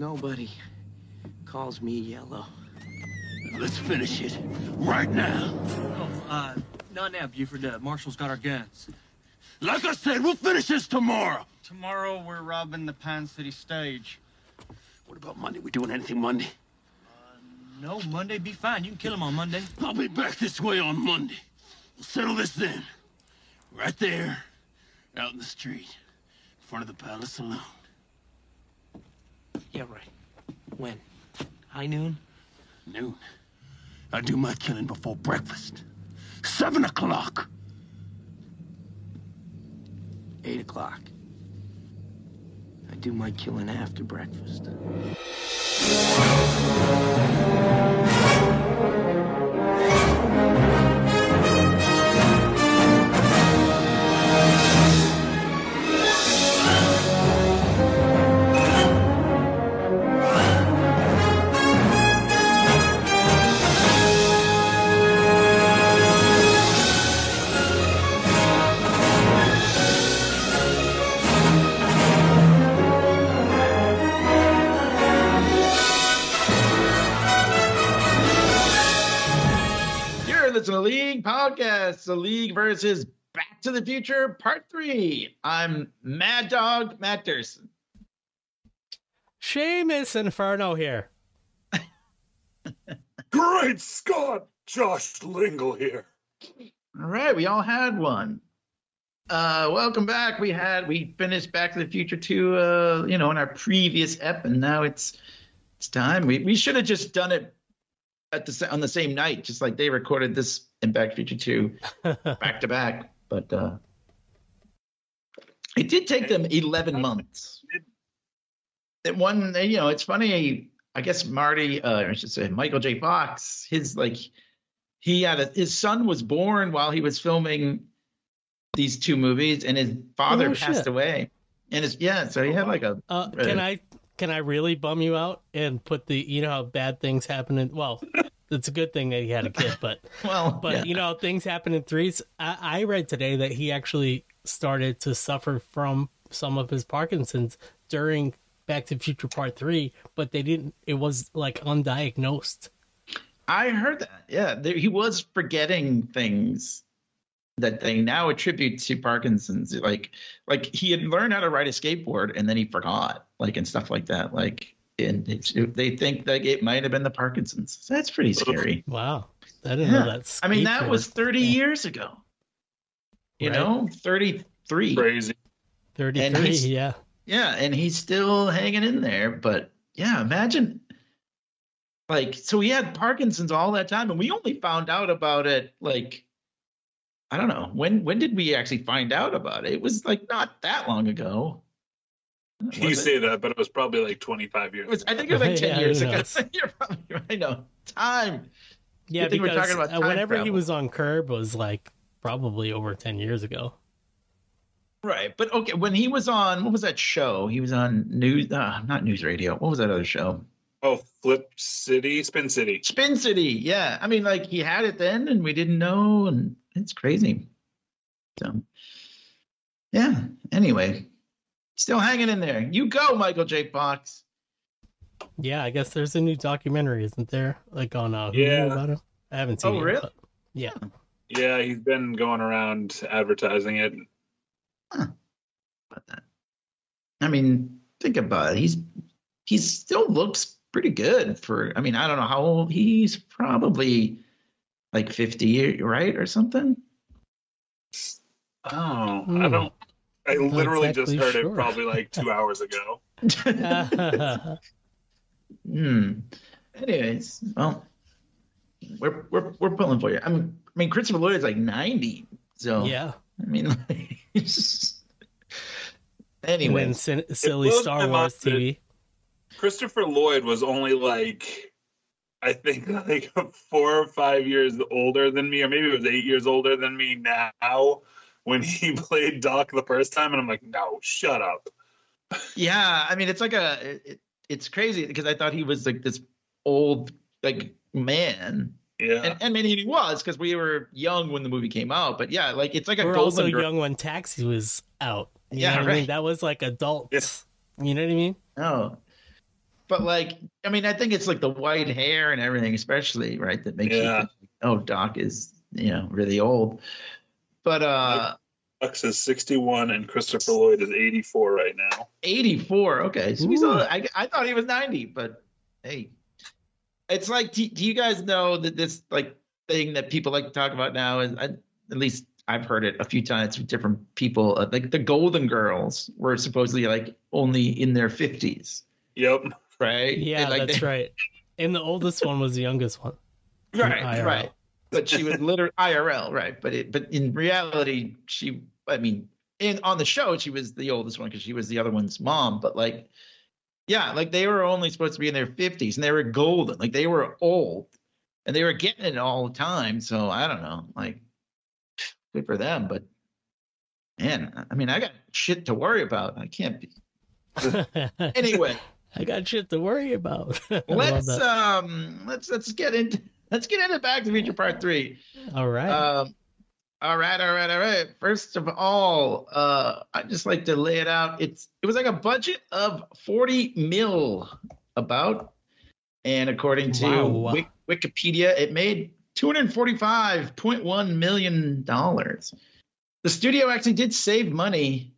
Nobody calls me yellow. Let's finish it right now. Oh, uh, not now, Buford. Uh, Marshall's got our guns. Like I said, we'll finish this tomorrow. Tomorrow we're robbing the Pine City stage. What about Monday? We doing anything Monday? No, Monday be fine. You can kill him on Monday. I'll be back this way on Monday. We'll settle this then. Right there, out in the street, in front of the Palace Saloon. Yeah, right. When? High noon? Noon. I do my killing before breakfast. Seven o'clock. Eight o'clock. I do my killing after breakfast. You're listening to League Podcast, the League versus Back to the Future Part 3. I'm Mad Dog Matt Dursin. Seamus Inferno here. Great Scott! Josh Lingle here. All right, we all had one. Uh, welcome back. We had we finished Back to the Future 2 uh, you know, in our previous ep, and now it's it's time. We we should have just done it at the on the same night, just like they recorded this in Back to Future 2 back to back. But uh it did take them 11 months. That one, you know, it's funny. I guess Marty, uh, I should say Michael J. Fox, his like, he had a, his son was born while he was filming these two movies, and his father Oh, passed shit. away. And his yeah, so he had like a Uh, can I can I really bum you out and put the you know how bad things happen in well, it's a good thing that he had a kid, but well, but yeah. you know things happen in threes. I, I read today that he actually started to suffer from some of his Parkinson's during Back to Future Part Three, but they didn't. It was like undiagnosed. I heard that. Yeah, there, he was forgetting things that they now attribute to Parkinson's. Like, like he had learned how to ride a skateboard and then he forgot, like, and stuff like that. Like, and it's, they think that it might have been the Parkinson's. So that's pretty scary. Wow, I didn't Yeah. know that. I mean, that was 30 thing. years ago. You Right. know, 33. Crazy. thirty-three. Yeah, Yeah, and he's still hanging in there. But yeah, imagine like so he had Parkinson's all that time, and we only found out about it like I don't know when when did we actually find out about it? It was like not that long ago. You Was it? say that, but it was probably like 25 years. It was, I think it was like ten Yeah, years ago. You're probably right. I know time. yeah. Good thing we're talking about uh, time whenever he was on Curb was like probably over ten years ago. Right, but okay, when he was on, what was that show? He was on news, uh, not news radio. What was that other show? Oh, Flip City, Spin City. Spin City. Yeah, I mean, like he had it then, and we didn't know, and it's crazy. So, yeah. Anyway, still hanging in there. You go, Michael J. Fox. Yeah, I guess there's a new documentary, isn't there? Like on uh, Yeah. about him. I haven't seen it. Oh, it. really? but- yeah. Yeah, he's been going around advertising it. About that. I mean, think about it. He's he still looks pretty good for. I mean, I don't know how old he's. Probably like fifty, right, or something. Oh, I Hmm. don't. I Not literally exactly just heard sure. it probably like two hours ago. Hmm. Anyways, well, we're we're we're pulling for you. I mean, I mean, Christopher Lloyd's like ninety, so yeah. I mean, like, it's just- And then anyway, sin- silly Star Wars TV. Christopher Lloyd was only like, I think like four or five years older than me, or maybe it was eight years older than me now when he played Doc the first time. And I'm like, no, shut up. yeah, I mean, it's like a, it, it's crazy because I thought he was like this old like man, Yeah. and, and I mean he was because we were young when the movie came out, but yeah, like it's like a We were golden also girl. young when Taxi was out. You Yeah, know what I mean? right. That was like adults. You know what I mean? Oh. but like, I mean, I think it's like the white hair and everything, especially right, that makes Yeah. you think, oh, Doc is you know really old. But uh, Bucks is 61 and Christopher Lloyd is 84 right now. 84. Okay, so he's Ooh. only, I I thought he was 90, but hey, it's like, do, do you guys know that this like thing that people like to talk about now is I, at least I've heard it a few times from different people. Uh, like the Golden Girls were supposedly like only in their 50s, Yep. right? Yeah, And, like, that's they- right. And the oldest one was the youngest one. right right but she was literally irl right but it but in reality she i mean in on the show she was the oldest one because she was the other one's mom but like yeah like they were only supposed to be in their 50s and they were golden like they were old and they were getting it all the time so i don't know like good for them but man i mean i got shit to worry about i can't be. Anyway. I got shit to worry about. Let's um let's let's get into let's get into back to the future part three All right. Um, all right, all right, all right. First of all, uh, I just like to lay it out. It's it was like a budget of forty mil, about, and according to Wow. Wik- Wikipedia, it made two hundred forty-five point one million dollars. The studio actually did save money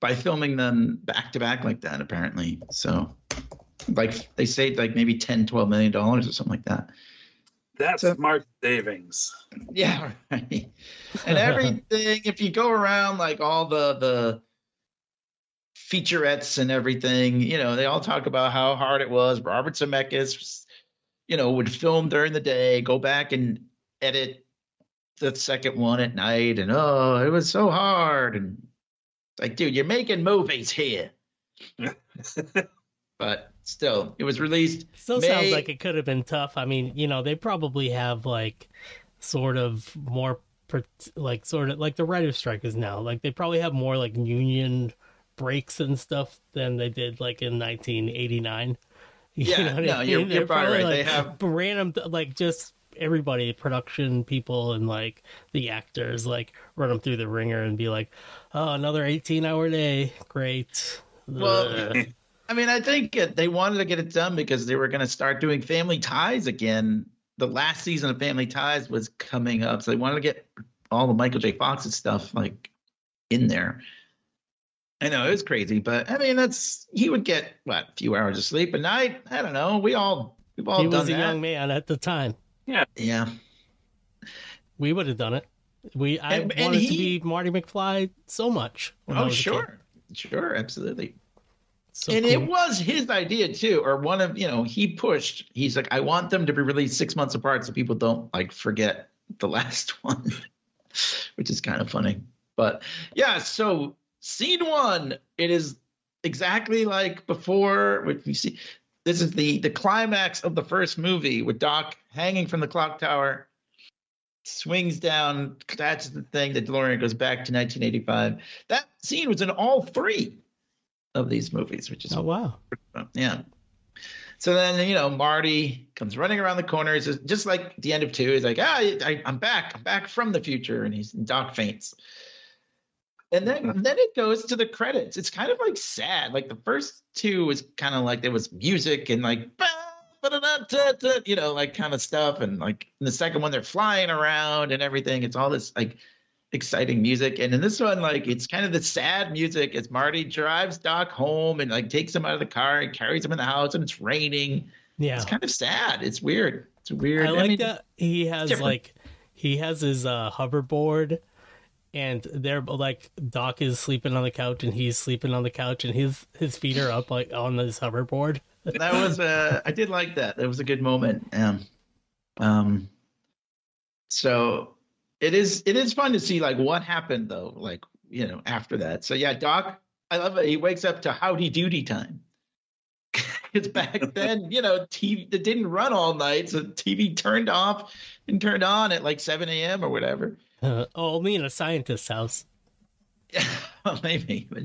by filming them back to back like that, apparently. So, like they saved like maybe 10, 12 million dollars or something like that. That's So- smart savings. Yeah, right. And everything, if you go around like all the the featurettes and everything, you know, they all talk about how hard it was. Robert Zemeckis, you know, would film during the day, go back and edit the second one at night, and oh, it was so hard. And like, dude, you're making movies here. but still, it was released. Still May- sounds like it could have been tough. I mean, you know, they probably have like sort of more like sort of like the writer's strike is now. Like they probably have more like union breaks and stuff than they did like in 1989. You Yeah, know what I no, you're- mean? you're They're probably right. They like, have- random like just everybody, production people and like the actors, like run them through the ringer and be like, "Oh, another 18 hour day, great." Well. I mean, I think it, they wanted to get it done because they were going to start doing Family Ties again. The last season of Family Ties was coming up, so they wanted to get all the Michael J. Fox's stuff like in there. I know it was crazy, but I mean, that's he would get what a few hours of sleep a night. I don't know. We all we've all he done was a that. young man at the time. Yeah, yeah. We would have done it. We I And- and wanted to be Marty McFly so much. oh was a kid. sure, sure, absolutely. So and cool. it was his idea too, or one of you know he pushed. He's like, I want them to be released six months apart so people don't like forget the last one, which is kind of funny. But yeah, so scene one, it is exactly like before. What you see, this is the the climax of the first movie with Doc hanging from the clock tower, swings down, catches the thing. The DeLorean goes back to 1985. That scene was in all three of these movies, which is Oh wow. yeah. So then, you know, Marty comes running around the corner. It's just, like the end of two. He's like, ah, I, I'm back. I'm back from the future. And he's Doc faints. And then, then it goes to the credits. It's kind of like sad. Like the first two was kind of like there was music and like, "Ba, you know, like kind of stuff. And like in the second one, they're flying around and everything. It's all this like exciting music. And in this one, like it's kind of the sad music as Marty drives Doc home and like takes him out of the car and carries him in the house and it's raining. Yeah. It's kind of sad. It's weird. It's weird. I like mean, that he has like he has his uh hoverboard and they're like Doc is sleeping on the couch and he's sleeping on the couch and his his feet are up like on his hoverboard. that was uh I did like that. That was a good moment. Um, um so it is it is fun to see like what happened though, like you know, after that. So yeah, Doc, I love it. He wakes up to howdy doody time. Because back then, you know, TV it didn't run all night, so TV turned off and turned on at like 7 a.m. or whatever. Uh, oh, me in a scientist's house Yeah, well, maybe, but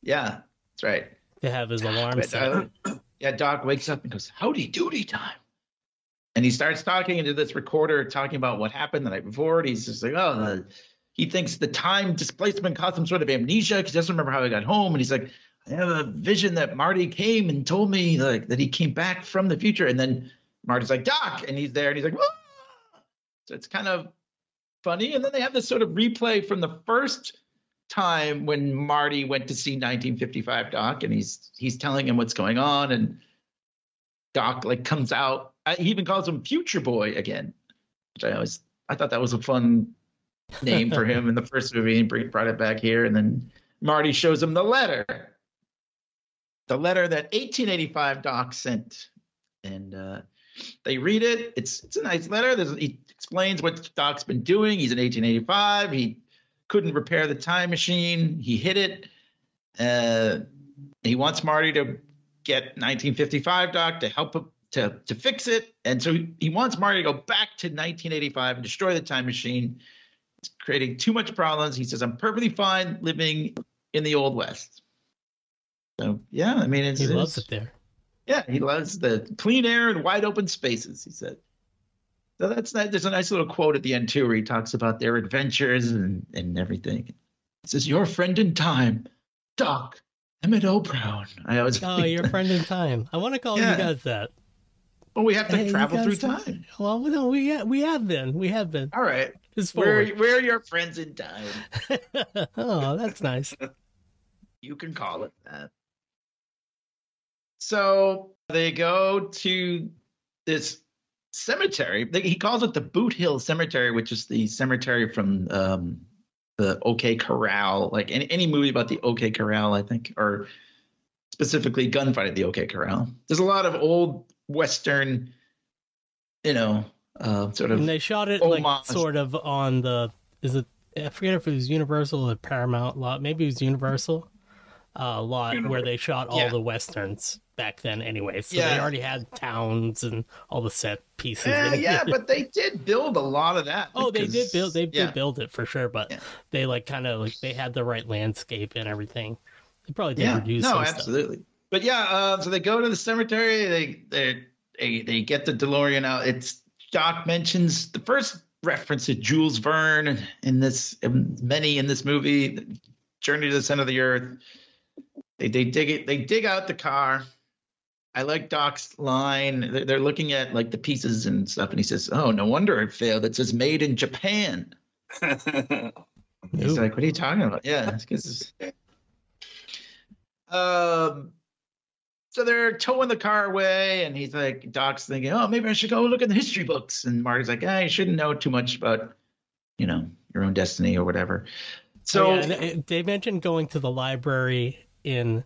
yeah, that's right. to have his alarm But, set. uh, yeah, Doc wakes up and goes, "Howdy doody time," and he starts talking into this recorder, talking about what happened the night before. And he's just like, "Oh, he thinks the time displacement caused some sort of amnesia because he doesn't remember how he got home." And he's like, I have a vision that Marty came and told me like that he came back from the future. And then Marty's like, Doc, and he's there and he's like, "Ah!" so it's kind of funny. And then they have this sort of replay from the first time when Marty went to see 1955 Doc, and he's he's telling him what's going on, and Doc like comes out. I, he even calls him Future Boy again, which I always I thought that was a fun name for him in the first movie, and brought it back here, and then Marty shows him the letter, the letter that 1885 Doc sent, and uh, they read it. It's it's a nice letter. There's, he explains what Doc's been doing. He's in 1885. He couldn't repair the time machine. He hit it. Uh, he wants Marty to get 1955 Doc to help him to to fix it, and so he, he wants Marty to go back to 1985 and destroy the time machine. It's creating too much problems. He says, "I'm perfectly fine living in the old west." So yeah, I mean, it's, He loves it there. yeah, he loves the clean air and wide open spaces, he said. So that's that. There's a nice little quote at the end too, where he talks about their adventures and, and everything. He says, "Your friend in time, Doc Emmett L. Brown." I always Oh, your friend in time. I want to call Yeah. you guys that. Well, we have to Hey, travel through time. Well, no, we ha- we have been. We have been. All right, Just we're we're your friends in time. oh, that's nice. You can call it that. So they go to this cemetery. He calls it the Boot Hill Cemetery, which is the cemetery from um, the OK Corral. Like any, any movie about the OK Corral, I think, or specifically gunfight at the OK Corral. There's a lot of old Western, you know, uh, sort of. And they shot it like sort of on the is it I forget if it was Universal or Paramount lot. Maybe it was Universal uh, lot where they shot all Yeah. the westerns back then. Anyway, so they already had towns and all the set pieces. yeah, yeah, but they did build a lot of that. Oh, they did build. They yeah. did build it for sure, but Yeah. they like kind of like they had the right landscape and everything. They probably did yeah, reduce no, some stuff. But yeah, uh, so they go to the cemetery. They they they they get the DeLorean out. It's Doc mentions the first reference to Jules Verne in this, in many in this movie, Journey to the Center of the Earth. They they dig it. They dig out the car. I like Doc's line. They're, they're looking at like the pieces and stuff, and he says, "Oh, no wonder it failed. It says made in Japan." He's like, "What are you talking about?" Yeah, it's 'cause it's- um. So they're towing the car away, and he's like, Doc's thinking, "Oh, maybe I should go look in the history books." And Marty's like, "Ah, you shouldn't know too much about, you know, your own destiny or whatever." So Oh, yeah, and they mentioned going to the library in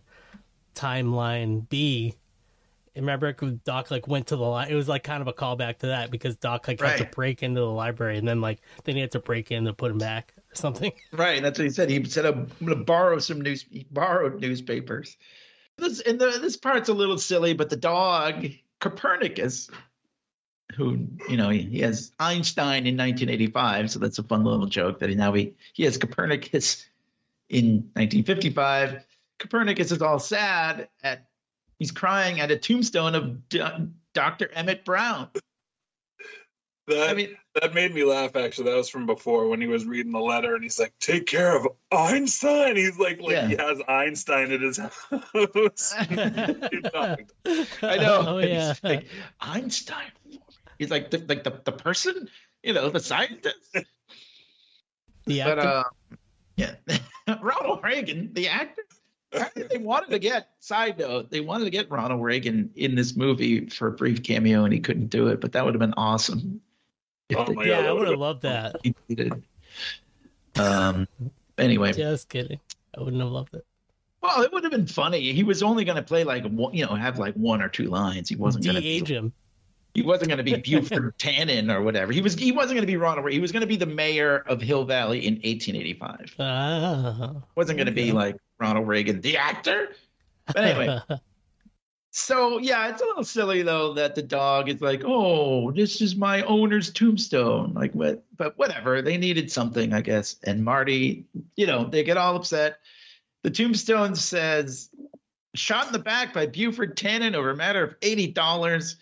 timeline B. Remember, Doc like went to the li- It was like kind of a callback to that because Doc like had to break into the library and then like then he had to break in to put him back or something. Right, that's what he said. He said, "I'm going to borrow some news. He borrowed newspapers." This and the, this part's a little silly, but the dog Copernicus, who you know he, he has Einstein in 1985, so that's a fun little joke that he now he he has Copernicus in 1955. Copernicus is all sad at he's crying at a tombstone of D- Dr. Emmett Brown. that I mean, that made me laugh. Actually, that was from before when he was reading the letter, and he's like, "Take care of Einstein." He's like, like he has Einstein at his house. I know. oh yeah. like, Einstein. He's like the, like the, the person, you know, the scientist. the But actor- uh, yeah, Ronald Reagan, the actor. They wanted to get side note. They wanted to get Ronald Reagan in this movie for a brief cameo, and he couldn't do it. But that would have been awesome. If Oh my yeah, God, I would have loved that. Um. Anyway, Just kidding. I wouldn't have loved it. well, it would have been funny. He was only going to play like one, you know, have like one or two lines. He wasn't going to be De-age him. He wasn't going to be Buford Tannen or whatever. He was. He wasn't going to be Ronald. Reagan. He was going to be the mayor of Hill Valley in 1885. Ah. Wasn't going to be like Ronald Reagan, the actor. But anyway, so yeah, it's a little silly though that the dog is like, "Oh, this is my owner's tombstone." Like what? But whatever. They needed something, I guess. And Marty, you know, they get all upset. The tombstone says, "Shot in the back by Buford Tannen over a matter of eighty dollars."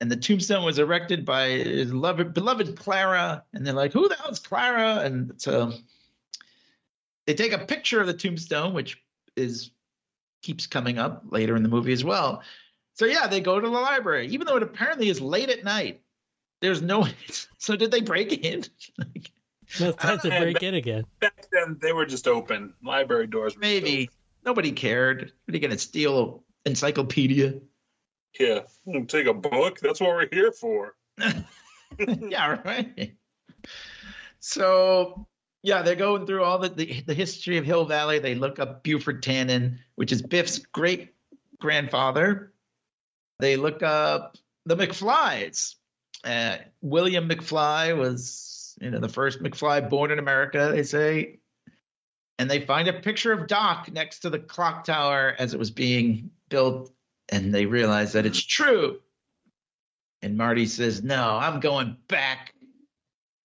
And the tombstone was erected by his beloved, beloved Clara. And they're like, "Who the hell's Clara?" And so they take a picture of the tombstone, which is keeps coming up later in the movie as well. So yeah, they go to the library, even though it apparently is late at night. There's no. So did they break in? Like, No time to I- break in again. Back then, they were just open. Library doors. Were maybe nobody cared. What are you gonna steal encyclopedia? Yeah. Take a book. That's what we're here for. yeah, right. So yeah, they're going through all the, the the history of Hill Valley. They look up Buford Tannen, which is Biff's great grandfather. They look up the McFlys. Uh, William McFly was, you know, the first McFly born in America. They say, and they find a picture of Doc next to the clock tower as it was being built, and they realize that it's true. And Marty says, No, I'm going back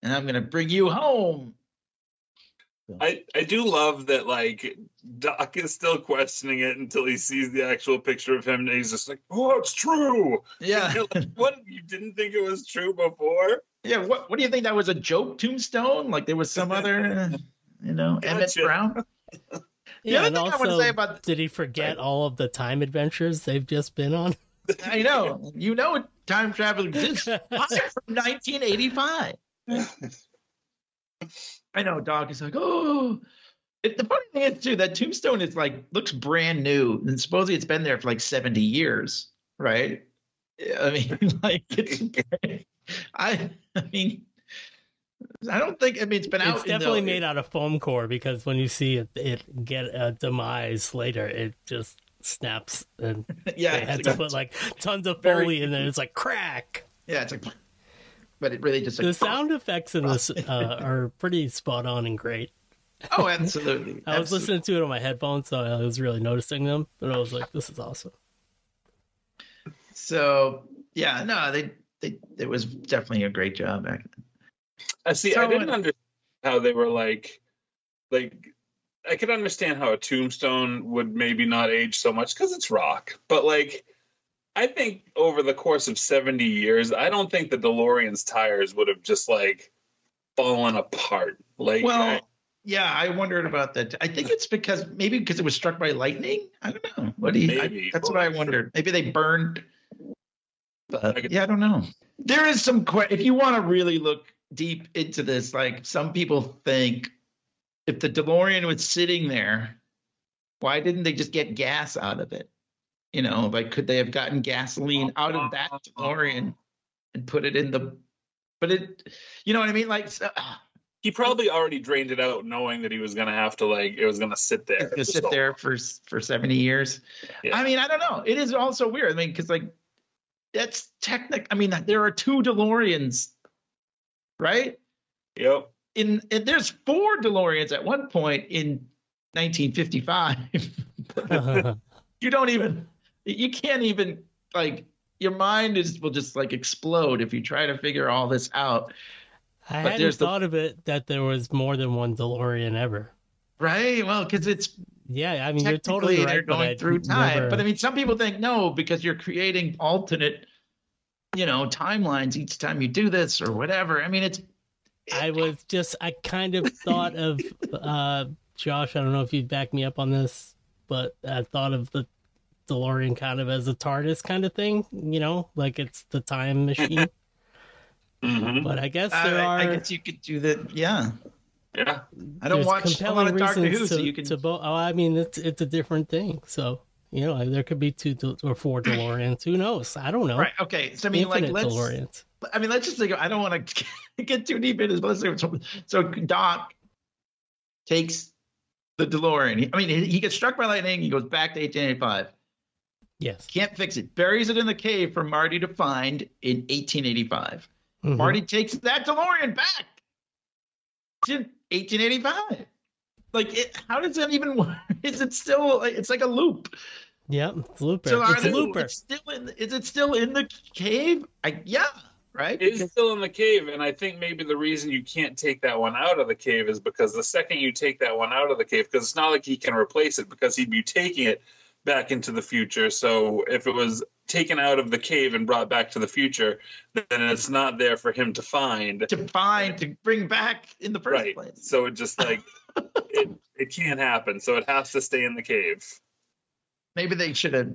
and I'm going to bring you home. I, I do love that like Doc is still questioning it until he sees the actual picture of him and he's just like, Oh, it's true. Yeah. You're like, what you didn't think it was true before? Yeah. What, what do you think? That was a joke tombstone? Like there was some other, uh, you know, Emmett Gotcha. Brown? Yeah, other and thing I wanna also, say about- did he forget all of the time adventures they've just been on? I know. You know, time travel exists. From 1985. I know. Doc is like, oh. It, the funny thing is too that tombstone is like looks brand new, and supposedly it's been there for like 70 years, right? I mean, like it's. I. I mean. I don't think. I mean, it's been out. It's in the- definitely made out of foam core because when you see it, it get a demise later, it just snaps and Yeah, they had to put like tons of Very- foley in there. It's like crack. yeah, it's like. But it really just like, The sound effects in this uh, are pretty spot on and great. Oh, absolutely. I was listening to it on my headphones, so I was really noticing them. But I was like, "This is awesome." So yeah, no, they they it was definitely a great job back then. I see. So I didn't when- understand how they were like, like. I could understand how a tombstone would maybe not age so much because it's rock, but like, I think over the course of seventy years, I don't think the DeLorean's tires would have just like fallen apart. Like, Well, I- yeah, I wondered about that. I think it's because maybe because it was struck by lightning. I don't know. What do you? I- Maybe. that's what I wondered. Maybe they burned. But could- yeah, I don't know. There is some que- if you want to really look deep into this, like some people think if the DeLorean was sitting there, why didn't they just get gas out of it? You know, like could they have gotten gasoline out of that DeLorean and put it in the? But it, you know what I mean? Like so, ah. he probably already drained it out, knowing that he was gonna have to like it was gonna sit there. to sit So- there for for 70 years. Yeah. I mean, I don't know. It is also weird. I mean, because like that's technic. I mean, there are two DeLoreans, right? Yep. In, and there's four DeLoreans at one point in 1955. Uh-huh. you don't even, you can't even like your mind is will just like explode if you try to figure all this out, I But hadn't there's the- thought of it that there was more than one DeLorean ever. right? Well, because it's Yeah, I mean you're totally they're right. but going through time. never- But I mean, some people think no because you're creating alternate, you know, timelines each time you do this or whatever. I mean, it's I was just I kind of thought of uh Josh, I don't know if you'd back me up on this, but I thought of the DeLorean kind of as a TARDIS kind of thing, you know, like it's the time machine. Mhm. but I guess there I, are I guess you could do that. Yeah, Yeah. I don't watch a lot compelling of Doctor reasons Who, to, so you can. to bo- oh, I mean it's it's a different thing. So, you know, there could be two De- or four DeLoreans. Who knows? I don't know. Right. Okay. So I mean, Infinite like, let's. DeLoreans. I mean, let's just think. I don't want to get too deep into this. But let's say, so Doc takes the DeLorean. I mean, he, he gets struck by lightning. He goes back to 1885. Yes. Can't fix it. Buries it in the cave for Marty to find in 1885. Mhm. Marty takes that DeLorean back to 1885. Like, it, how does that even work? Is it still? It's like a loop. Yep. It's Looper. So it's they, Looper. It's still in. Is it still in the cave? I yeah. Right. It's still in the cave, and I think maybe the reason you can't take that one out of the cave is because the second you take that one out of the cave, because it's not like he can replace it, because he'd be taking it back into the future. So if it was taken out of the cave and brought back to the future, then it's not there for him to find. to find to bring back in the first Right. place. So it just like it, it can't happen. So it has to stay in the cave. maybe they should have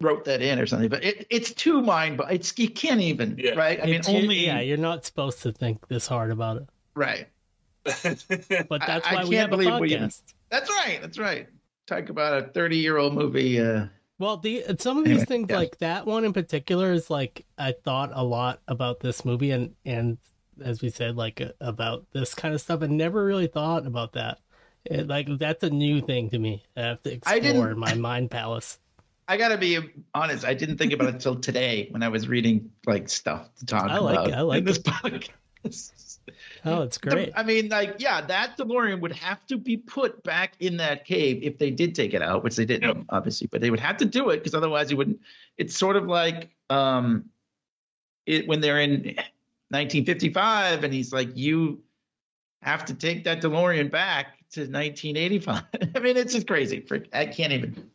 wrote that in or something. But it, it's too mind, but it's you can't even Yeah. right. I mean, It's- only yeah, you're not supposed to think this hard about it, right. but I- that's I why we can't have a believe we- podcast. That's right. That's right. Talk about a thirty-year-old movie. Uh, Well, the some of Anyway, these things, yeah. like that one in particular, is like I thought a lot about this movie, and and as we said, like uh, about this kind of stuff, and never really thought about that. It, like that's a new thing to me. I have to explore my mind palace. I gotta be honest. I didn't think about it until today when I was reading like stuff to talk I like about I like in this book. Oh, it's great. I mean, like, yeah, that DeLorean would have to be put back in that cave if they did take it out, which they didn't, Yep. obviously, but they would have to do it because otherwise you wouldn't. It's sort of like um, it when they're in 1955 and he's like, you have to take that DeLorean back to 1985. I mean, it's just crazy. Frick, I can't even.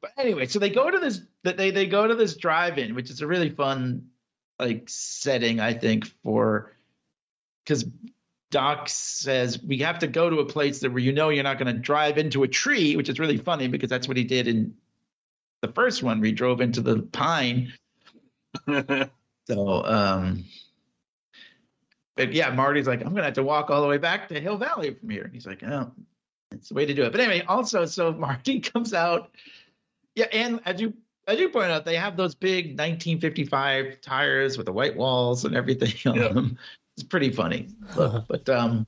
But anyway, so they go to this that they they go to this drive-in, which is a really fun like setting, I think, for because Doc says we have to go to a place that where you know you're not going to drive into a tree, which is really funny because that's what he did in the first one. We drove into the pine. So, um, but yeah, Marty's like, I'm gonna have to walk all the way back to Hill Valley from here. And he's like, oh, it's the way to do it. But anyway, also, so Marty comes out. Yeah, and as you as you point out, they have those big 1955 tires with the white walls and everything on Yeah. them. It's pretty funny. Look, but um,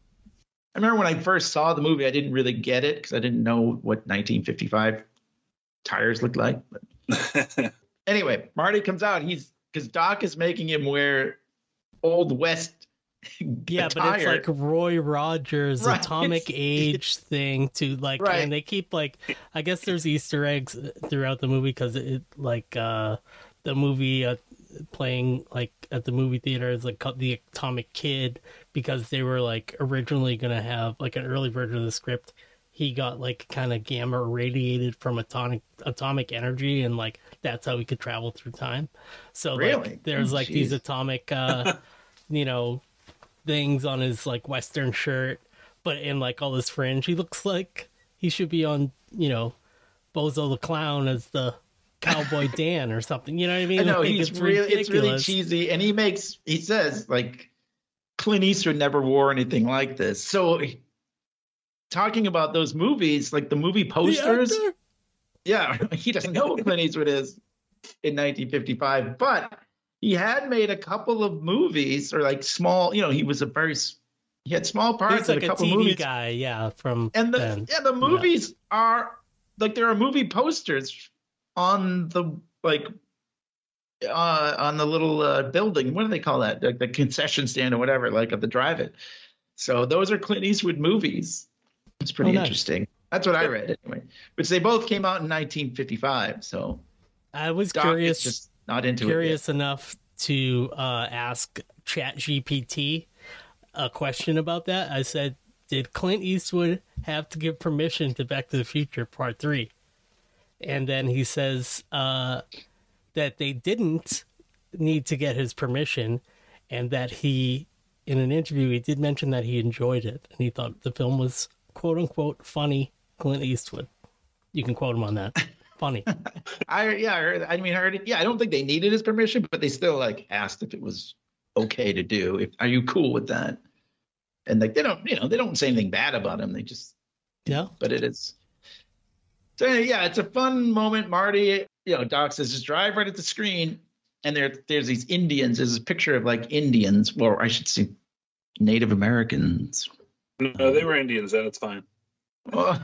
I remember when I first saw the movie, I didn't really get it because I didn't know what 1955 tires looked like. But anyway, Marty comes out. He's because Doc is making him wear old West. Yeah, but it's like Roy Rogers Right. atomic age thing to like, Right. and they keep like, I guess there's Easter eggs throughout the movie because it like uh the movie uh, playing like at the movie theater is like the Atomic Kid because they were like originally gonna have like an early version of the script. He got like kind of gamma irradiated from atomic atomic energy, and like that's how he could travel through time. So Really? like there's like these atomic, uh, you know, things on his like western shirt, but in like all this fringe, he looks like he should be on, you know, Bozo the Clown as the cowboy Dan or something. You know what I mean? I know Like, he's really it's really cheesy, and he makes he says like Clint Eastwood never wore anything like this. So talking about those movies, like the movie posters, actor? yeah, he doesn't know what Clint Eastwood is in 1955, but he had made a couple of movies or like small, you know, he was a very he had small parts He's in like a a couple TV movies. guy, yeah. From and the then. yeah the movies are like there are movie posters on the like uh on the little uh building what do they call that like the concession stand or whatever like at the drive it so those are clint eastwood movies it's pretty Oh, nice. interesting that's what i read anyway which they both came out in 1955 so I was Doc curious, just not into curious enough to uh, ask Chat GPT a question about that. I said, "Did Clint Eastwood have to give permission to Back to the Future Part 3? And then he says uh, that they didn't need to get his permission, and that he, in an interview, he did mention that he enjoyed it and he thought the film was "quote unquote" funny. Clint Eastwood, you can quote him on that. Funny. I yeah, I heard. I mean, I heard it. Yeah, I don't think they needed his permission, but they still like asked if it was okay to do. If are you cool with that? And like they don't, you know, they don't say anything bad about him. They just, Yeah. but it is. So yeah, it's a fun moment. Marty, you know, Doc says just drive right at the screen, and there there's these Indians. There's a picture of like Indians, or I should say, Native Americans. no, they were Indians. Then it's fine. Oh,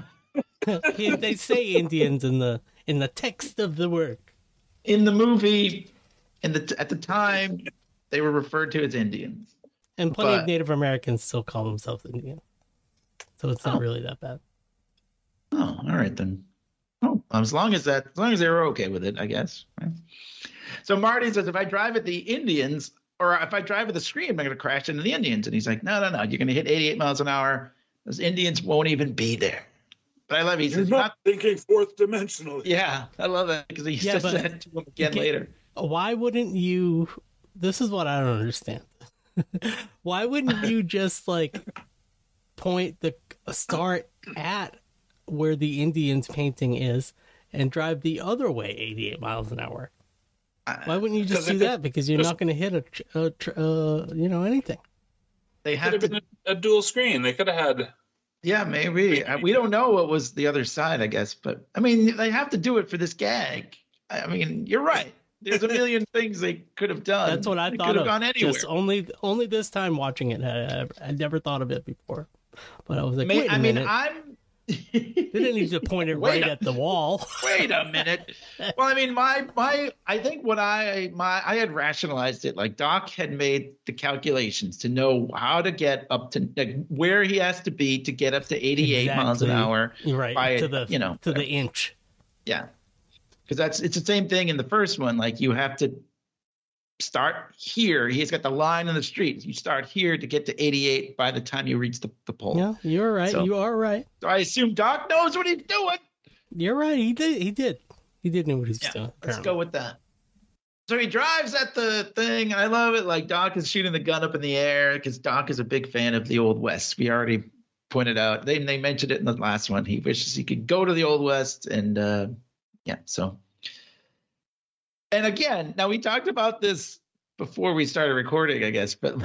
He- they say Indians in the in the text of the work. in the movie, in the at the time, they were referred to as Indians. And plenty But- of Native Americans still call themselves Indian. So it's not Oh. really that bad. Oh, all right then. As long as that, as long as they were okay with it, I guess. right? So Marty says, if I drive at the Indians, or if I drive at the screen, I'm going to crash into the Indians. And he's like, no, no, no, you're going to hit 88 miles an hour. Those Indians won't even be there. But I love it. He not not, thinking fourth dimensionally. yeah, I love that because he Yeah, says that to him again Get- later. Why wouldn't you? This is what I don't understand. Why wouldn't you just like point the start at where the Indians painting is and drive the other way 88 miles an hour? Why wouldn't you just do that? Because you're not going to hit a, tr- a uh, you know, anything. They Could have have to. a, a dual screen. They could have had. Yeah, maybe. Uh, We don't know what was the other side, I guess. But I mean, they have to do it for this gag. I I mean, you're right. There's a million things they could have done. That's what I They thought could of. have gone anywhere. Just only, only this time watching it, I, I, I never thought of it before. But I was like, May- wait a I mean, minute. I'm. They didn't need to point it right a- at the wall. Wait a minute. Well, I mean, my my I think what I my I had rationalized it like Doc had made the calculations to know how to get up to like, where he has to be to get up to 88 miles an hour. Right by, to the you know, to the inch. Yeah. Because that's it's the same thing in the first one. Like you have to start here. He's got the line in the street. You start here to get to 88 by the time you reach the, the pole. Yeah, you're right. So- you are right. So I assume Doc knows what he's doing. You're right. He did. He did. He did know what he was Yeah, doing. let's apparently. go with that. So he drives at the thing, I love it. Like Doc is shooting the gun up in the air because Doc is a big fan of the Old West. We already pointed out. They they mentioned it in the last one. He wishes he could go to the Old West, and uh, yeah. So, and again, now we talked about this before we started recording, I guess, but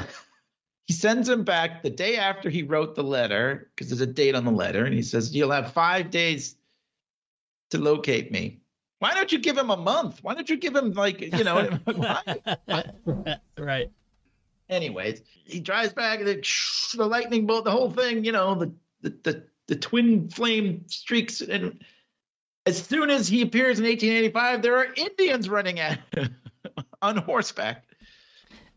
he sends him back the day after he wrote the letter because there's a date on the letter, and he says you'll have five days to locate me. Why don't you give him a month? Why don't you give him like you know? right. Anyways, he drives back and the, the lightning bolt, the whole thing, you know, the the the, the twin flame streaks, and as soon as he appears in 1885, there are Indians running at him on horseback.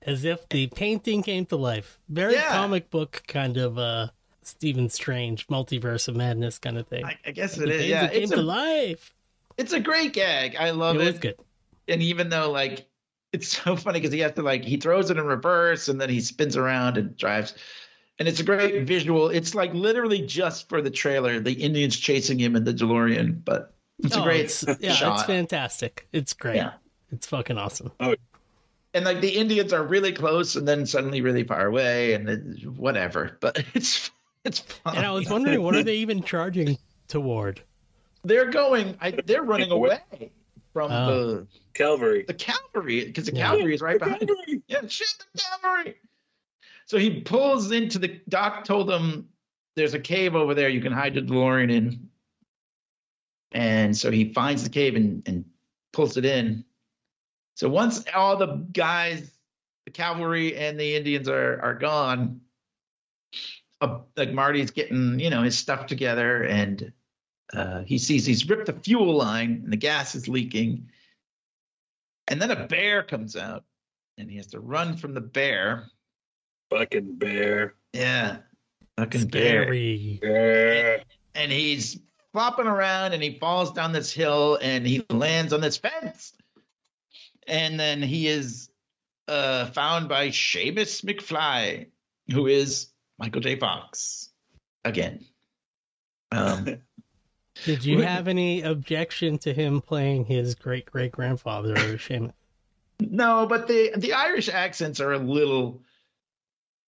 As if the painting came to life. Very Yeah. comic book kind of uh Stephen Strange multiverse of madness kind of thing. I, I guess it is. Yeah, came it's to a life. it's a great gag. I love It it. was good. and even though like it's so funny because he has to like he throws it in reverse and then he spins around and drives and it's a great visual it's like literally just for the trailer the indians chasing him in the delorean but it's a Oh, great it's- yeah, it's fantastic. It's great. Yeah. It's fucking awesome. Oh. and like the indians are really close and then suddenly really far away and it, whatever but it's it's fun. And I was wondering, what are they even charging toward? they're going I, they're running away from Oh. the Calvary. the cavalry because the Yeah. cavalry is right behind him. Calvary. Yeah, shit, the cavalry. So he pulls into the doc. Told him there's a cave over there you can hide the DeLorean in. And so he finds the cave and, and pulls it in. So once all the guys, the cavalry and the Indians are are gone, uh, like Marty's getting you know his stuff together, and uh, he sees he's ripped the fuel line and the gas is leaking. And then a bear comes out, and he has to run from the bear. Fucking bear. Yeah, fucking bear. Scary. Bear. And he's flopping around, and he falls down this hill, and he lands on this fence. And then he is uh, found by Seamus McFly, who is Michael J. Fox again. Um, Did you have any objection to him playing his great great grandfather or Seamus? No, but the the Irish accents are a little.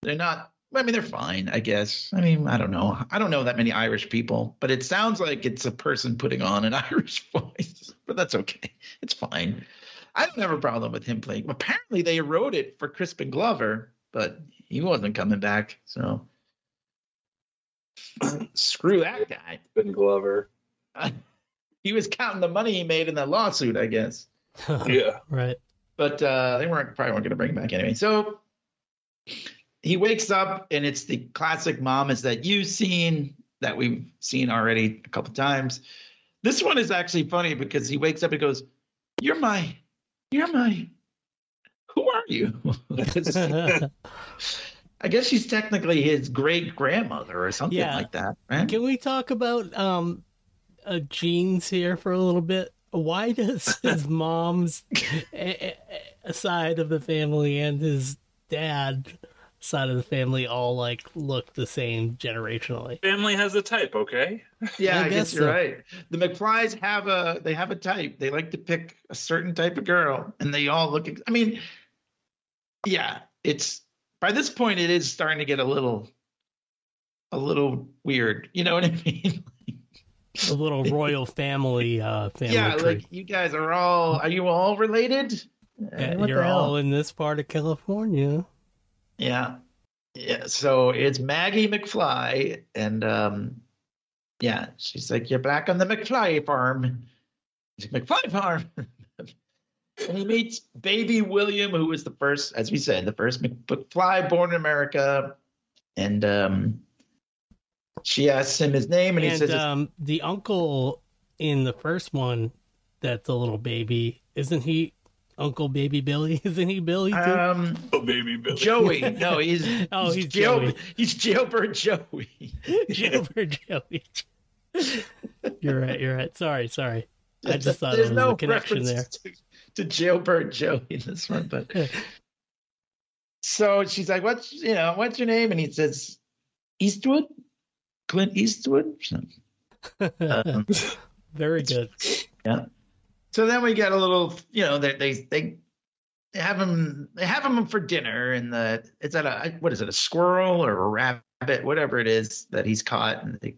They're not. I mean, they're fine, I guess. I mean, I don't know. I don't know that many Irish people, but it sounds like it's a person putting on an Irish voice. But that's okay. It's fine. I don't have a problem with him playing. Apparently, they wrote it for Crispin Glover, but he wasn't coming back. So screw that guy. Ben Glover. He was counting the money he made in the lawsuit, I guess. Yeah. right. but uh, they weren't probably weren't going to bring him back anyway. So he wakes up, and it's the classic mom is that you seen that we've seen already a couple times. This one is actually funny because he wakes up and goes, "You're my, you're my, who are you?" I guess she's technically his great grandmother or something Yeah. like that, right? Can we talk about um uh, genes here for a little bit? Why does his mom's a- a- side of the family and his dad side of the family all like look the same generationally? Family has a type, okay? Yeah, I I, guess guess, you're so. right. The McFlys have a they have a type. They like to pick a certain type of girl, and they all look. I mean, yeah, it's by this point it is starting to get a little, a little weird. You know what I mean? a little royal family uh family yeah, tree. like you guys are all. Are you all related? Yeah, Uh, you're all in this part of California. Yeah. Yeah. So it's Maggie McFly. And um yeah, she's like, You're back on the McFly farm. He's like, McFly farm. and he meets baby William, who was the first, as we said, the first McFly born in America. And um she asks him his name and, he says um the uncle in the first one that's a little baby, isn't he Uncle Baby Billy? Isn't he Billy too? um Oh, baby Billy. Joey. No, he's Oh, he's jail, Joey. he's jailbird Joey. Jailbird Joey. you're right, you're right. Sorry, sorry. I just thought There's there was no a connection there. reference To, to jailbird Joey in this one, but so she's like, "What's you know, what's your name?" And he says, "Eastwood, Clint Eastwood." Um, Very good. yeah. So then we get a little, you know, they they they they have them they have him for dinner, and the it's at a what is it, a squirrel or a rabbit, whatever it is that he's caught, and they.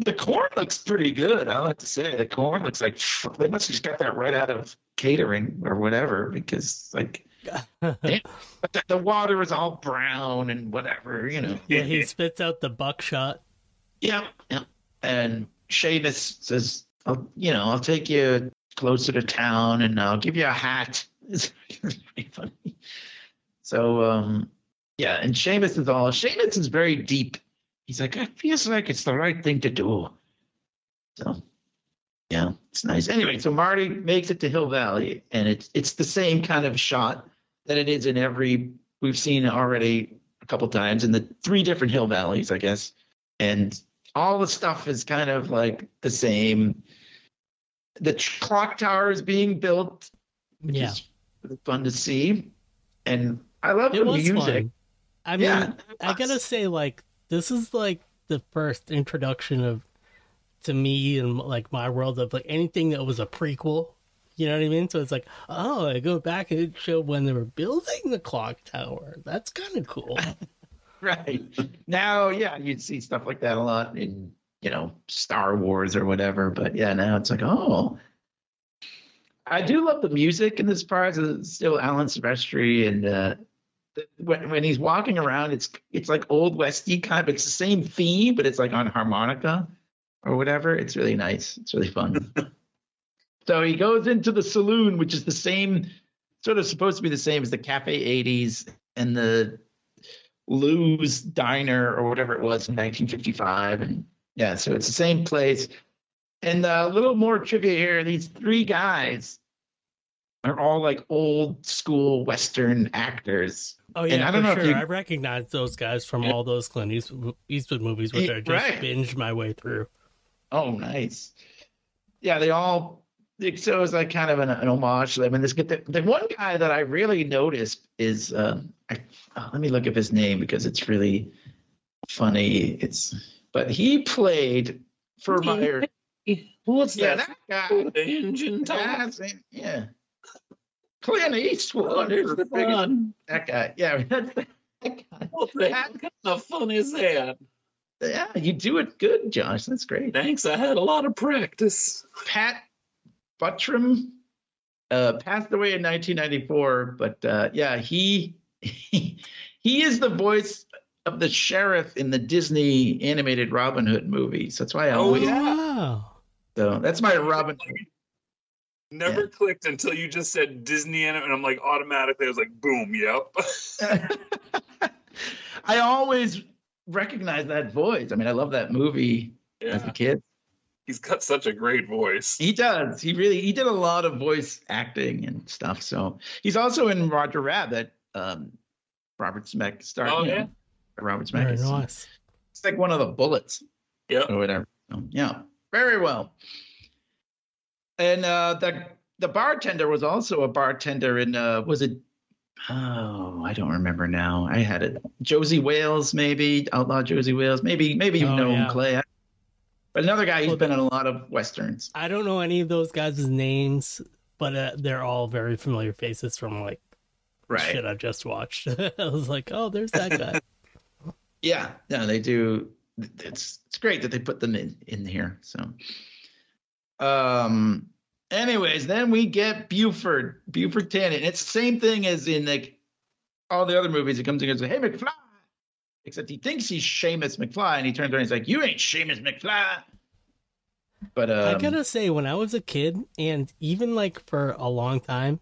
The corn looks pretty good. I like to say the corn looks like they must have just got that right out of catering or whatever because like but the, the water is all brown and whatever, you know. yeah, he spits out the buckshot. Yeah, yeah. And Seamus says, I'll, you know, I'll take you closer to town and I'll give you a hat. It's pretty funny. So, um, yeah, and Seamus is all, Seamus is very deep. He's like, it feels like it's the right thing to do. So, yeah, it's nice. Anyway, so Marty makes it to Hill Valley, and it's it's the same kind of shot that it is in every we've seen already a couple times in the three different Hill Valleys, I guess. And all the stuff is kind of like the same. The clock tower is being built, which Yeah. is fun to see. And I love It the music. fun. I mean, Yeah, I gotta say, like, this is like the first introduction of to me and like my world of like anything that was a prequel. You know what I mean? So it's like, oh, I go back and it showed when they were building the clock tower. That's kind of cool. right now yeah you'd see stuff like that a lot in you know star wars or whatever but yeah now it's like oh. I do love the music in this part it's still alan silvestri and uh when, when he's walking around it's it's like old westy kind of it's the same theme but it's like on harmonica or whatever. It's really nice. It's really fun. So he goes into the saloon which is the same sort of supposed to be the same as the cafe 80s and the Lou's Diner or whatever it was in 1955. And yeah, so it's the same place. And a little more trivia here these three guys are all like old school Western actors. Oh yeah, I don't for know if sure. you- I recognize those guys from Yeah. all those Clint Eastwood, Eastwood movies, which I just right. binged my way through. Oh, nice. Yeah, they all. So it was like kind of an, an homage to them. And this the, the one guy that I really noticed is um, I, oh, let me look up his name because it's really funny. It's but he played for Meyer. What's Yeah, that? that guy. The engine. That's yeah. Clint Eastwood is the biggest. That guy. Yeah, that's that guy. What the heck kind of fun is that? Yeah, you do it good, Josh. That's great. Thanks, I had a lot of practice. Pat Buttram uh, passed away in 1994, but uh, yeah, he, he he is the voice of the sheriff in the Disney animated Robin Hood movies. That's why I always. Oh, yeah. So that's my Robin. Hood. Never Yeah. clicked until you just said Disney and I'm like automatically, I was like, boom, yep. I always recognize that voice. I mean, I love that movie as a kid. he's got such a great voice. He does. He really he did a lot of voice acting and stuff. So he's also in Roger Rabbit. Um, Robert Zemeckis starred. Oh, know, yeah? Robert Very Zemeckis. nice. It's like one of the bullets Yep. or whatever. So, yeah, very well. And uh, the the bartender was also a bartender in uh, was it? Oh, I don't remember now. I had it. Josey Wales, maybe Outlaw Josey Wales, maybe maybe you Oh, know him, yeah. Clay. But another guy who's Well, been in a lot of westerns. I don't know any of those guys' names, but uh, they're all very familiar faces from like Right. shit I've just watched. I was like, oh, there's that guy. Yeah, no, they do. it's it's great that they put them in in here. So, um, anyways, then we get Buford, Buford Tannen. It's the same thing as in like all the other movies. He comes in and goes, "Hey McFly," except he thinks he's Seamus McFly, and he turns around, and he's like, "You ain't Seamus McFly." But um, I gotta say, when I was a kid, and even like for a long time,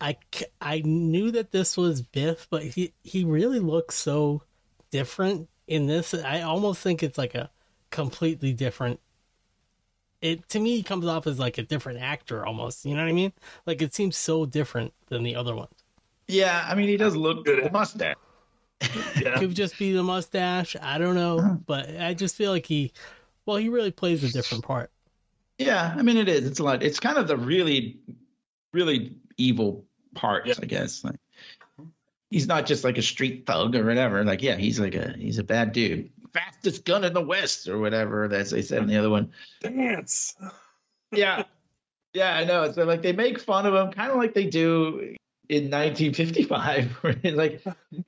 I I knew that this was Biff, but he he really looks so different in this. I almost think it's like a completely different. It to me comes off as like a different actor almost. You know what I mean? Like it seems so different than the other ones. yeah, I mean, he does look Good. the mustache. Yeah. Could just be the mustache. I don't know, but I just feel like he, well, he really plays a different part. Yeah, I mean, it is. It's a lot. It's kind of the really, really evil parts, Yeah. I guess. Like, he's not just like a street thug or whatever. Like, yeah, he's like a he's a bad dude, fastest gun in the west or whatever. As they said in the other one. Dance. Yeah, yeah, I know. So like they make fun of him, kind of like they do in 1955, like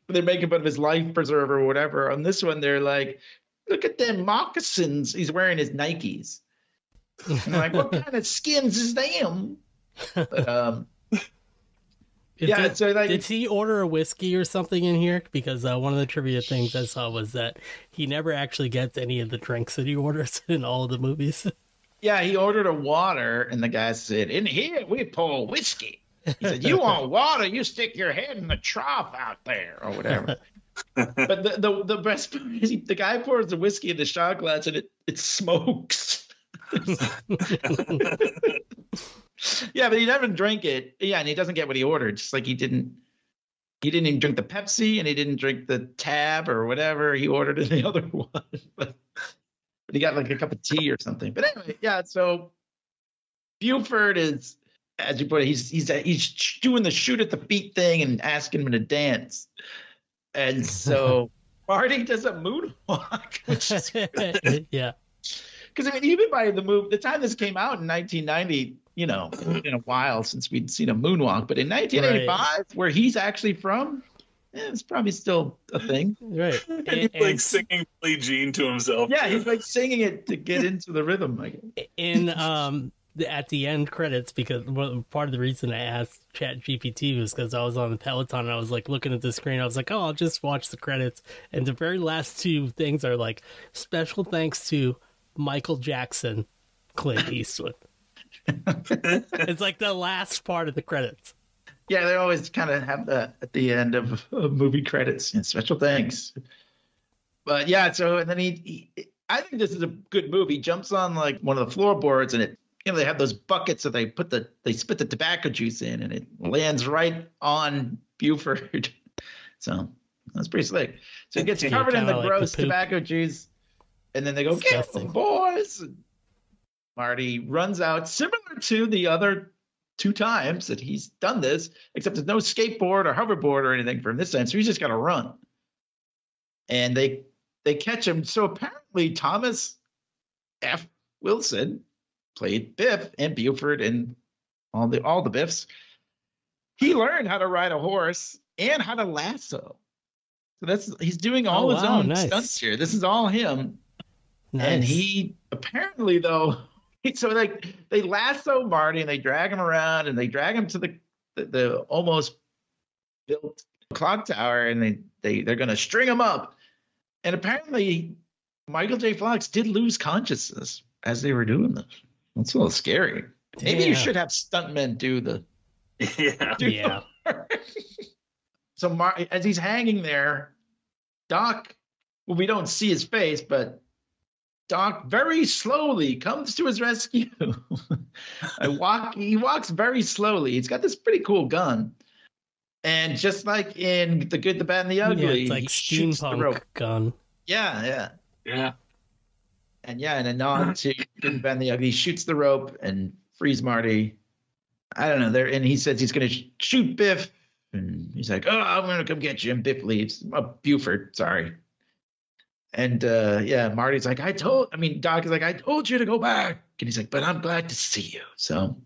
they're making fun of his life preserver or whatever. On this one, they're like, look at them moccasins. He's wearing his Nikes. And they're like, what kind of skins is them? But um, Is yeah, so like, Did he order a whiskey or something in here? Because uh, one of the trivia things I saw was that he never actually gets any of the drinks that he orders in all of the movies. yeah, he ordered a water, and the guy said, in here we pour whiskey. He said, you want water? You stick your head in the trough out there, or whatever. but the, the the best part is he, the guy pours the whiskey in the shot glass, and it it smokes. Yeah, but he never drank it. Yeah, and he doesn't get what he ordered. Just like he didn't, he didn't even drink the Pepsi, and he didn't drink the Tab or whatever he ordered in the other one. but, but he got like a cup of tea or something. But anyway, yeah. So Buford is, as you put it, he's he's he's doing the shoot at the feet thing and asking him to dance, and so Marty does a moonwalk, which is yeah. Because I mean, even by the move, the time this came out in 1990, you know, it's been a while since we'd seen a moonwalk. But in 1985, where he's actually from, eh, it's probably still a thing. Right. And And, he's like and singing Billie Jean to himself. Yeah, he's like singing it to get into the rhythm. Like in um at the end credits because part of the reason I asked Chat GPT was because I was on the Peloton and I was like looking at the screen. I was like, oh, I'll just watch the credits. And the very last two things are like special thanks to Michael Jackson, Clint Eastwood. it's like the last part of the credits. Yeah, they always kind of have that at the end of, of movie credits and special thanks. But yeah, so and then he, he, I think this is a good move. He jumps on like one of the floorboards and it, you know, they have those buckets that they put the they spit the tobacco juice in and it lands right on Buford. So that's pretty slick. So it gets covered in the like the gross poop. tobacco juice, and then they go, "Get them, boys!" And Marty runs out, similar to the other two times that he's done this, except there's no skateboard or hoverboard or anything for him this time. So he's just got to run. And they they catch him. So apparently Thomas F. Wilson played Biff and Buford and all the all the Biffs. He learned how to ride a horse and how to lasso. So that's he's doing all Oh, his wow, own nice. stunts here. This is all him. And he apparently though, so like they lasso Marty and they drag him around and they drag him to the the, the almost built clock tower and they they they're gonna string him up. And apparently Michael J. Fox did lose consciousness as they were doing this. That's a little scary. Maybe you should have stuntmen do the yeah. do Yeah. work. so Mar- as he's hanging there, Doc, well, we don't see his face, but Doc very slowly comes to his rescue. I walk. He walks very slowly. He's got this pretty cool gun, and just like in the Good, the Bad, and the Yeah, Ugly, it's like he shoots the rope. steampunk gun. Yeah, yeah. Yeah. And yeah, and a nod to Good, Ben the Ugly. He shoots the rope and frees Marty. I don't know. There, and he says he's going to shoot Biff, and he's like, "Oh, I'm going to come get you." And Biff leaves. Oh, Buford, sorry. And uh, yeah, Marty's like, "I told." I mean, Doc is like, "I told you to go back," and he's like, "But I'm glad to see you." So,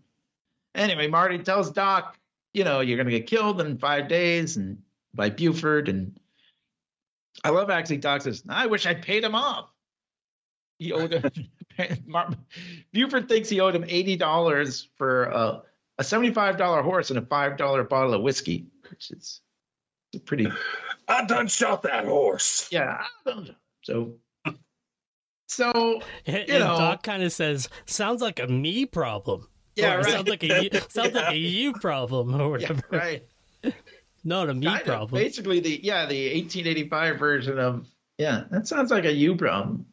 anyway, Marty tells Doc, "You know, you're going to get killed in five days, and by Buford." And I love actually Doc says, "I wish I paid him off." he owed him. Mar- Buford thinks he owed him eighty dollars for a, a seventy-five dollar horse and a five dollar bottle of whiskey, which is pretty I done shot that horse. yeah. So so And, You and know. Doc kind of says, "Sounds like a me problem." yeah, Or right. Sounds like a you, sounds like a you problem or yeah, whatever. right. Not a me Kind of. problem. Basically, the yeah, the 1885 version of yeah, that sounds like a you problem.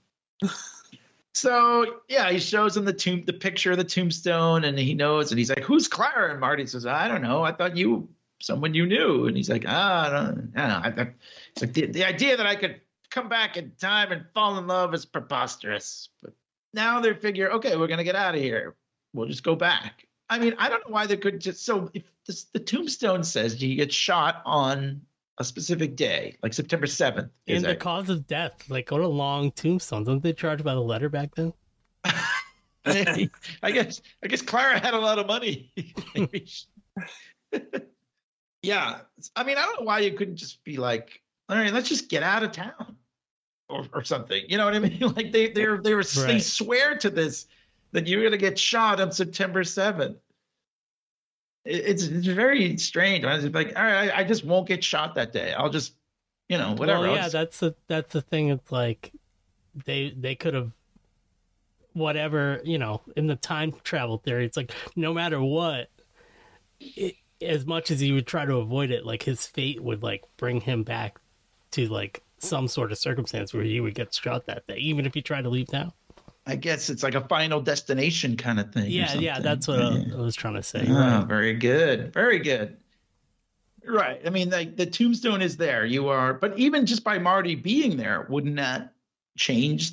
so yeah, he shows him the tomb, the picture of the tombstone, and he knows, and he's like, "Who's Clara?" And Marty says, "I don't know. I thought you someone you knew." And he's like, "Ah, I don't, I don't know." I thought it's like the, the idea that I could come back in time and fall in love is preposterous. But now they figure, okay, we're gonna get out of here. We'll just go back. I mean, I don't know why they could just so if this, the tombstone says you get shot on a specific day, like September 7th. is and the it? cause of death, like what a long tombstone. Don't they charge by the letter back then? I guess I guess Clara had a lot of money. Yeah, I mean, I don't know why you couldn't just be like, all right, let's just get out of town, or or something. You know what I mean? Like they they they were they swear to this that you're gonna get shot on September 7th. It's it's very strange. I was like, all right, I, I just won't get shot that day. I'll just, you know, whatever. Well, yeah, that's the that's the thing. It's like they they could have whatever you know in the time travel theory. It's like no matter what, it, as much as he would try to avoid it, like his fate would like bring him back to like some sort of circumstance where he would get shot that day, even if he tried to leave now. I guess it's like a final destination kind of thing. Yeah, yeah, that's what I, Yeah. I was trying to say. Oh, right. very good. Very good. Right. I mean, like the tombstone is there. You are, but even just by Marty being there, wouldn't that change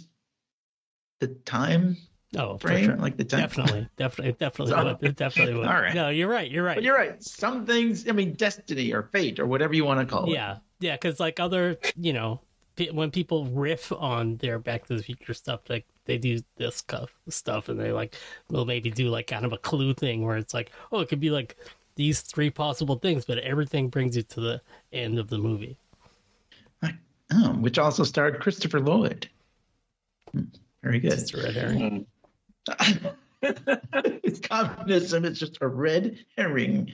the time Oh, for frame? sure. Like the time. Definitely, definitely, it definitely So- would. It definitely would. All right. No, you're right. You're right. But you're right. Some things, I mean, destiny or fate or whatever you want to call it. Yeah, yeah, because like other, you know, pe- when people riff on their Back to the Future stuff, like they do this stuff, stuff, and they like will maybe do like kind of a clue thing where it's like, oh, it could be like these three possible things, but everything brings you to the end of the movie. Oh, which also starred Christopher Lloyd. Hmm, Very good. It's a red herring. it's communism. It's just a red herring.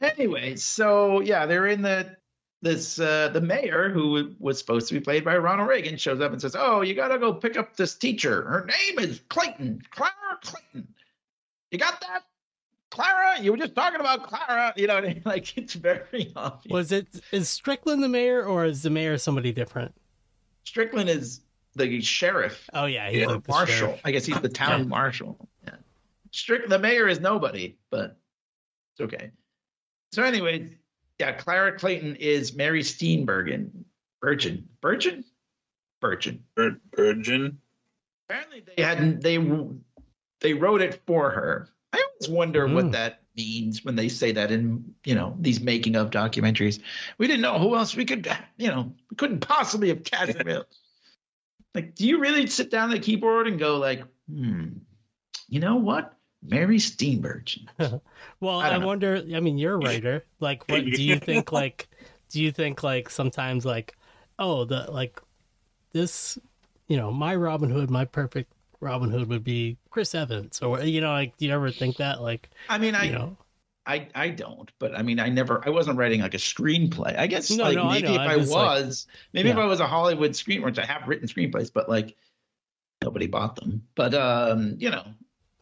Anyway, so yeah, they're in the this uh, the mayor who was supposed to be played by Ronald Reagan shows up and says, "Oh, you gotta go pick up this teacher. Her name is Clayton, Clara Clayton. You got that, Clara? You were just talking about Clara. You know, what I mean? like it's very obvious. Was it is Strickland the mayor or is the mayor somebody different? Strickland is the sheriff Oh yeah, he's like the marshal. sheriff. I guess he's the town Yeah. marshal. Yeah. Strict the mayor is nobody, but it's okay. So anyway, yeah, Clara Clayton is Mary Steenburgen. Virgin. Virgin? Virgin. Virgin. Apparently they hadn't they they wrote it for her. I always wonder Mm. what that means when they say that in you know these making of documentaries. We didn't know who else we could you know we couldn't possibly have cast them else. Like, do you really sit down at the keyboard and go like, hmm, you know what, Mary Steenburgen? Well, I I, wonder. I mean, you're a writer. Like, what do you think? Like, do you think like sometimes like, oh, the like this, you know, my Robin Hood, my perfect Robin Hood would be Chris Evans, or you know, like, do you ever think that? Like, I mean, I you know, I I don't, but I mean, I never, I wasn't writing like a screenplay. I guess No, like no, maybe know. if I'm I just, like- was, maybe if I was a Hollywood screenwriter, I have written screenplays, but like nobody bought them. But um, you know,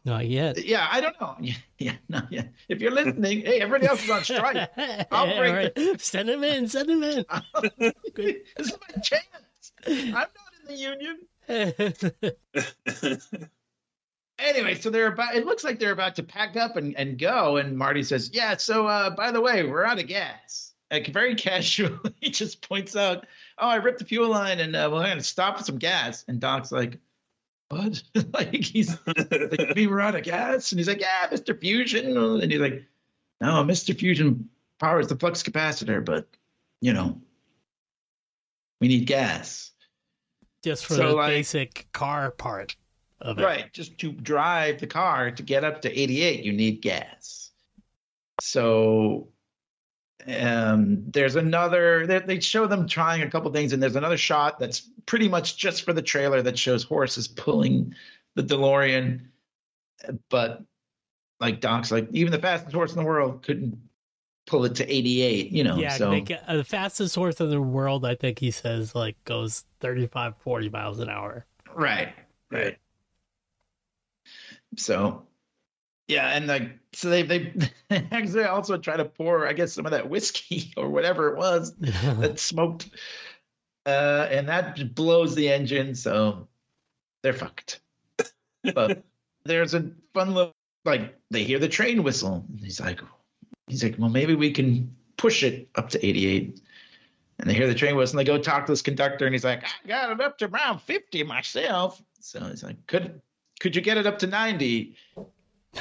not yet. yeah, I don't know. Yeah, yeah, no, yeah. If you're listening, hey, everybody else is on strike. I'll Yeah, break right. Send him in. Send him in. this is my chance. I'm not in the union. Anyway, so they're about. It looks like they're about to pack up and, and go. And Marty says, "Yeah. So, uh, by the way, we're out of gas." Like very casually, he just points out, "Oh, I ripped the fuel line, and uh, we're going to stop for some gas." And Doc's like, "What?" like he's like, "We were out of gas," and he's like, "Yeah, Mister Fusion." And he's like, "No, Mister Fusion powers the flux capacitor, but you know, we need gas." Just for So, the like- basic car part of it. Right. Just to drive the car to get up to 88, you need gas. So Um, there's another. They, they show them trying a couple things, and there's another shot that's pretty much just for the trailer that shows horses pulling the DeLorean. But like Doc's like even the fastest horse in the world couldn't pull it to 88. You know, yeah, so they uh, the fastest horse in the world, I think he says, like goes 35, 40 miles an hour. Right. Right. So, yeah, and like, so they they actually also try to pour, I guess, some of that whiskey or whatever it was that smoked, uh, and that blows the engine. So they're fucked. But there's a fun little like they hear the train whistle. And he's like, he's like, well, maybe we can push it up to 88. And they hear the train whistle and they go talk to this conductor and he's like, I got it up to around 50 myself. So he's like, could could you get it up to 90?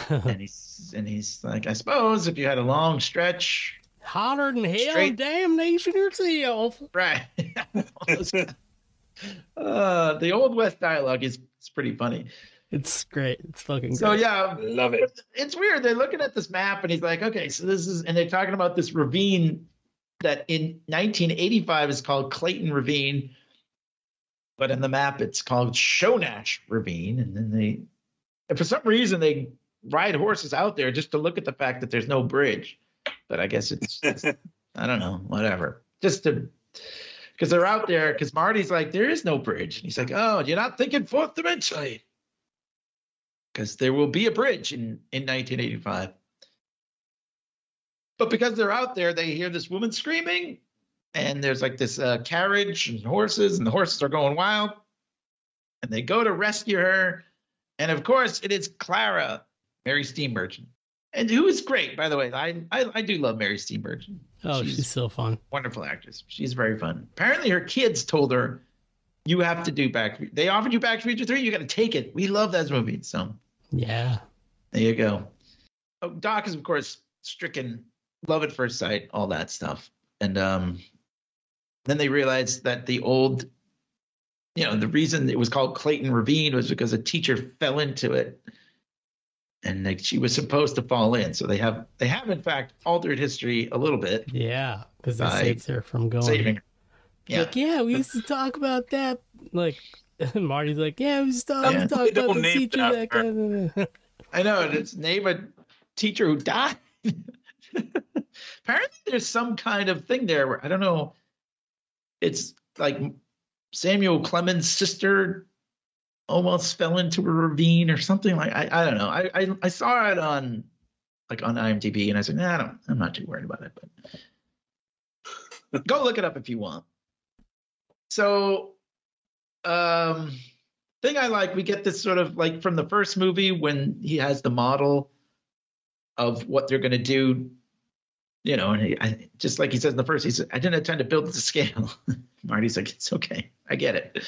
and he's and he's like, I suppose if you had a long stretch, Hotter than hell, Straight- damnation yourself. right? uh, the old west dialogue is it's pretty funny. It's great. It's fucking So great. yeah, Love it. it's weird. They're looking at this map and he's like, okay, so this is, and they're talking about this ravine that in 1985 is called Clayton Ravine, but in the map it's called Shonash Ravine. And then they, and for some reason, they ride horses out there just to look at the fact that there's no bridge. But I guess it's, just, I don't know, whatever. Just to, because they're out there, because Marty's like, there is no bridge. And he's like, oh, you're not thinking fourth dimensionally because there will be a bridge in, in 1985. But because they're out there, they hear this woman screaming, and there's like this uh, carriage and horses, and the horses are going wild. And they go to rescue her. And of course, it is Clara, Mary Steenburgen. And who is great, by the way. I, I, I do love Mary Steenburgen. oh, she's- she's so fun. Wonderful actress. She's very fun. Apparently, her kids told her, "You have to do Back." They offered you Back to Future Three. You got to take it. We love that movie. So Yeah. there you go. Oh, Doc is of course stricken, love at first sight, all that stuff, and um, then they realized that the old, you know, the reason it was called Clayton Ravine was because a teacher fell into it, and like she was supposed to fall in. So they have they have in fact altered history a little bit, Yeah. Because it By saves her from going. saving her. Yeah. Like, yeah, we used to talk about that. Like, Marty's like, yeah, we used to always Yeah. talk about the teacher that that kind of. I know and it's name a teacher who died. Apparently, there's some kind of thing there where I don't know. It's like Samuel Clemens' sister almost fell into a ravine or something like I, I don't know. I, I I saw it on like on IMDb and I said, nah, I don't I'm not too worried about it, but go look it up if you want. So um thing I like, we get this sort of like from the first movie when he has the model of what they're going to do, you know, and he, I, just like he says in the first, he said, I didn't intend to build to scale. Marty's like, it's okay. I get it.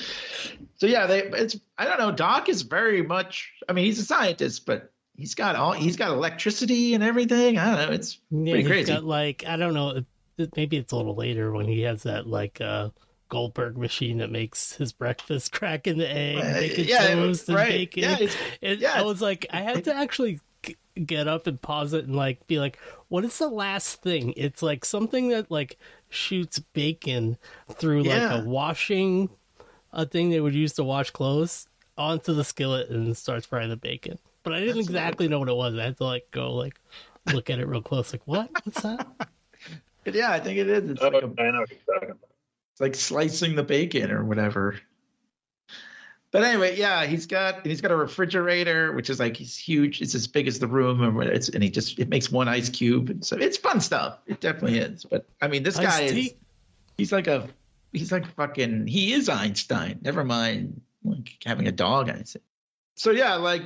So yeah, they, it's, I don't know. Doc is very much, I mean, he's a scientist, but he's got all, he's got electricity and everything. I don't know. It's Yeah, pretty crazy. got like I don't know. Maybe it's a little later when he has that like uh Goldberg machine that makes his breakfast crack in the egg, Uh, making yeah, toast and right. bacon. Yeah, It, yeah, I was like, I had to actually get up and pause it and like be like, what is the last thing? It's like something that like shoots bacon through Yeah. like a washing, a thing they would use to wash clothes onto the skillet and starts frying the bacon. But I didn't That's exactly know what it was. I had to like go like look at it real close. Like what? What's that? yeah, I think it is. It's Oh, like, a, I know what you're talking about. it's like slicing the bacon or whatever. But anyway, yeah, he's got he's got a refrigerator, which is like he's huge. It's as big as the room, and it's and he just it makes one ice cube, and so it's fun stuff. It definitely is. But I mean, this guy Iced is he's like a he's like fucking he is Einstein. Never mind like having a dog. I say. So yeah, like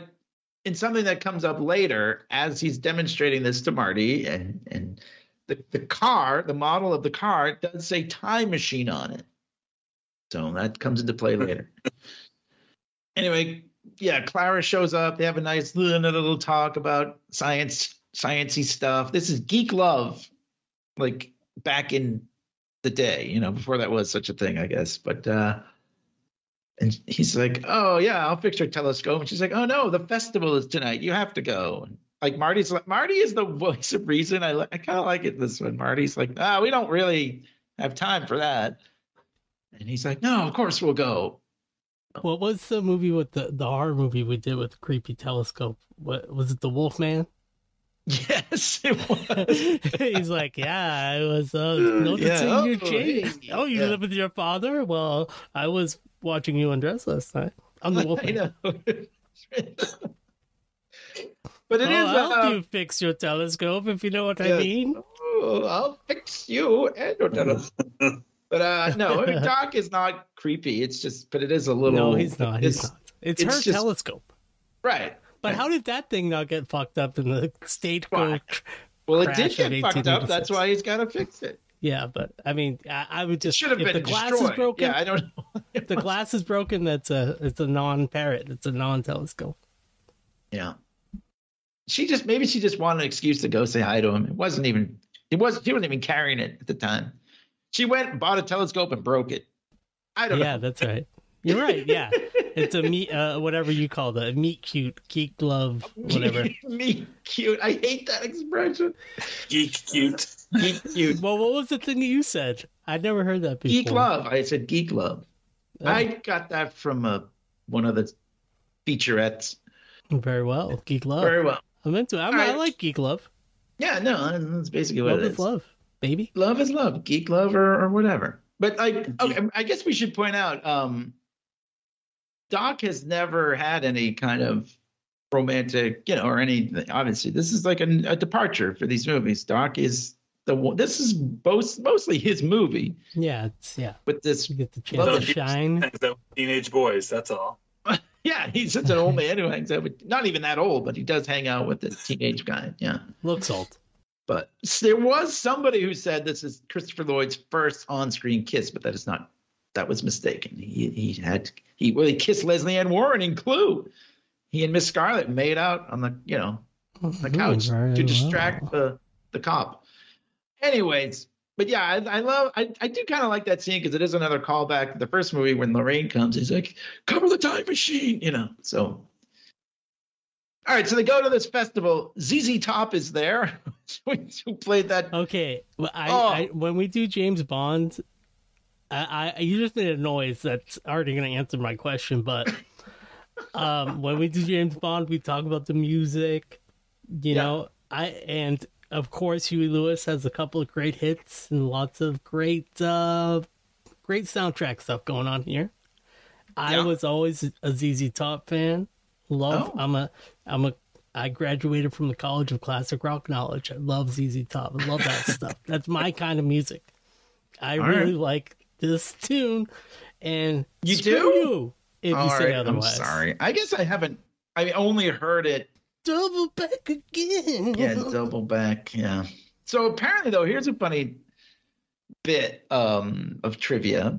in something that comes up later, as he's demonstrating this to Marty, and and the the car, the model of the car, does say time machine on it. So that comes into play later. anyway, yeah, Clara shows up. They have a nice little, talk about science, sciency stuff. This is geek love, like back in the day, you know, before that was such a thing, I guess. But uh and he's like, "Oh yeah, I'll fix your telescope." And she's like, "Oh no, the festival is tonight. You have to go." Like Marty's like Marty is the voice of reason. I I kind of like it this one. Marty's like, ah, we don't really have time for that, and he's like, no, of course we'll go. What was the movie with the the horror movie we did with the creepy telescope? What was it? The Wolfman. Yes, it was. He's like, yeah, I was uh, Yeah. noticing Oh, you changed. hey. Oh, you Yeah. live with your father? Well, I was watching you undress last night. I'm the I Wolfman. know. but it oh, is. I'll uh, do fix your telescope if you know what I mean. Oh, I'll fix you and your telescope. But uh, no, I mean, Doc is not creepy. It's just, but it is a little. No, he's not. He's it's- not. It's, it's her just- telescope. Right. But how did that thing not get fucked up in the stagecoach? Well, it did get fucked up. That's why he's got to fix it. Yeah, but I mean, I, I would It just should have if been the glass destroyed. is broken. Yeah, I don't know. if the glass is broken, that's a it's a non-parrot. It's a non-telescope. Yeah. She just maybe she just wanted an excuse to go say hi to him. It wasn't even it was she wasn't even carrying it at the time. She went and bought a telescope and broke it. I don't Yeah, know. that's right. You're right. Yeah, it's a meat, uh, whatever you call the meat cute geek glove, whatever. Me cute. I hate that expression. Geek cute. Geek cute. well, what was the thing that you said? I'd never heard that before. Geek love. I said geek love. Oh, I got that from uh, one of the featurettes. very well. Geek love. Very well. I'm into it. I'm, All I like geek love. Yeah, no, that's basically what Love it is is. love, baby. love is love geek love or, or whatever but like okay i guess we should point out um doc has never had any kind of romantic you know or any obviously this is like a, a departure for these movies doc is the one this is both mostly his movie Yeah, it's yeah. but this You get the chance Love to shine. Hangs out teenage boys. That's all. yeah he's such an old man who hangs out with not even that old but he does hang out with the teenage guy yeah Looks old. But there was somebody who said this is Christopher Lloyd's first on-screen kiss, but that is not. That was mistaken. He he had he well he kissed Lesley Ann Warren in Clue. He and Miss Scarlett made out on the you know the couch to distract well. the the cop. Anyways, but yeah, I, I love I, I do kind of like that scene because it is another callback to the first movie when Lorraine comes. He's like, "Cover the time machine," you know. So. All right, so they go to this festival. ZZ Top is there, who played that Okay, well, I, Oh. I when we do James Bond, I, I you just made a noise that's already going to answer my question. But um, when we do James Bond, we talk about the music, you Yeah. know. I and of course Huey Lewis has a couple of great hits and lots of great, uh, great soundtrack stuff going on here. I was always a ZZ Top fan. Love. Oh. I'm a. I'm a. I graduated from the College of Classic Rock Knowledge. I love ZZ Top. I love that stuff. That's my kind of music. I All really right. like this tune, and You do? you if All you say right, otherwise. I'm sorry. I guess I haven't. I only heard it. Double back again. Yeah, double back. Yeah. So apparently, though, here's a funny bit um, of trivia.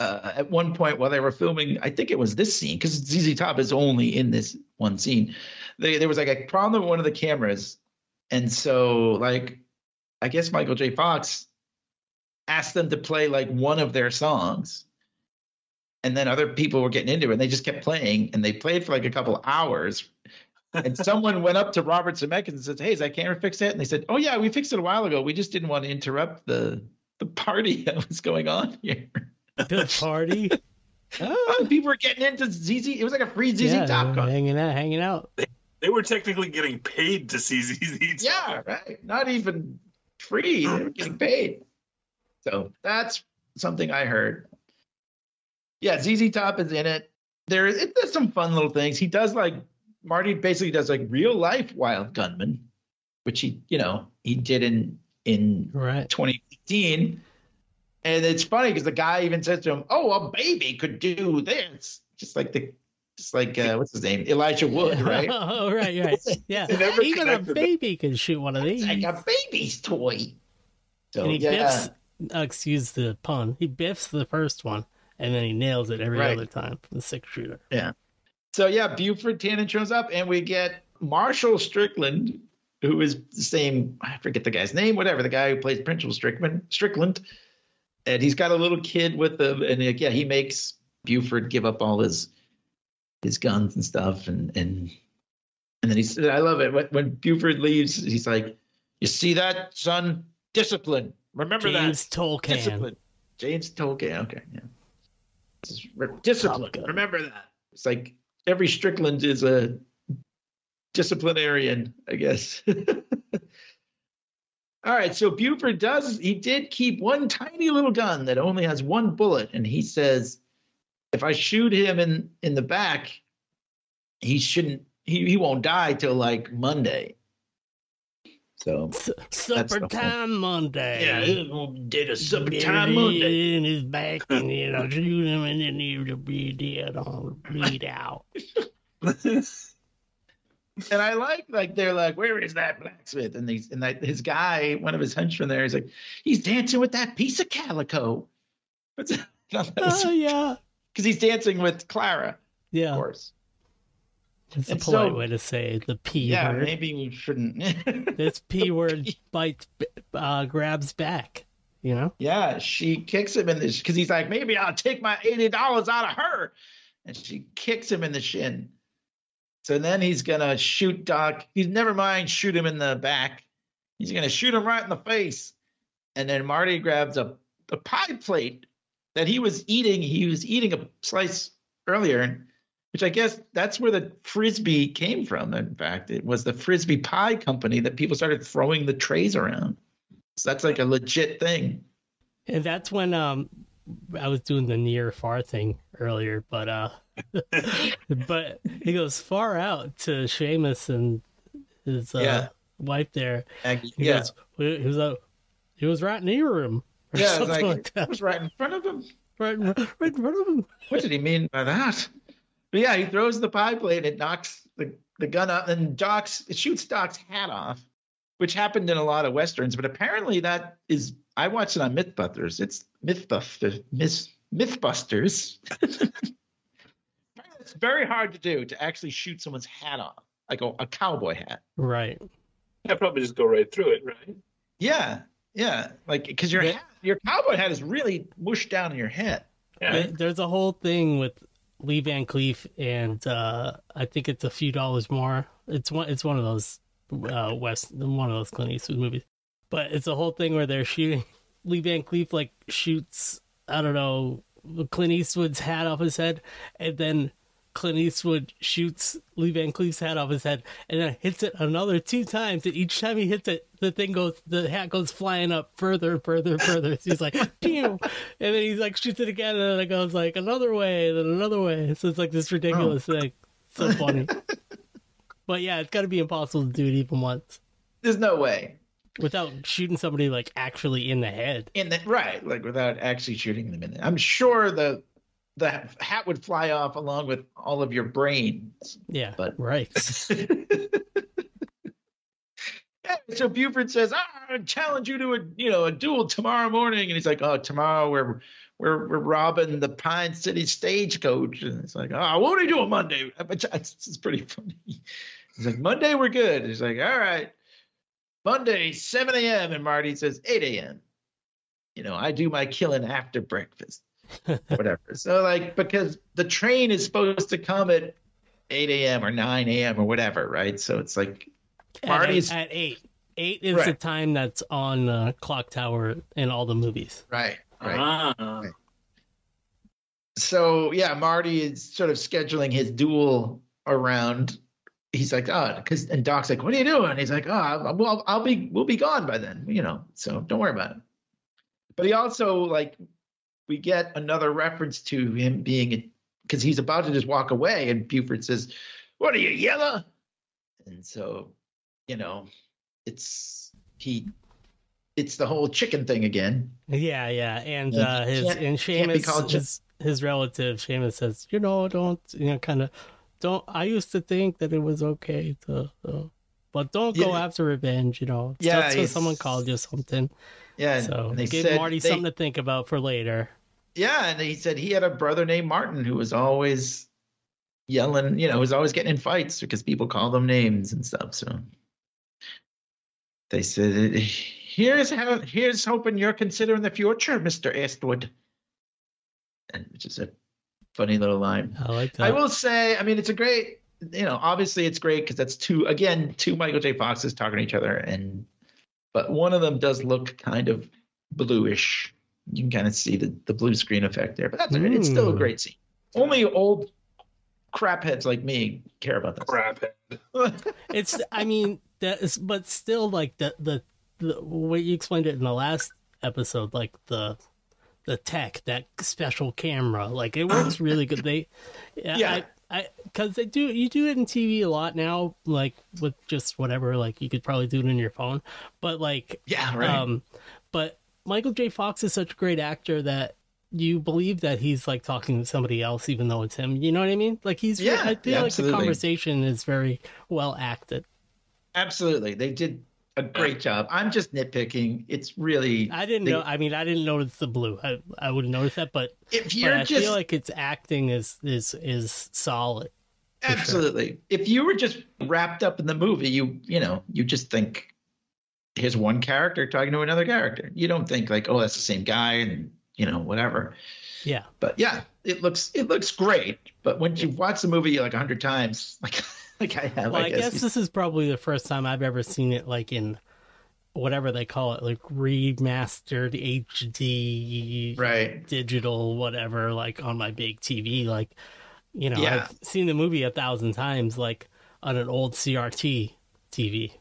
Uh, at one point, while they were filming, I think it was this scene because ZZ Top is only in this one scene. They, there was like a problem with one of the cameras, and so like, I guess Michael J. Fox asked them to play like one of their songs, and then other people were getting into it, and they just kept playing, and they played for like a couple hours, and someone went up to Robert Zemeckis and said, "Hey, is that camera fixed yet?" And they said, "Oh yeah, we fixed it a while ago. We just didn't want to interrupt the the party that was going on here." The party. Oh, people were getting into ZZ. It was like a free ZZ yeah, Top concert. hanging out, hanging out. They were technically getting paid to see ZZ Top. Yeah, right. Not even free. They were getting paid. So that's something I heard. Yeah, ZZ Top is in it. There, it does some fun little things. He does like Marty basically does like real life Wild Gunman, which he, you know, he did in in Right. 2015. And it's funny because the guy even says to him, "Oh, a baby could do this," just like the, just like uh, what's his name, Elijah Wood, right? oh, right, right. Yeah. Even a baby can shoot one of these. It's like a baby's toy. So and he yeah, biffs, uh, excuse the pun, he biffs the first one and then he nails it every Right. other time from the six shooter. Yeah. So yeah, Buford Tannen shows up, and we get Marshal Strickland, who is the same. I forget the guy's name, whatever the guy who plays Principal Strickland. Strickland, and he's got a little kid with him, and like, yeah, he makes Buford give up all his his guns and stuff, and and And then he said, I love it. When, when Buford leaves, he's like, You see that, son? Discipline. Remember James that. Tolkan. Discipline. James Tolkan. Okay. Yeah. This is re- discipline. Remember that. It's like every Strickland is a disciplinarian, I guess. All right, so Buford does he did keep one tiny little gun that only has one bullet, and he says if I shoot him in in the back, he shouldn't he, he won't die till like Monday. So supper time Monday. yeah, he did a supper time Monday. in his back, and you know, shoot him, and then he'll be dead on bleed out. And I like like they're like, where is that blacksmith? And these and that his guy, one of his henchmen there, he's like, he's dancing with that piece of calico. What's that? Oh yeah, Because he's dancing with Clara, Yeah, of course. It's a polite so- way to say the p Yeah, word. maybe we shouldn't. This p word bites, uh, grabs back. You know. yeah, she kicks him in the because he's like, maybe I'll take my eighty dollars out of her, and she kicks him in the shin. So then he's gonna shoot Doc. He's never mind shoot him in the back. He's gonna shoot him right in the face, and then Marty grabs a a pie plate that he was eating. He was eating a slice earlier, which I guess that's where the frisbee came from. In fact, it was the frisbee pie company that people started throwing the trays around. So that's like a legit thing. And that's when um I was doing the near far thing earlier, but uh but he goes far out to Seamus and his uh, Yeah. wife there. Aggie. He yeah, goes he was uh, he was right near him. Yeah, like, like, it that. was right in front of him. Right, right in front of him. What did he mean by that? But yeah, he throws the pie plate. It knocks the, the gun up, and Doc's it shoots Doc's hat off, which happened in a lot of westerns. But apparently, that is I watched it on MythBusters. It's MythBusters. Myth, MythBusters. it's very hard to do to actually shoot someone's hat off, like a, a cowboy hat. Right. I probably just go right through it, right? Yeah, yeah, like because your Yeah. hat, your cowboy hat is really mushed down in your head. Yeah. There's a whole thing with Lee Van Cleef, and uh, I think it's a few dollars more. It's one. It's one of those uh, West, one of those Clint Eastwood movies. But it's a whole thing where they're shooting. Lee Van Cleef like shoots. I don't know Clint Eastwood's hat off his head, and then Clint Eastwood shoots Lee Van Cleef's hat off his head, and then hits it another two times. And each time he hits it, the thing goes, the hat goes flying up further, further, further. So he's like, pew, and then he's like shoots it again, and then it goes like another way, and then another way. So it's like this oh. ridiculous thing. So funny. but yeah, it's got to be impossible to do it even once There's no way. Without shooting somebody like actually in the head. in the right, like without actually shooting them in it. I'm sure the the hat would fly off along with all of your brains. Yeah, But- right. So Buford says, "Ah, "I challenge you to a you know a duel tomorrow morning," and he's like, "Oh, tomorrow we're we're we're robbing the Pine City stagecoach," and it's like, "Oh, what are you doing Monday?" But it's, it's pretty funny. He's like, "Monday we're good." He's like, "All right, Monday 7 a.m." and Marty says 8 a.m. You know, I do my killing after breakfast, whatever. so like, because the train is supposed to come at 8 a.m. or 9 a.m. or whatever, right? So it's like Marty's- at eight. Eight is the time that's on uh, Clock Tower in all the movies. right, right. Ah. so yeah, Marty is sort of scheduling his duel around. He's like, oh, because and Doc's like, what are you doing? He's like, oh, I'll- well, I'll be, we'll be gone by then, you know. So don't worry about it. But he also like, we get another reference to him being, because he's about to just walk away, and Buford says, "What are you yellow?" And so, you know, it's he, it's the whole chicken thing again. Yeah, yeah, and uh, his and Seamus, his, his relative Seamus says, you know, don't you know, kind of, don't. I used to think that it was okay to, uh, but don't go Yeah. after revenge. You know, Yeah, just because someone called you something. Yeah, So they give said Marty they- something to think about for later. Yeah, and he said he had a brother named Martin who was always yelling, you know, was always getting in fights because people call them names and stuff. So they said, "Here's how. Here's hoping you're considering the future, Mister Eastwood," and which is a funny little line. I like that. I will say, I mean, it's a great. you know, obviously it's great because that's two again two Michael J. Foxes talking to each other, and but one of them does look kind of bluish. You can kind of see the the blue screen effect there, but that's all right. It's still a Mm. great scene. Only old crap heads like me care about this. Craphead. It's I mean that is but still like the the the way you explained it in the last episode, like the the tech, that special camera, like it works really good. They Yeah. I, I because they do you do it in TV a lot now, like with just whatever, like you could probably do it in your phone. But like yeah, right. um but Michael J. Fox is such a great actor that you believe that he's like talking to somebody else even though it's him. You know what I mean? Like he's Yeah, I feel yeah, like absolutely. the conversation is very well acted. Absolutely, they did a great job. I'm just nitpicking. It's really I didn't they- know. I mean, I didn't notice the blue. I I would notice that, but, if you're I just feel like its acting is is is solid. sure. Absolutely. If you were just wrapped up in the movie, you you know, you just think here's one character talking to another character. You don't think like, oh, that's the same guy and you know, whatever. Yeah, But yeah, it looks it looks great. But when you watch the movie like a hundred times, like like I have, well, I, I guess, guess this is probably the first time I've ever seen it like in whatever they call it, like remastered HD, right. digital, whatever, like on my big TV. Like, you know, Yeah. I've seen the movie a thousand times, like on an old CRT TV,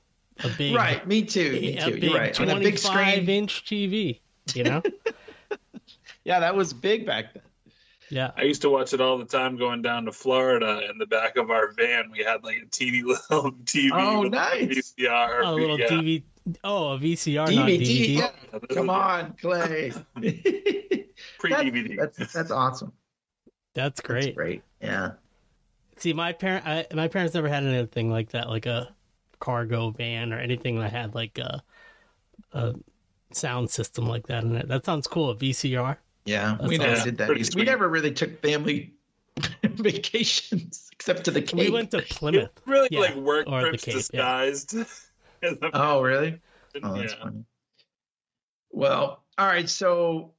a big, Right, me too. Me a too. big You're right. On a big 25 screen. inch TV. You know, Yeah, that was big back then. Yeah. I used to watch it all the time going down to Florida. In the back of our van, we had like a teeny little TV. Oh, with nice. VCR. Oh, a little yeah. DVD. Oh, a VCR, not DVD. DVD. Yeah. Come on, Clay. Pre-DVD. That's that's awesome. That's That's great. great. Yeah. See, my parent, I, my parents never had anything like that, like a cargo van or anything that had like a, a sound system like that in it. That sounds cool. A VCR. Yeah, That's we never awesome. did that. Pretty. We sweet. never really took family vacations except to the Cape. We went to Plymouth. really Yeah, like work or the trips Cape, disguised. as a Oh, really? Oh, that's yeah. funny. Well, all right. So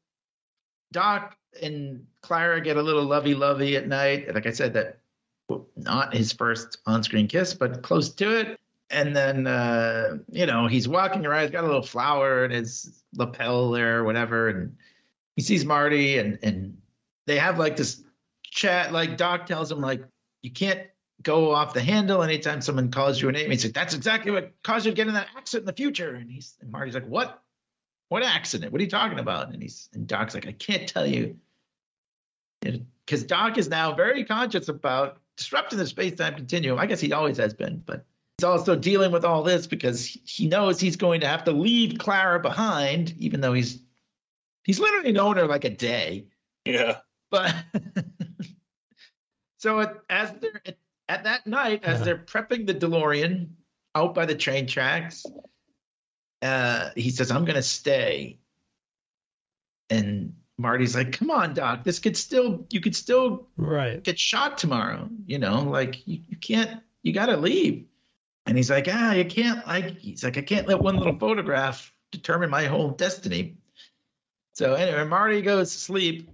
Doc and Clara get a little lovey-lovey at night. Like I said, that not his first on-screen kiss, but close to it. And then, uh, you know, he's walking around. He's got a little flower in his lapel there, or whatever. And he sees Marty, and and they have like this chat. Like Doc tells him, like, you can't go off the handle anytime someone calls you a name. He's like, that's exactly what caused you to get in that accident in the future. And he's and Marty's like, what? What accident? What are you talking about? And he's and Doc's like, I can't tell you. Because Doc is now very conscious about disrupting the space-time continuum. I guess he always has been, but he's also dealing with all this because he knows he's going to have to leave Clara behind, even though he's he's literally known her like a day. Yeah. But so at, as they're at, at that night, as they're prepping the DeLorean out by the train tracks, uh, he says, "I'm gonna stay." And Marty's like, "Come on, Doc. This could still you could still Right. get shot tomorrow. You know, like you, you can't. You gotta leave." And he's like, "Ah, you can't. Like he's like, I can't let one little photograph determine my whole destiny." So anyway, Marty goes to sleep,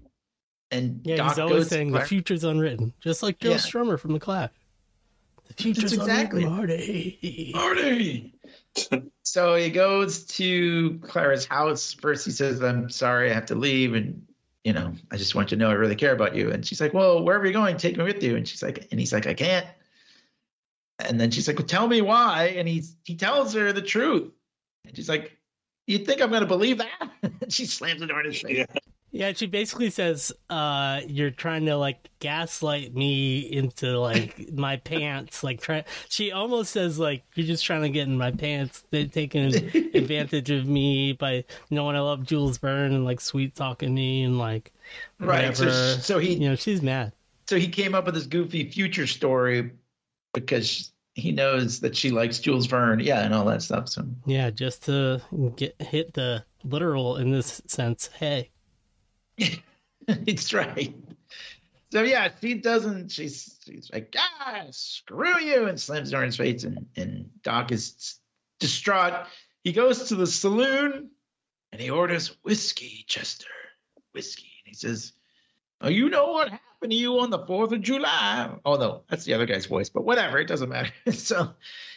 and Yeah, Doc he's always goes saying the future's unwritten, just like Joe Yeah. Strummer from the Clash. The future's exactly- unwritten, Marty. Marty. so he goes to Clara's house. First, he says, "I'm sorry, I have to leave," and you know, I just want you to know I really care about you. And she's like, "Well, wherever you're going, take me with you." And she's like, and he's like, "I can't." And then she's like, "Well, tell me why." And he he tells her the truth. And she's like, "You think I'm going to believe that?" she slams the door in his face. Yeah. Yeah, she basically says, uh, you're trying to like gaslight me into like my pants. Like try she almost says like you're just trying to get in my pants. They're taking advantage of me by knowing I love Jules Verne and like sweet talking me and like Right. So, whatever. so he you know, she's mad. so he came up with this goofy future story because he knows that she likes Jules Verne, yeah, and all that stuff. So Yeah, just to get hit the literal in this sense. Hey, it's right. So yeah, she doesn't. She's she's like, ah, screw you, and slams the door in his face. And and Doc is distraught. He goes to the saloon and he orders whiskey, Chester, whiskey. And he says, Oh, you know what happened to you on the Fourth of July? Oh no, that's the other guy's voice, but whatever, it doesn't matter. so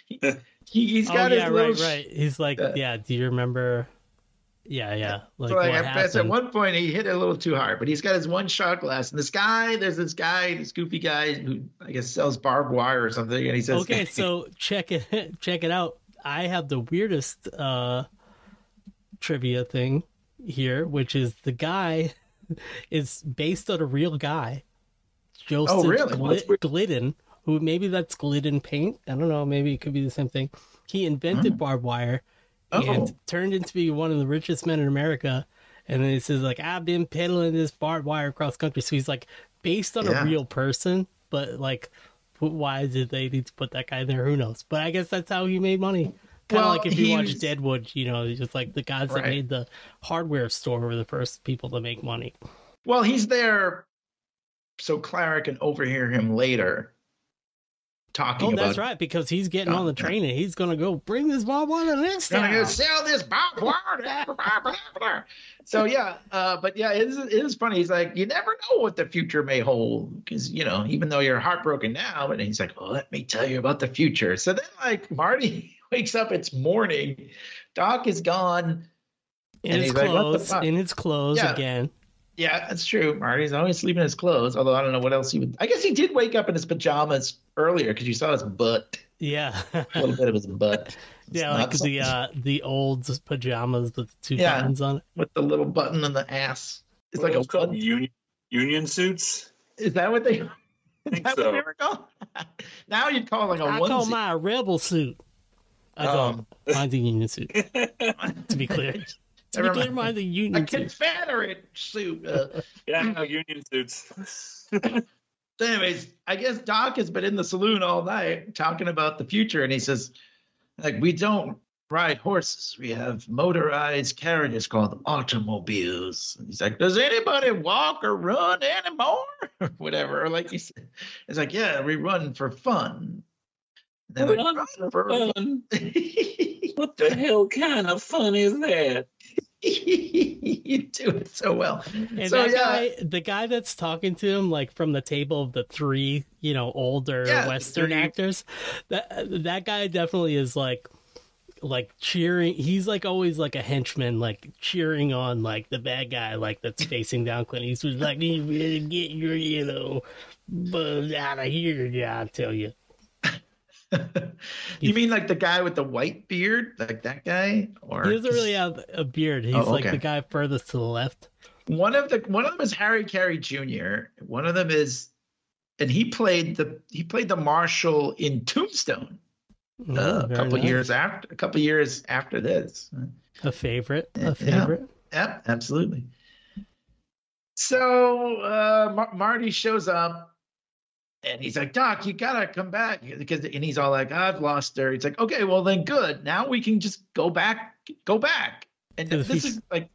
he, he, he's Oh got yeah, his little. right, right. He's like, uh, yeah. Do you remember? Yeah, yeah. Like so like, at, at one point he hit it a little too hard, but he's got his one shot glass. And this guy, there's this guy, this goofy guy who I guess sells barbed wire or something, and he says, okay, so check it check it out. I have the weirdest uh trivia thing here, which is the guy is based on a real guy. Joseph Oh, really? Gli- Glidden, who maybe that's Glidden paint. I don't know, maybe it could be the same thing. He invented mm. barbed wire. Oh. and turned into be one of the richest men in America. And then he says like I've been peddling this barbed wire across country. So he's like based on Yeah. a real person, but like why did they need to put that guy there? Who knows? But I guess that's how he made money. Kind of Well, like if you watch was- Deadwood, you know, just like the guys that made the hardware store were the first people to make money. Well, he's there so Clara can overhear him later talking Oh, that's right, because he's getting on the train and he's gonna go bring this barbed wire to this gonna go sell this barbed wire. so yeah, uh, but yeah, it is, it is funny. He's like, you never know what the future may hold, because you know, even though you're heartbroken now, but he's like, well, let me tell you about the future. So then, like, Marty wakes up. It's morning. Doc is gone. In and his like, what the clothes, in his clothes again. Yeah, that's true. Marty's always sleeping in his clothes. Although I don't know what else he would. I guess he did wake up in his pajamas earlier because you saw his butt, Yeah. a little bit of his butt. It's yeah, not like the uh the old pajamas with the two Yeah. buttons on it. with the little button on the ass. It's What like a it's called union union suits. Is that what they? Is I think so. they were called? now you'd call like a I call my rebel suit. I Um, don't. Mine's a union suit. To be clear, to be Never clear, mind. mine's a a union suit. Confederate suit. Uh, Yeah, no, union suits. so anyways, I guess Doc has been in the saloon all night talking about the future, and he says, like, we don't ride horses. We have motorized carriages called automobiles. And he's like, does anybody walk or run anymore? or whatever. Or like he said, it's like, yeah, we run for fun. Like, Run "Run for fun. What the hell kind of fun is that? you do it so well. And so that yeah, guy, the guy that's talking to him, like from the table of the three, you know, older Yeah, Western actors, that that guy definitely is like, like cheering. He's like always like a henchman, like cheering on like the bad guy, like that's facing down Clint Eastwood. Like you better get your, you know, buzz out of here, yeah, I tell you. you mean like the guy with the white beard, like that guy, or He doesn't really have a beard. He's Oh, like the guy furthest to the left. one of the one of them is Harry Carey Jr. One of them is, and he played the he played the marshal in Tombstone Oh, uh, a couple nice. years after a couple years after this. A favorite. A favorite. Yep, absolutely. So uh, Mar- Marty shows up, and he's like, "Doc, you gotta come back," because and he's all like, "I've lost her." He's like, "Okay, well then, good. Now we can just go back, go back." And this is like,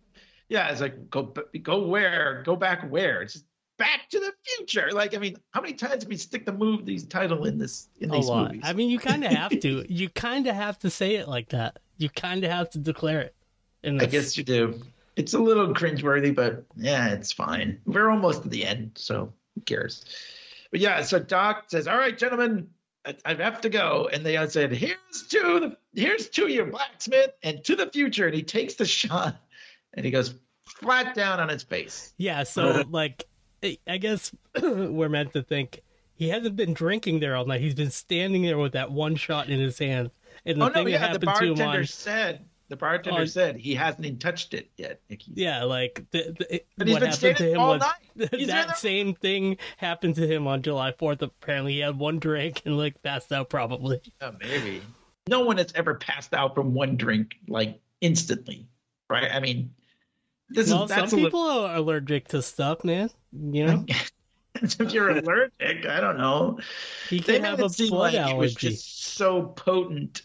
yeah, it's like go go where, go back where? It's just back to the future. Like, I mean, how many times did we stick the move these title in this in a these lot. movies? I mean, you kind of have to. You kind of have to say it like that. You kind of have to declare it. In I guess you do. It's a little cringeworthy, but yeah, it's fine. We're almost at the end, so who cares? But yeah, so Doc says, "All right, gentlemen, I, I have to go." And they all said, "Here's to the here's to your blacksmith and to the future." And he takes the shot, and he goes flat down on his face. Yeah. So, like, I- guess we're meant to think he hasn't been drinking there all night. He's been standing there with that one shot in his hand. And the oh no, thing that yeah, the happened to him bartender on, said the bartender said he hasn't even touched it yet. Nikki. yeah, like the, the, it- But he's what been happened to him all was that there- same thing happened to him on July Fourth. Apparently, he had one drink and like passed out. Probably. Oh, maybe. No one has ever passed out from one drink like instantly, right? I mean, this well, is some that's a little- people are allergic to stuff, man. You know, if you're allergic, I don't know. he They can made have a blood it was just so potent,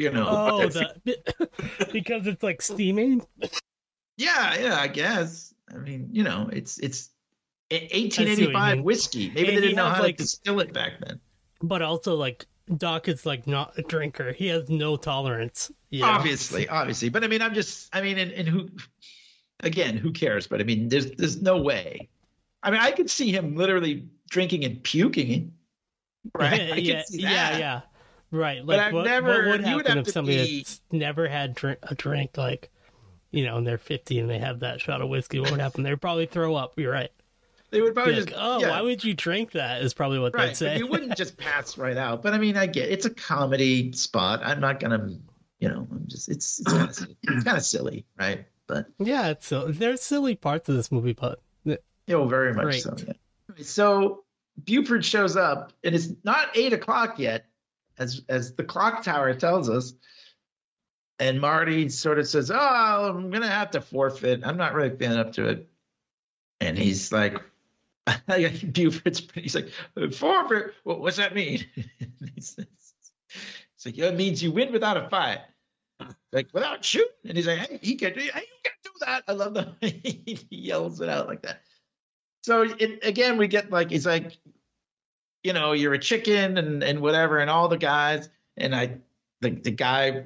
you know. Oh, the, because it's like steaming. yeah, yeah, I guess. I mean, you know, it's it's I see what you 1885 whiskey. Maybe And they didn't know how like- to distill it back then. But also, like Doc is like not a drinker. He has no tolerance. know? Obviously, obviously, but I mean, I'm just, I mean, and, and who, again, who cares? But I mean, there's there's no way I mean, I could see him literally drinking and puking. Right? I yeah, yeah, yeah. Right. But Like I've what, never- what would you would happen have if somebody be- that's never had drink, a drink, like, you know, and they're 50 and they have that shot of whiskey? What would happen? They'd probably throw up. You're right. They would probably like, just. oh, yeah. why would you drink that? Is probably what they'd Right, say. but you wouldn't just pass right out. But I mean, I get it's a comedy spot. I'm not gonna, you know, I'm just it's it's kind of it's kind of silly, right? But yeah, it's so there's silly parts of this movie, but you know, very much Great. so. Yeah. So Buford shows up, and it's not eight o'clock yet, as as the clock tower tells us. And Marty sort of says, "Oh, I'm gonna have to forfeit. I'm not really feeling up to it." And he's like, Buford's he's like, "Forfeit? What, what's that mean?" "It's like it means you win without a fight." Like without shooting, and he's like, "Hey, he can, hey, you can do that." I love the way he yells it out like that. So it, again, we get like he's like, you know, you're a chicken and and whatever, and all the guys, and I, the the guy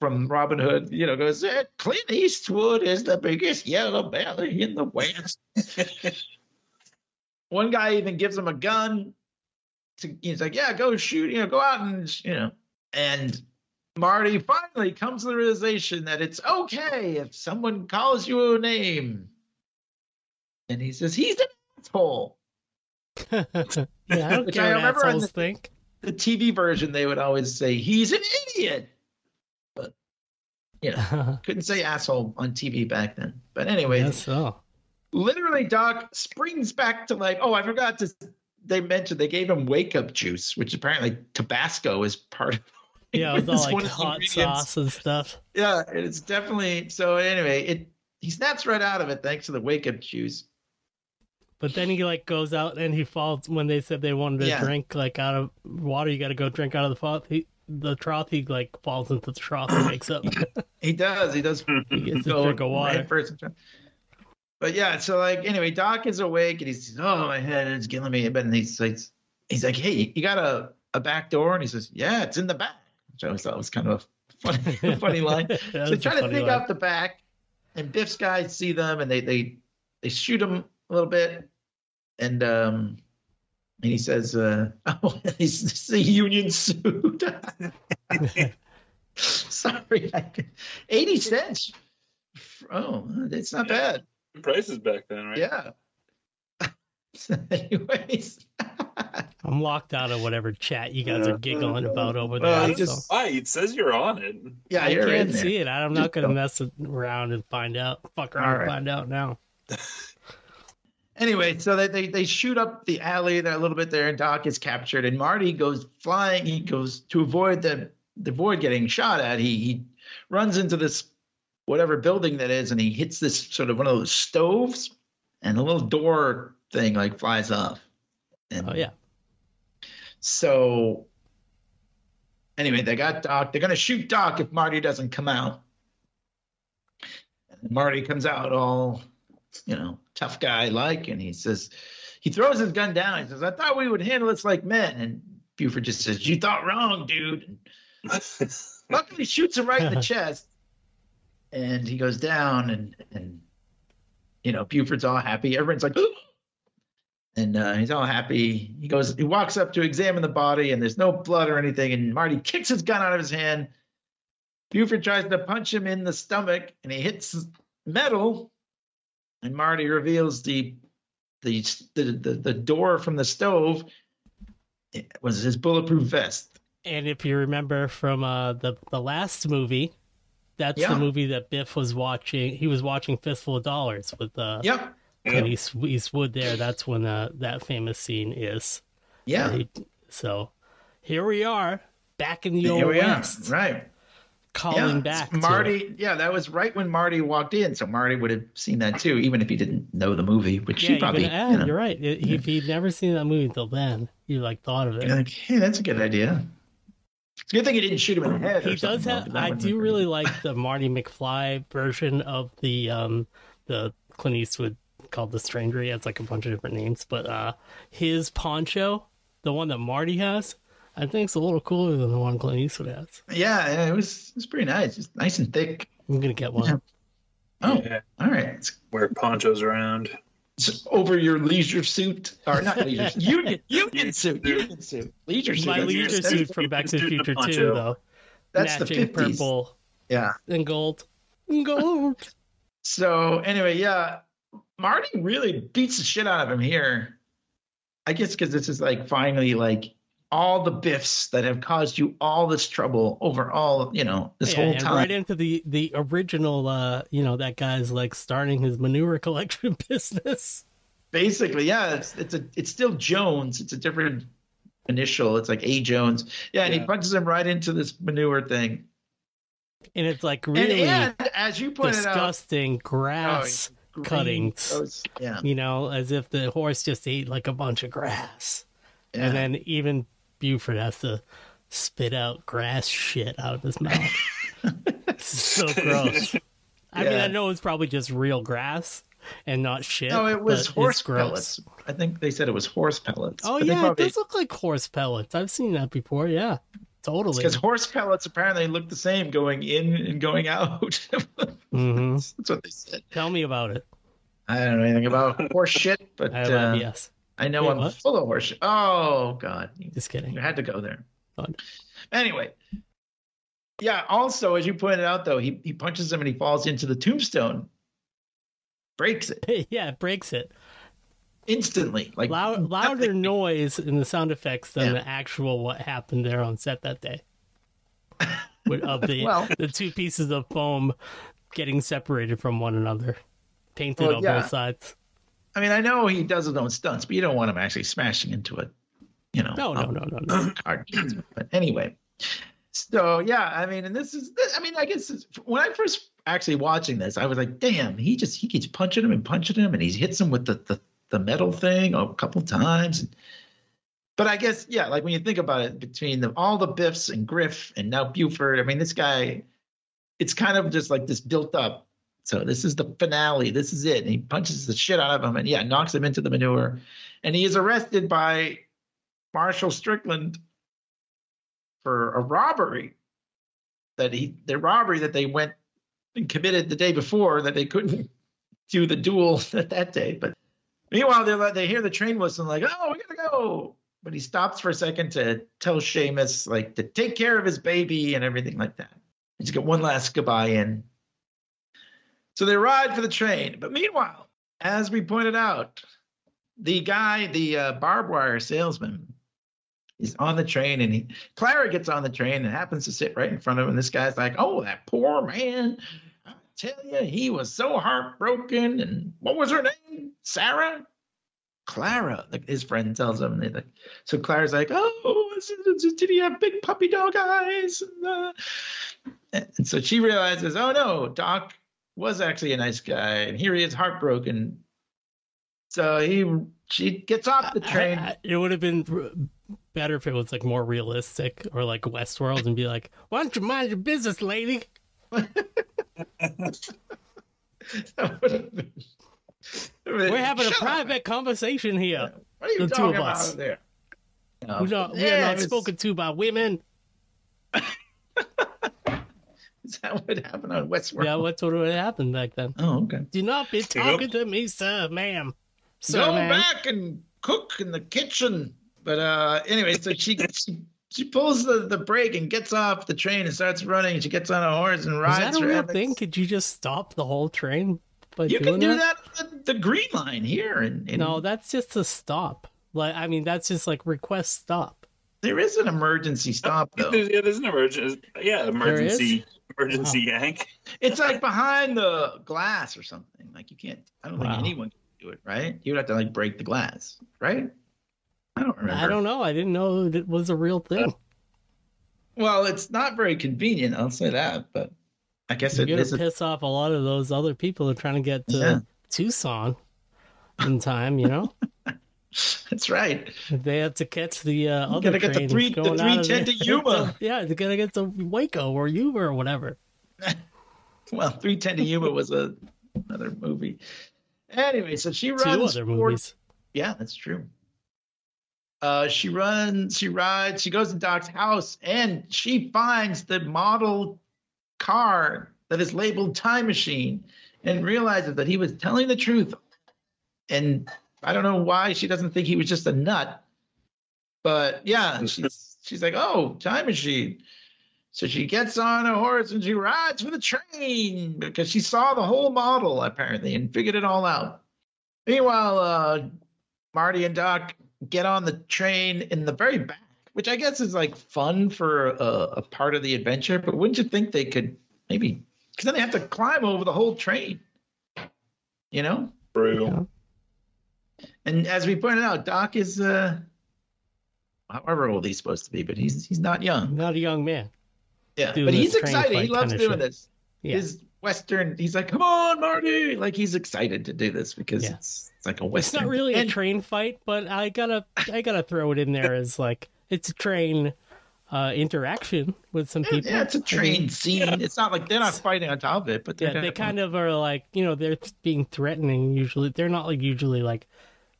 from Robin Hood, you know, goes, eh, Clint Eastwood is the biggest yellow belly in the West. One guy even gives him a gun. To, he's like, yeah, go shoot, you know, go out and you know, and Marty finally comes to the realization that it's okay if someone calls you a name. And he says, he's an asshole. Yeah, I don't Which care I remember assholes the- think. The TV version, they would always say, he's an idiot. But, you know, couldn't say asshole on TV back then. But anyway, so. literally, Doc springs back to life. Oh, I forgot to. They mentioned they gave him wake up juice, which apparently Tabasco is part of. Yeah, it was all like the hot sauce and stuff. Yeah, it's definitely so. Anyway, it he snaps right out of it thanks to the wake up juice. But then he like goes out and he falls when they said they wanted to Yeah. drink like out of water. You got to go drink out of the trough. He, the trough. He like falls into the trough and wakes up. He does. He does he gets a drink of water. right first. But yeah, so like anyway, Doc is awake and he's oh my head is killing me. But then he's like he's like, hey, you got a, a back door? And he says, yeah, it's in the back. Which I always thought was kind of a funny funny line. So was they try to funny dig out the back, and Biff's guys see them, and they they they shoot him a little bit, and um, and he says, uh, "Oh, he's it's a union suit." Sorry, I, eighty cents. Oh, it's not bad. Prices back then, right? Yeah. Anyways, I'm locked out of whatever chat you guys are giggling about over there. Well, he so- Why? It says you're on it. yeah, I you're can't there. see it. I'm Just not going to don't. mess around and find out. Fuck around All and find out now. Anyway, so they, they they shoot up the alley there a little bit there, and Doc is captured, and Marty goes flying. He goes to avoid the the void getting shot at. He he runs into this whatever building that is, and he hits this sort of one of those stoves, and a little door thing like flies off. And Oh yeah. So anyway, they got Doc. They're gonna shoot Doc if Marty doesn't come out. And Marty comes out all, you know, tough guy like, and he says, he throws his gun down. He says, "I thought we would handle this like men." And Buford just says, "You thought wrong, dude." And luckily, shoots him right in the chest, and he goes down. And and you know, Buford's all happy. Everyone's like. Ooh! And uh, he's all happy. He goes, he walks up to examine the body, and there's no blood or anything. And Marty kicks his gun out of his hand. Buford tries to punch him in the stomach, and he hits metal. And Marty reveals the the the the, the door from the stove it was his bulletproof vest. And if you remember from uh, the the last movie, that's Yeah. the movie that Biff was watching. He was watching Fistful of Dollars with uh, Yep. Clint East- Eastwood. There, that's when uh, that famous scene is. Yeah. He- so here we are, back in the Here old we are. west, Right. Calling yeah. back. to- Marty, yeah, that was right when Marty walked in. So Marty would have seen that too, even if he didn't know the movie, which yeah, he probably. yeah, you know, you're right. If he'd never seen that movie until then, you like thought of it. You're like, hey, that's a good idea. It's a good thing he didn't shoot him in the head. he does have i do really like the marty mcfly version of the um the clint eastwood called the stranger he has like a bunch of different names but uh his poncho the one that marty has i think it's a little cooler than the one clint eastwood has Yeah, yeah, it was it was pretty nice. Just nice and thick. i'm gonna get one Yeah. Oh, Yeah. all right. It's- Wear ponchos around. s- over your leisure suit or not leisure suit, union union suit union suit leisure suit. My That's- leisure that's- suit from Back to the Future poncho. 2, though. That's the 50s. purple Yeah. and gold. Gold. So anyway, yeah, Marty really beats the shit out of him here. I guess because this is like finally like all the biffs that have caused you all this trouble over all you know this yeah, whole and time. right into the the original uh you know that guy's like starting his manure collection business Basically, yeah, it's it's a it's still Jones. It's a different initial. It's like A Jones. Yeah, and he punches him right into this manure thing. and it's like really and as you pointed disgusting oh, grass green cuttings. goes- yeah, you know as if the horse just ate like a bunch of grass yeah. and then even buford has to spit out grass shit out of his mouth it's so gross i mean i know it's probably just real grass and not shit no, it was horse it's pellets. I think they said it was horse pellets. Oh but yeah, probably- it does look like horse pellets. I've seen that before. Yeah, totally. because horse pellets apparently look the same going in and going out. hmm That's what they said. Tell me about it. I don't know anything about horse shit, but I have uh, IBS. I know Wait, I'm what? full of horse shit. Oh God, Just kidding. You had to go there. Fun. Anyway, yeah. Also, as you pointed out, though, he he punches him and he falls into the tombstone, breaks it yeah, it breaks it. instantly, like Loud, louder nothing. noise in the sound effects than Yeah. the actual what happened there on set that day. With, of the Well- the two pieces of foam getting separated from one another, painted Well, on yeah. both sides. I mean, I know he does his own stunts, but you don't want him actually smashing into it. You know, No, no, um, no, no, no. card. But anyway, so yeah, I mean, and this is, I mean, I guess when I first actually watching this, I was like, damn, he just he keeps punching him and punching him, and he hits him with the the, the metal thing a couple of times. But I guess yeah, like when you think about it, between the, all the Biffs and Griff and now Buford, I mean, this guy, it's kind of just like this built up. So this is the finale. This is it. And he punches the shit out of him, and yeah, knocks him into the manure, and he is arrested by Marshal Strickland for a robbery that he the robbery that they went and committed the day before that they couldn't do the duel that that day. But meanwhile, they they hear the train whistle and like, oh, we gotta go. But he stops for a second to tell Seamus like to take care of his baby and everything like that. He's got one last goodbye in. So they ride for the train. But meanwhile, as we pointed out, the guy, the uh, barbed wire salesman, is on the train and he Clara gets on the train and happens to sit right in front of him. And this guy's like, Oh, that poor man. I tell you, he was so heartbroken. And what was her name? Sarah? Clara, like his friend tells him. And they like, so Clara's like, Oh, did he have big puppy dog eyes? And, uh, and so she realizes, Oh no, Doc was actually a nice guy. And here he is heartbroken. So he she gets off the train. I- I- it would have been better if it was like more realistic or like Westworld and be like, "Why don't you mind your business, lady?" Been- We're having a Shut up. private conversation here. What are you the two talking of about us. there? No, we not, we are not spoken to by women. Is that what happened on Westworld? Yeah, what's what would happen back then? Oh, okay. Do not be talking to me, sir, ma'am. Sir, Go ma'am. back and cook in the kitchen. But uh, anyway, so she she, she pulls the, the brake and gets off the train and starts running. She gets on a horse and rides. Is rides. that a for real Evans. thing? Could you just stop the whole train by You can do that on the, the green line here. And, and No, that's just a stop. Like, I mean, that's just like request stop. There is an emergency stop though. There's, yeah, there's an emergency. Yeah, emergency. Emergency yank. It's like behind the glass or something. Like you can't. I don't Wow. think anyone can do it, right? You would have to like break the glass, right? I don't remember. I don't know. I didn't know it was a real thing. Uh, well, it's not very convenient. I'll say that, but I guess You're it gonna is. a- piss off a lot of those other people who are trying to get to Yeah. Tucson in time. You know, That's right. they have to catch the uh, other gotta get the train three- the going out of 310 there. to Yuma. yeah, they're gonna get to Waco or Yuma or whatever. Well, 310 to Yuma was a another movie. Anyway, so she runs. Two other for- movies. Yeah, that's true. Uh, she runs, she rides, she goes to Doc's house, and she finds the model car that is labeled Time Machine and realizes that he was telling the truth and I don't know why she doesn't think he was just a nut. But yeah, she's she's like, oh, time machine. So she gets on a horse and she rides for the train because she saw the whole model apparently and figured it all out. Meanwhile, uh, Marty and Doc get on the train in the very back, which I guess is like fun for a, a part of the adventure. But wouldn't you think they could maybe? Because then they have to climb over the whole train. You know. True. And as we pointed out, Doc is uh, however old he's supposed to be, but he's he's not young. Not a young man. Yeah, but he's excited. He loves doing shit. this. Yeah. His Western. He's like, come on, Marty. Like he's excited to do this because Yeah. it's, it's like a western. It's not really a train fight, but I gotta I gotta throw it in there as like it's a train uh, interaction with some people. Yeah, it's a I mean, train scene. It's not like they're not fighting on top of it, but they're Yeah, they kind of are like you know they're being threatening. Usually, they're not like usually like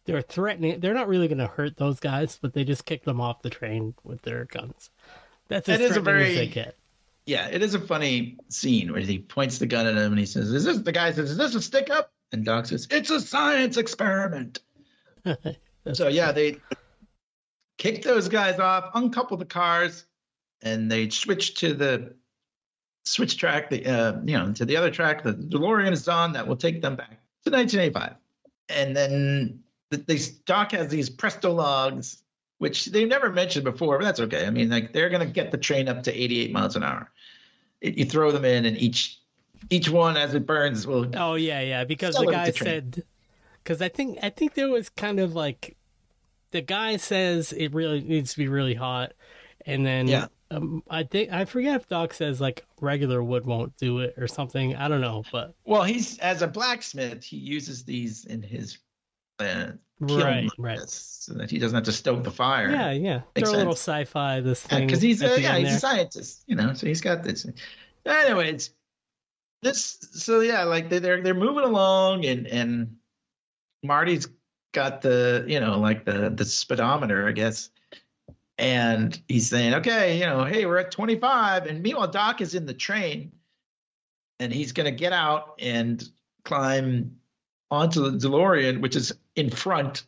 they're threatening. They're not really gonna hurt those guys, but they just kick them off the train with their guns. That's as is a very- they get. Yeah, it is a funny scene where he points the gun at him and he says, "Is this?" The guy says, "Is this a stick up?" And Doc says, "It's a science experiment." So yeah, they kick those guys off, uncouple the cars, and they switch to the switch track. The uh, you know to the other track. The DeLorean is on that will take them back to 1985, and then the, they Doc has these Presto logs, which they never mentioned before, but that's okay. I mean, like they're gonna get the train up to 88 miles an hour. It, you throw them in, and each each one as it burns will Oh yeah, yeah. Because the guy the said, because I think I think there was kind of like, the guy says it really needs to be really hot, and then Yeah. um, I think I forget if Doc says like regular wood won't do it or something. I don't know, but Well, he's as a blacksmith, he uses these in his kiln right, right. this, so that he doesn't have to stoke the fire. Yeah, yeah. Makes Throw a little sci-fi this thing because he's at a, yeah he's a scientist, you know, so he's got this. Anyways, this so yeah, like they, they're they're moving along, and and Marty's got the you know like the the speedometer, I guess. And he's saying, okay, you know, hey, we're at 25. And meanwhile, Doc is in the train and he's going to get out and climb onto the DeLorean, which is in front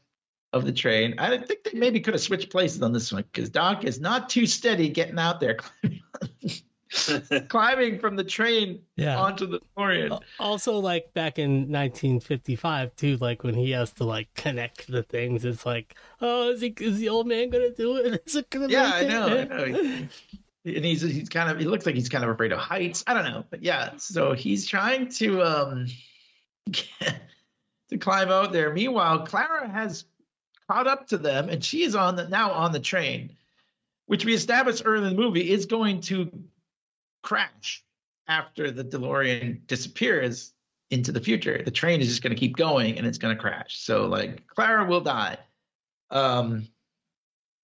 of the train. I think they maybe could have switched places on this one because Doc is not too steady getting out there climbing, climbing from the train Yeah. onto the DeLorean. Also, like back in 1955 too, like when he has to like connect the things, it's like, oh, is he is the old man gonna do it? Is it gonna? Yeah, I know, I know. and he's he's kind of he looks like he's kind of afraid of heights. I don't know, but yeah. So he's trying to um to climb out there. Meanwhile, Clara has caught up to them, and she is on the now on the train, which we established early in the movie is going to crash after the DeLorean disappears into the future. The train is just going to keep going, and it's going to crash. So like Clara will die. Um,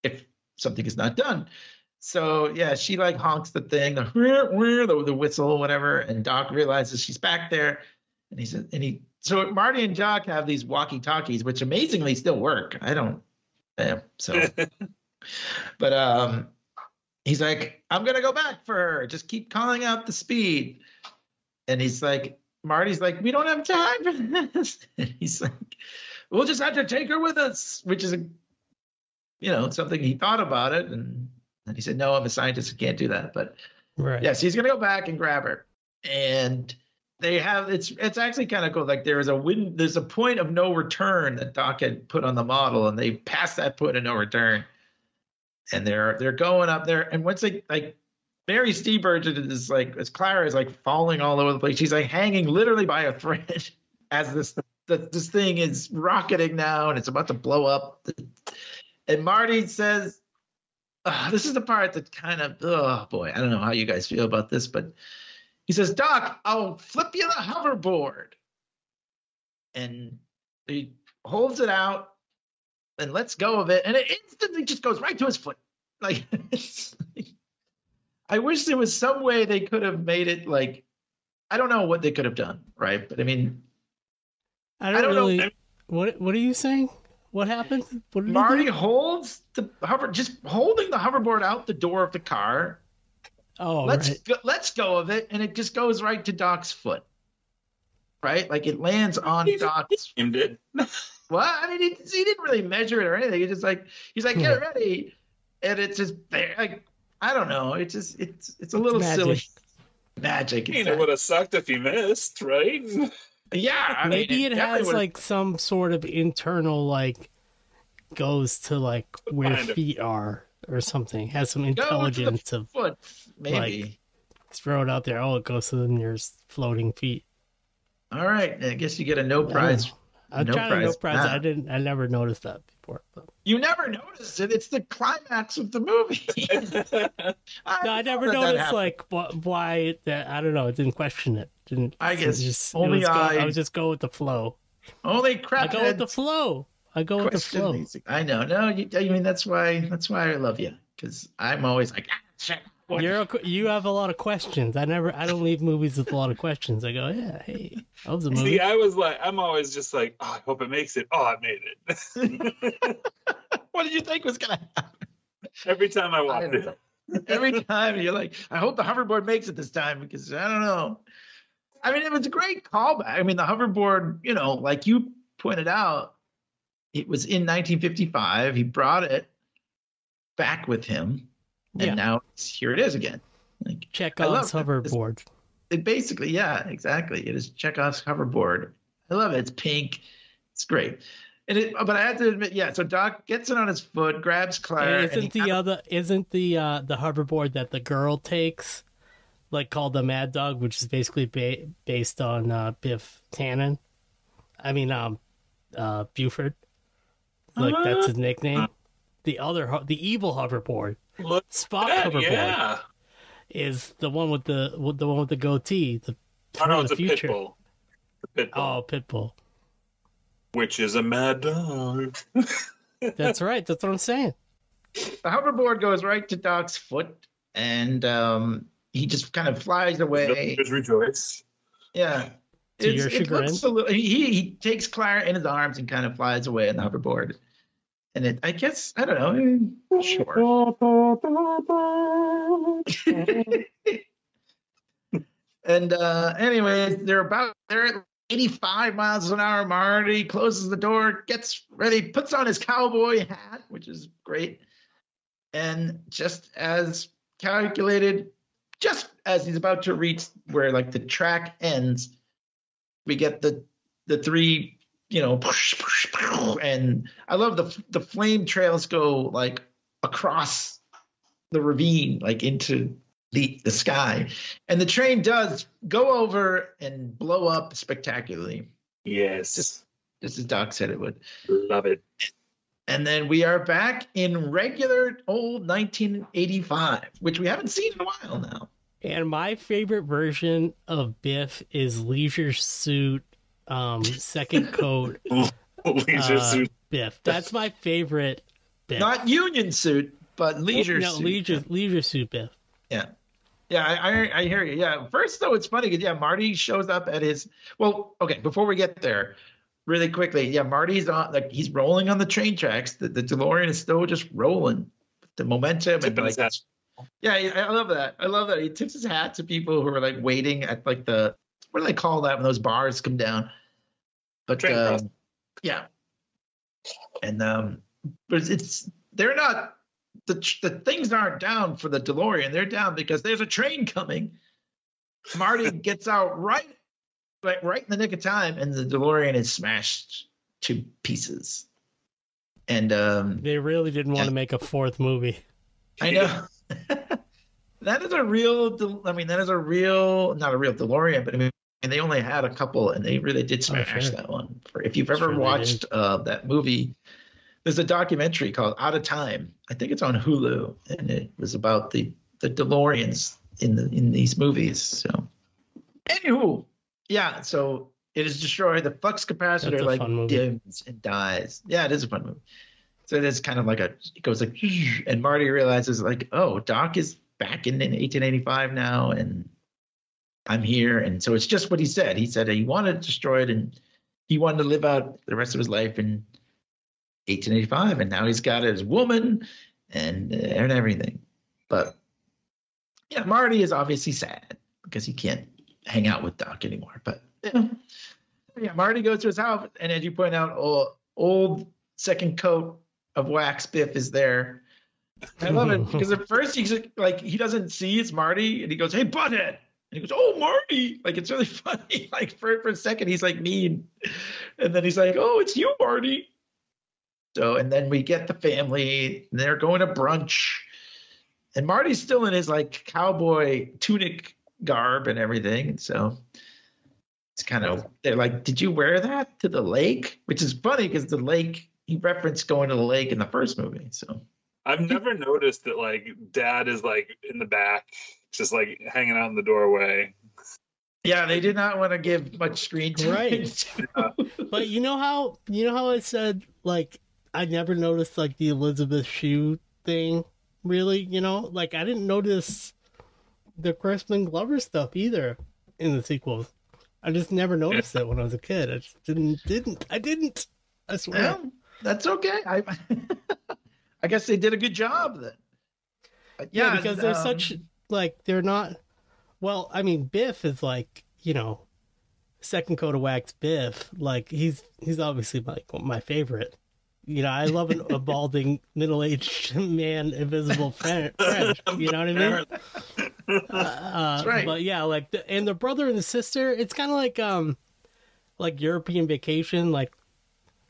if something is not done. So yeah, she like honks the thing, the the, the whistle, whatever, and Doc realizes she's back there, and he said, and he so Marty and Doc have these walkie talkies, which amazingly still work. I don't, yeah, so, but um, he's like, I'm gonna go back for her. Just keep calling out the speed, and he's like, Marty's like, we don't have time for this. And he's like, we'll just have to take her with us, which is a you know, something he thought about it and and he said, No, I'm a scientist, I can't do that. But Right. yes, he's gonna go back and grab her. And they have it's it's actually kind of cool. Like there is a win there's a point of no return that Doc had put on the model, and they passed that point of no return. And they're they're going up there, and once they like Mary Steenburgen is like as Clara is like falling all over the place. She's like hanging literally by a thread as this the, this thing is rocketing now and it's about to blow up. And Marty says, "Ah, "This is the part that kind of oh boy, I don't know how you guys feel about this, but he says, Doc, I'll flip you the hoverboard," and he holds it out and lets go of it, and it instantly just goes right to his foot. Like, I wish there was some way they could have made it like, I don't know what they could have done, right? But I mean, I don't, I don't know. What What are you saying? What happened? What Marty holds the hover, just holding the hoverboard out the door of the car. Oh, let's right. go, let's go of it, and it just goes right to Doc's foot. Right, like it lands on He Doc's. aimed it. What? I mean, he, he didn't really measure it or anything. He's just like he's like, get hmm. ready, and it's just there. Like I don't know. It's just it's it's a little magic. silly. Magic. I mean, it would have sucked if he missed, right? Yeah, I Maybe mean, it definitely has would've- like some sort of internal like goes to like where Kind of. feet are or something. Has some Go to the intelligence of foot, maybe. throw it out there. Oh, it goes to the nearest floating feet. All right, I guess you get a no prize. I'm No trying to no prize. prize. Ah. I didn't. I never noticed that before. But. You never noticed it. It's the climax of the movie. No, I never that that noticed happened. like wh- why that. I don't know. I didn't question it. Didn't. I guess just, it only was go- I- I was just go with the flow. only I crap. go with the flow. I go with the flow. these- I know. No, you, I mean that's why that's why I love you because I'm always like, ah, shit. You're a, you have a lot of questions. I never. I don't leave movies with a lot of questions. I go, yeah, hey, that was a movie. See, I was like, I'm always just like, oh, I hope it makes it. Oh, I made it. what did you think was gonna happen? Every time I I watch it. Every time you're like, I hope the hoverboard makes it this time because I don't know. I mean, it was a great callback. I mean, the hoverboard, you know, like you pointed out, it was in 1955. He brought it back with him, and Yeah. now it's, here it is again. Like Chekhov's love that. It's- hoverboard. it basically, yeah, exactly. It is Chekhov's hoverboard. I love it. It's pink. It's great. And it, but I have to admit, yeah. So Doc gets it on his foot, grabs Claire. And and isn't the kinda- other? Isn't the uh the hoverboard that the girl takes, like called the Mad Dog, which is basically ba- based on uh, Biff Tannen? I mean, um, uh, Buford. Like that's his nickname. The other, the evil hoverboard, Look Spock at that, hoverboard, yeah. is the one with the with the one with the goatee. The Oh, no, from it's the a pit future. The pit bull, Oh, Pitbull. which is a mad dog. That's right. That's what I'm saying. the hoverboard goes right to Doc's foot, and um, he just kind of flies away. Just rejoice. Yeah. To It's- your it chagrin? looks a little- he he takes Claire in his arms and kind of flies away on the hoverboard. And it, I guess, I don't know. eh, Sure. and uh, anyways, they're about they're at 85 miles an hour. Marty closes the door, gets ready, puts on his cowboy hat, which is great. And just as calculated, just as he's about to reach where like the track ends, we get the the three, you know, and I love the the flame trails go like across the ravine, like into the the sky, and the train does go over and blow up spectacularly, Yes. Just- just as Doc said it would. Love it. And then we are back in regular old 1985, which we haven't seen in a while now. And my favorite version of Biff is Leisure Suit, um, second coat Leisure uh, suit. Biff. That's my favorite Biff. Not union suit, but leisure no, suit. leisure leisure suit Biff. Yeah. Yeah, I, I, I hear you. Yeah. First, though, it's funny because, yeah, Marty shows up at his. Well, okay, before we get there, really quickly, yeah, Marty's on, like, he's rolling on the train tracks. The, the DeLorean is still just rolling. The momentum and, like, his yeah, I I love that. I love that. He tips his hat to people who are, like, waiting at, like, the, what do they call that when those bars come down? But, um, yeah. And, um, but it's, it's they're not the the things aren't down for the DeLorean. They're down because there's a train coming. Marty gets out right, right, right in the nick of time, and the DeLorean is smashed to pieces. And um, They really didn't want Yeah. to make a fourth movie. I know that is a real. I mean, that is a real, not a real DeLorean, but I mean, and they only had a couple, and they really did smash Oh, sure. that one. For if you've ever Sure watched uh, that movie, there's a documentary called Out of Time. I think it's on Hulu, and it was about the the DeLoreans in the in these movies. So, anywho, yeah. So it is destroyed. The flux capacitor like dims and dies. Yeah, it is a fun movie. So it is kind of like a it goes like and Marty realizes like, oh, Doc is back in, in 1885 now, and I'm here. And so it's just what he said. He said he wanted to destroy it and he wanted to live out the rest of his life in 1885, and now he's got his woman and uh, and everything. But yeah, Marty is obviously sad because he can't hang out with Doc anymore. But yeah, Marty goes to his house, and as you point out, old, old second coat of wax Biff is there. I love it because at first he's like he doesn't see it's Marty and he goes, "Hey, butthead," he goes, "Oh, Marty!" Like it's really funny. Like for for a second he's like mean, and then he's like, "Oh, it's you, Marty." So and then we get the family. And they're going to brunch, and Marty's still in his like cowboy tunic garb and everything. So it's kind of they're like, "Did you wear that to the lake?" Which is funny because the lake he referenced going to the lake in the first movie. So I've never noticed that like dad is like in the back, just like hanging out in the doorway. yeah, they did not want to give much screen time. Right. to- But you know how you know how I said like I never noticed like the Elizabeth Shue thing really, you know? Like I didn't notice the Crispin Glover stuff either in the sequels. I just never noticed it when I was a kid. I just didn't didn't I didn't. I swear. Well, that's okay. I I guess they did a good job then. Yeah, yeah, because they're um, such like they're not well, I mean Biff is like, you know, second coat of wax Biff. Like he's he's obviously like my favorite. You know, I love an, a balding middle aged man, invisible French. You know what I mean? Uh, That's right. But yeah, like the, and the brother and the sister, it's kind of like um, like European Vacation, like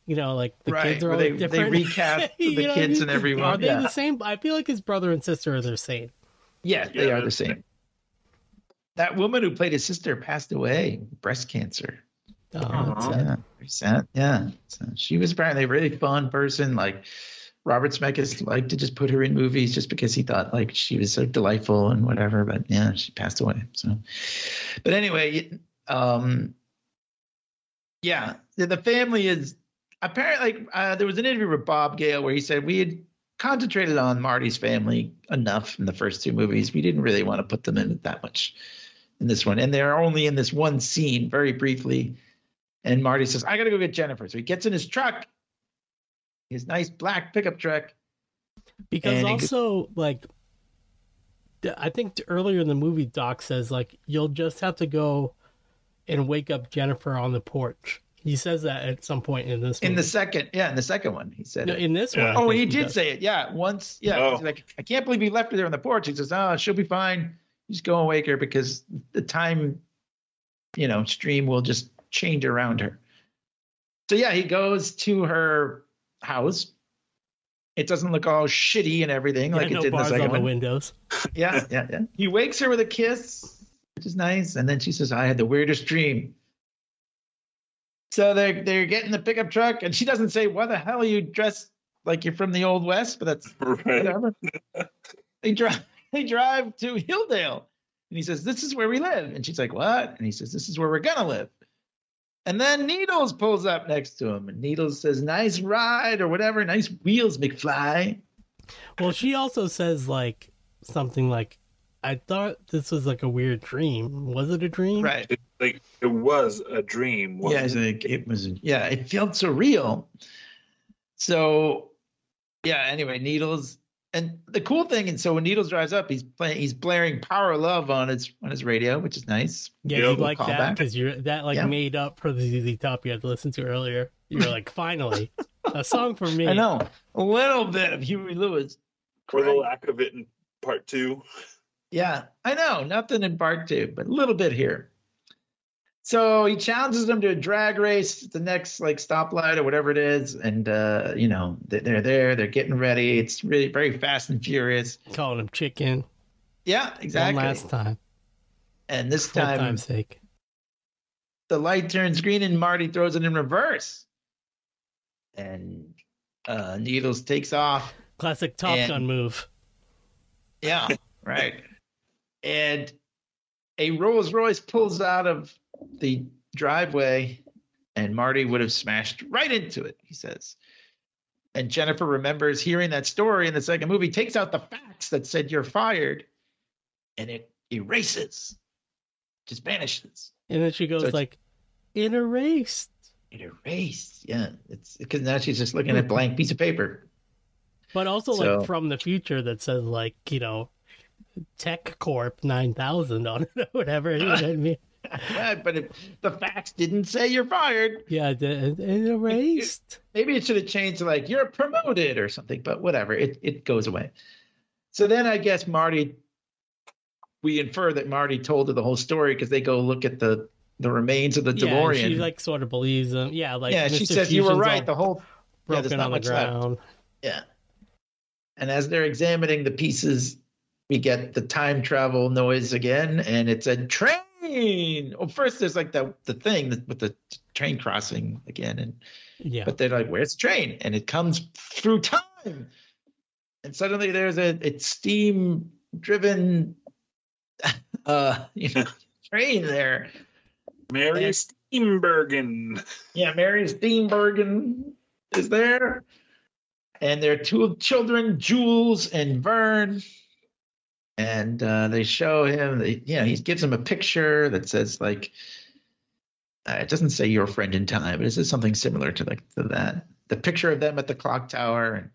you know, like the right. kids are where all they, different. they recast the You know I kids mean? and everyone. Are they yeah. the same? I feel like his brother and sister are the same. Yeah, they Yeah, are the they're- same. That woman who played his sister passed away, breast cancer. Oh, that's Aw. Yeah, sad. Yeah, so she was apparently a really fun person. Like Robert Zemeckis liked to just put her in movies just because he thought like she was so delightful and whatever. But yeah, she passed away. So, but anyway, um, yeah, the, the family is apparently uh, there was an interview with Bob Gale where he said we had concentrated on Marty's family enough in the first two movies. We didn't really want to put them in that much in this one, and they're only in this one scene very briefly. And Marty says, "I got to go get Jennifer." So he gets in his truck, his nice black pickup truck. Because also, like, I think earlier in the movie, Doc says like you'll just have to go and wake up Jennifer on the porch. He says that at some point in this. In the second, yeah, in the second one, he said. No, it. in this Yeah. one. I Oh, think he did does. say it. Yeah, once. Yeah, Oh. he's like, I can't believe he left her there on the porch. He says, "Oh, she'll be fine. Just go and wake her because the time, you know, stream will just change around her." So yeah, he goes to her house. It doesn't look all shitty and everything Yeah, like it no did in the bars second on the one. windows. Yeah, yeah, yeah. He wakes her with a kiss, which is nice, and then she says, "I had the weirdest dream." So they're they're getting the pickup truck, and she doesn't say, "Why the hell are you dressed like you're from the old west?" But that's Right. whatever. they drive they drive to Hilldale, and he says, "This is where we live," and she's like, "What?" And he says, "This is where we're gonna live." And then Needles pulls up next to him, and Needles says, "Nice ride" or whatever, "Nice wheels, McFly." Well, she also says like something like, "I thought this was like a weird dream. Was it a dream?" Right. It, like it was a dream. Yeah, wasn't it's it? like it was. Yeah, it felt so real. So, yeah. Anyway, Needles, and the cool thing, and so when Needles drives up, he's playing, he's blaring "Power of Love" on his on his radio, which is nice. Yeah, Yeah, you like that because you're that like Yeah. made up for the ZZ Top you had to listen to earlier. You were like, finally, a song for me. I know a little bit of Huey Lewis. For the lack of it in part two. Yeah, I know. Nothing in part two, but a little bit here. So he challenges them to a drag race at the next like stoplight or whatever it is, and uh, you know they- they're there, they're getting ready. It's really very fast and furious. Calling him chicken. Yeah, exactly. One last time. and this Full time time's sake. the light turns green and Marty throws it in reverse, and uh, Needles takes off. Classic Top And- Gun move. Yeah, right. And a Rolls Royce pulls out of the driveway, and Marty would have smashed right into it, he says. And Jennifer remembers hearing that story in the second movie, takes out the fax that said you're fired, and it erases, just vanishes. And then she goes So like, "It erased." It erased. Yeah, it's because now she's just looking at a blank piece of paper. But also So- like from the future that says like, you know, Tech Corp nine thousand on it or whatever. You know what I mean? but if the fax didn't say you're fired, Yeah, the, it erased. maybe it should have changed to like you're promoted or something. But whatever, it it goes away. So then I guess Marty, we infer that Marty told her the whole story because they go look at the the remains of the Yeah, DeLorean. she like sort of believes him. Yeah, like yeah, she Mr. says you were right. The whole yeah, broken not on the much left. ground. Yeah. And as they're examining the pieces, we get the time travel noise again, and it's a train. Well, first there's like the the thing that, with the train crossing again, and Yeah, but they're like, "Where's the train?" And it comes through time, and suddenly there's a it's steam driven, uh, you know, train there. Mary Yeah. Steenburgen. Yeah, Mary Steenburgen is there. And their two children, Jules and Vern. And uh, they show him, they, you know, he gives him a picture that says, like, uh, it doesn't say your friend in time, but it says something similar to, like, to that. The picture of them at the clock tower. And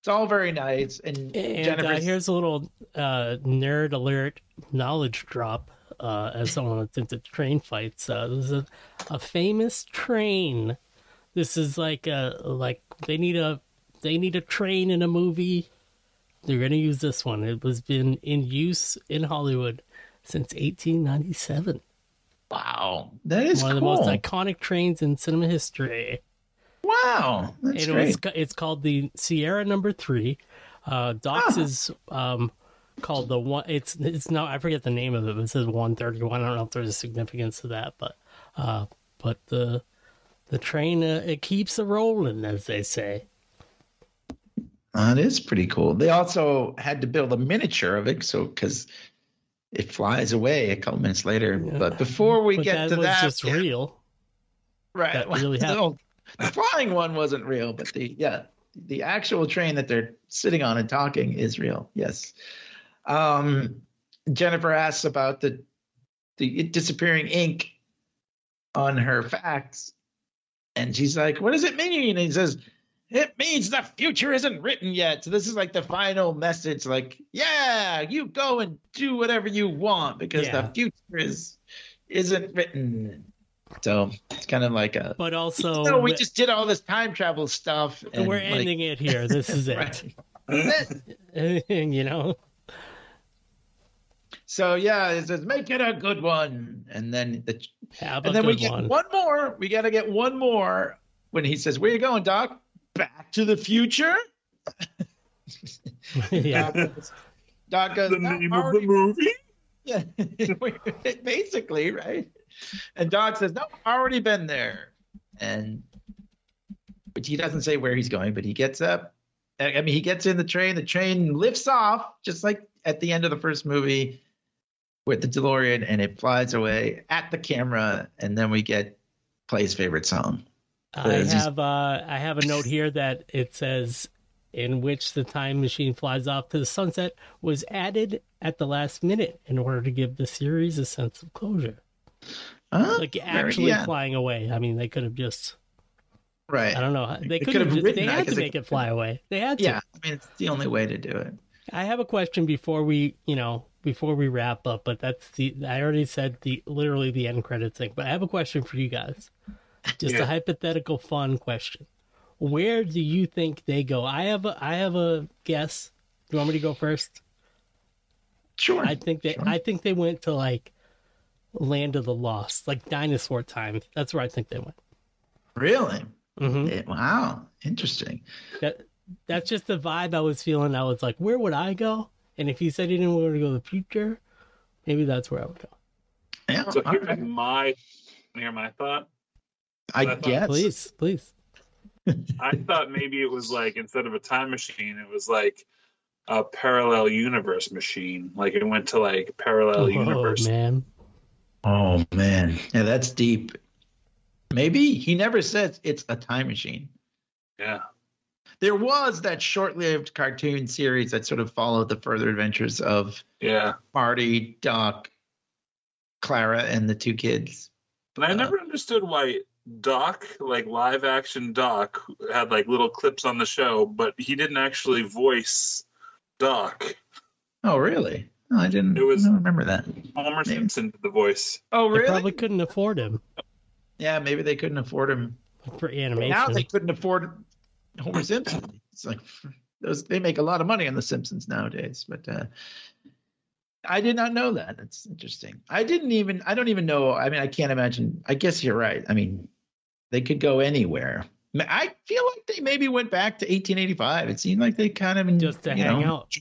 it's all very nice. And, and uh, here's a little uh, nerd alert knowledge drop. Uh, as someone that's into train fights, uh, this is a, a famous train. This is like a like they need a they need a train in a movie. They're gonna use this one. It was been in use in Hollywood since 1897. wow, that is one of the most iconic trains in cinema history. wow, that's and it was, it's called the Sierra Number Three. Uh, Docs Ah. is um, called the one. It's it's no, I forget the name of it. But it says one thirty one. I don't know if there's a significance to that, but uh, but the the train uh, it keeps a rolling, as they say. That is pretty cool. They also had to build a miniature of it, so because it flies away a couple minutes later. Yeah. But before we but get that to was that, just yeah, real. right? that really no, the flying one wasn't real, but the yeah, the actual train that they're sitting on and talking is real. Yes. Um, Jennifer asks about the the disappearing ink on her fax, and she's like, "What does it mean?" And he says, "It means the future isn't written yet." So this is like the final message. Like, yeah, you go and do whatever you want because Yeah. the future is isn't written. So it's kind of like a. But also, no, we just did all this time travel stuff. And we're like- ending it here. This is it. Right. That's it. you know. So yeah, it says make it a good one, and then the Have a and then we get one. one more. We got to get one more when he says, "Where you going, Doc? Back to the future." yeah. Doc goes, The "No, name of the movie? Yeah, basically, right? And Doc says, "No, I've already been there," and but he doesn't say where he's going. But he gets up. I I mean, he gets in the train. The train lifts off, just like at the end of the first movie with the DeLorean, and it flies away at the camera. And then we get Clay's favorite song. I have uh, I have a note here that it says in which the time machine flies off to the sunset was added at the last minute in order to give the series a sense of closure. Huh? Like actually yeah, flying away. I mean, they could have just right. I don't know. They They could have Just, they had to make it fly away. They had to. Yeah, I mean, it's the only way to do it. I have a question before we, you know, before we wrap up, but that's the I already said the literally the end credits thing, but I have a question for you guys. Just a hypothetical fun question. Where do you think they go? I have a I have a guess. Do you want me to go first? Sure. I think they Sure. I think they went to like Land of the Lost, like dinosaur time. That's where I think they went. really? hmm Eh, Wow, interesting. That that's just the vibe I was feeling. I was like, where would I go? And if he said he didn't want to go to the future, maybe that's where I would go. Yeah, So here's right. my here my thought. I I thought- guess. Please, please. I thought maybe it was like instead of a time machine, it was like a parallel universe machine. Like it went to like parallel Oh universe. man. Oh man, yeah, that's deep. Maybe he never says it's a time machine. Yeah. There was that short-lived cartoon series that sort of followed the further adventures of Yeah. Marty, Doc, Clara, and the two kids. And I uh, never understood why Doc, like live action Doc, had like little clips on the show, but he didn't actually voice Doc. Oh, really? No, I didn't. It was- I don't remember that. Homer Maybe. Simpson did the voice. Oh, They really? probably couldn't afford him Yeah, maybe they couldn't afford him. for animation. Now they couldn't afford Homer Simpson. It's like those they make a lot of money on the Simpsons nowadays. But uh, I did not know that. That's interesting. I didn't even. I don't even know. I mean, I can't imagine. I guess you're right. I mean, they could go anywhere. I feel like they maybe went back to 1885. It seemed like they kind of Just to you hang know, out.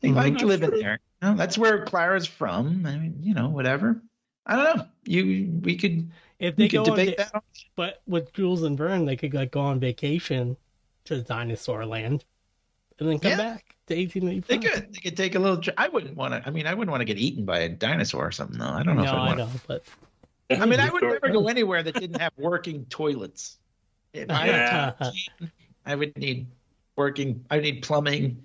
They Mhm. like That's living true. there. No, that's where Clara's from. I mean, you know, whatever. I don't know. You we could If they could go debate va- that. but with Jules and Vern, they could like go on vacation to Dinosaur Land, and then come Yeah. back to 1885. They could. They could take a little. Tri- I wouldn't want to. I mean, I wouldn't want to get eaten by a dinosaur or something. though. I don't know. No, if I, I want know, but I mean, I would never go anywhere that didn't have working toilets. I, Yeah. I would need working. I need plumbing,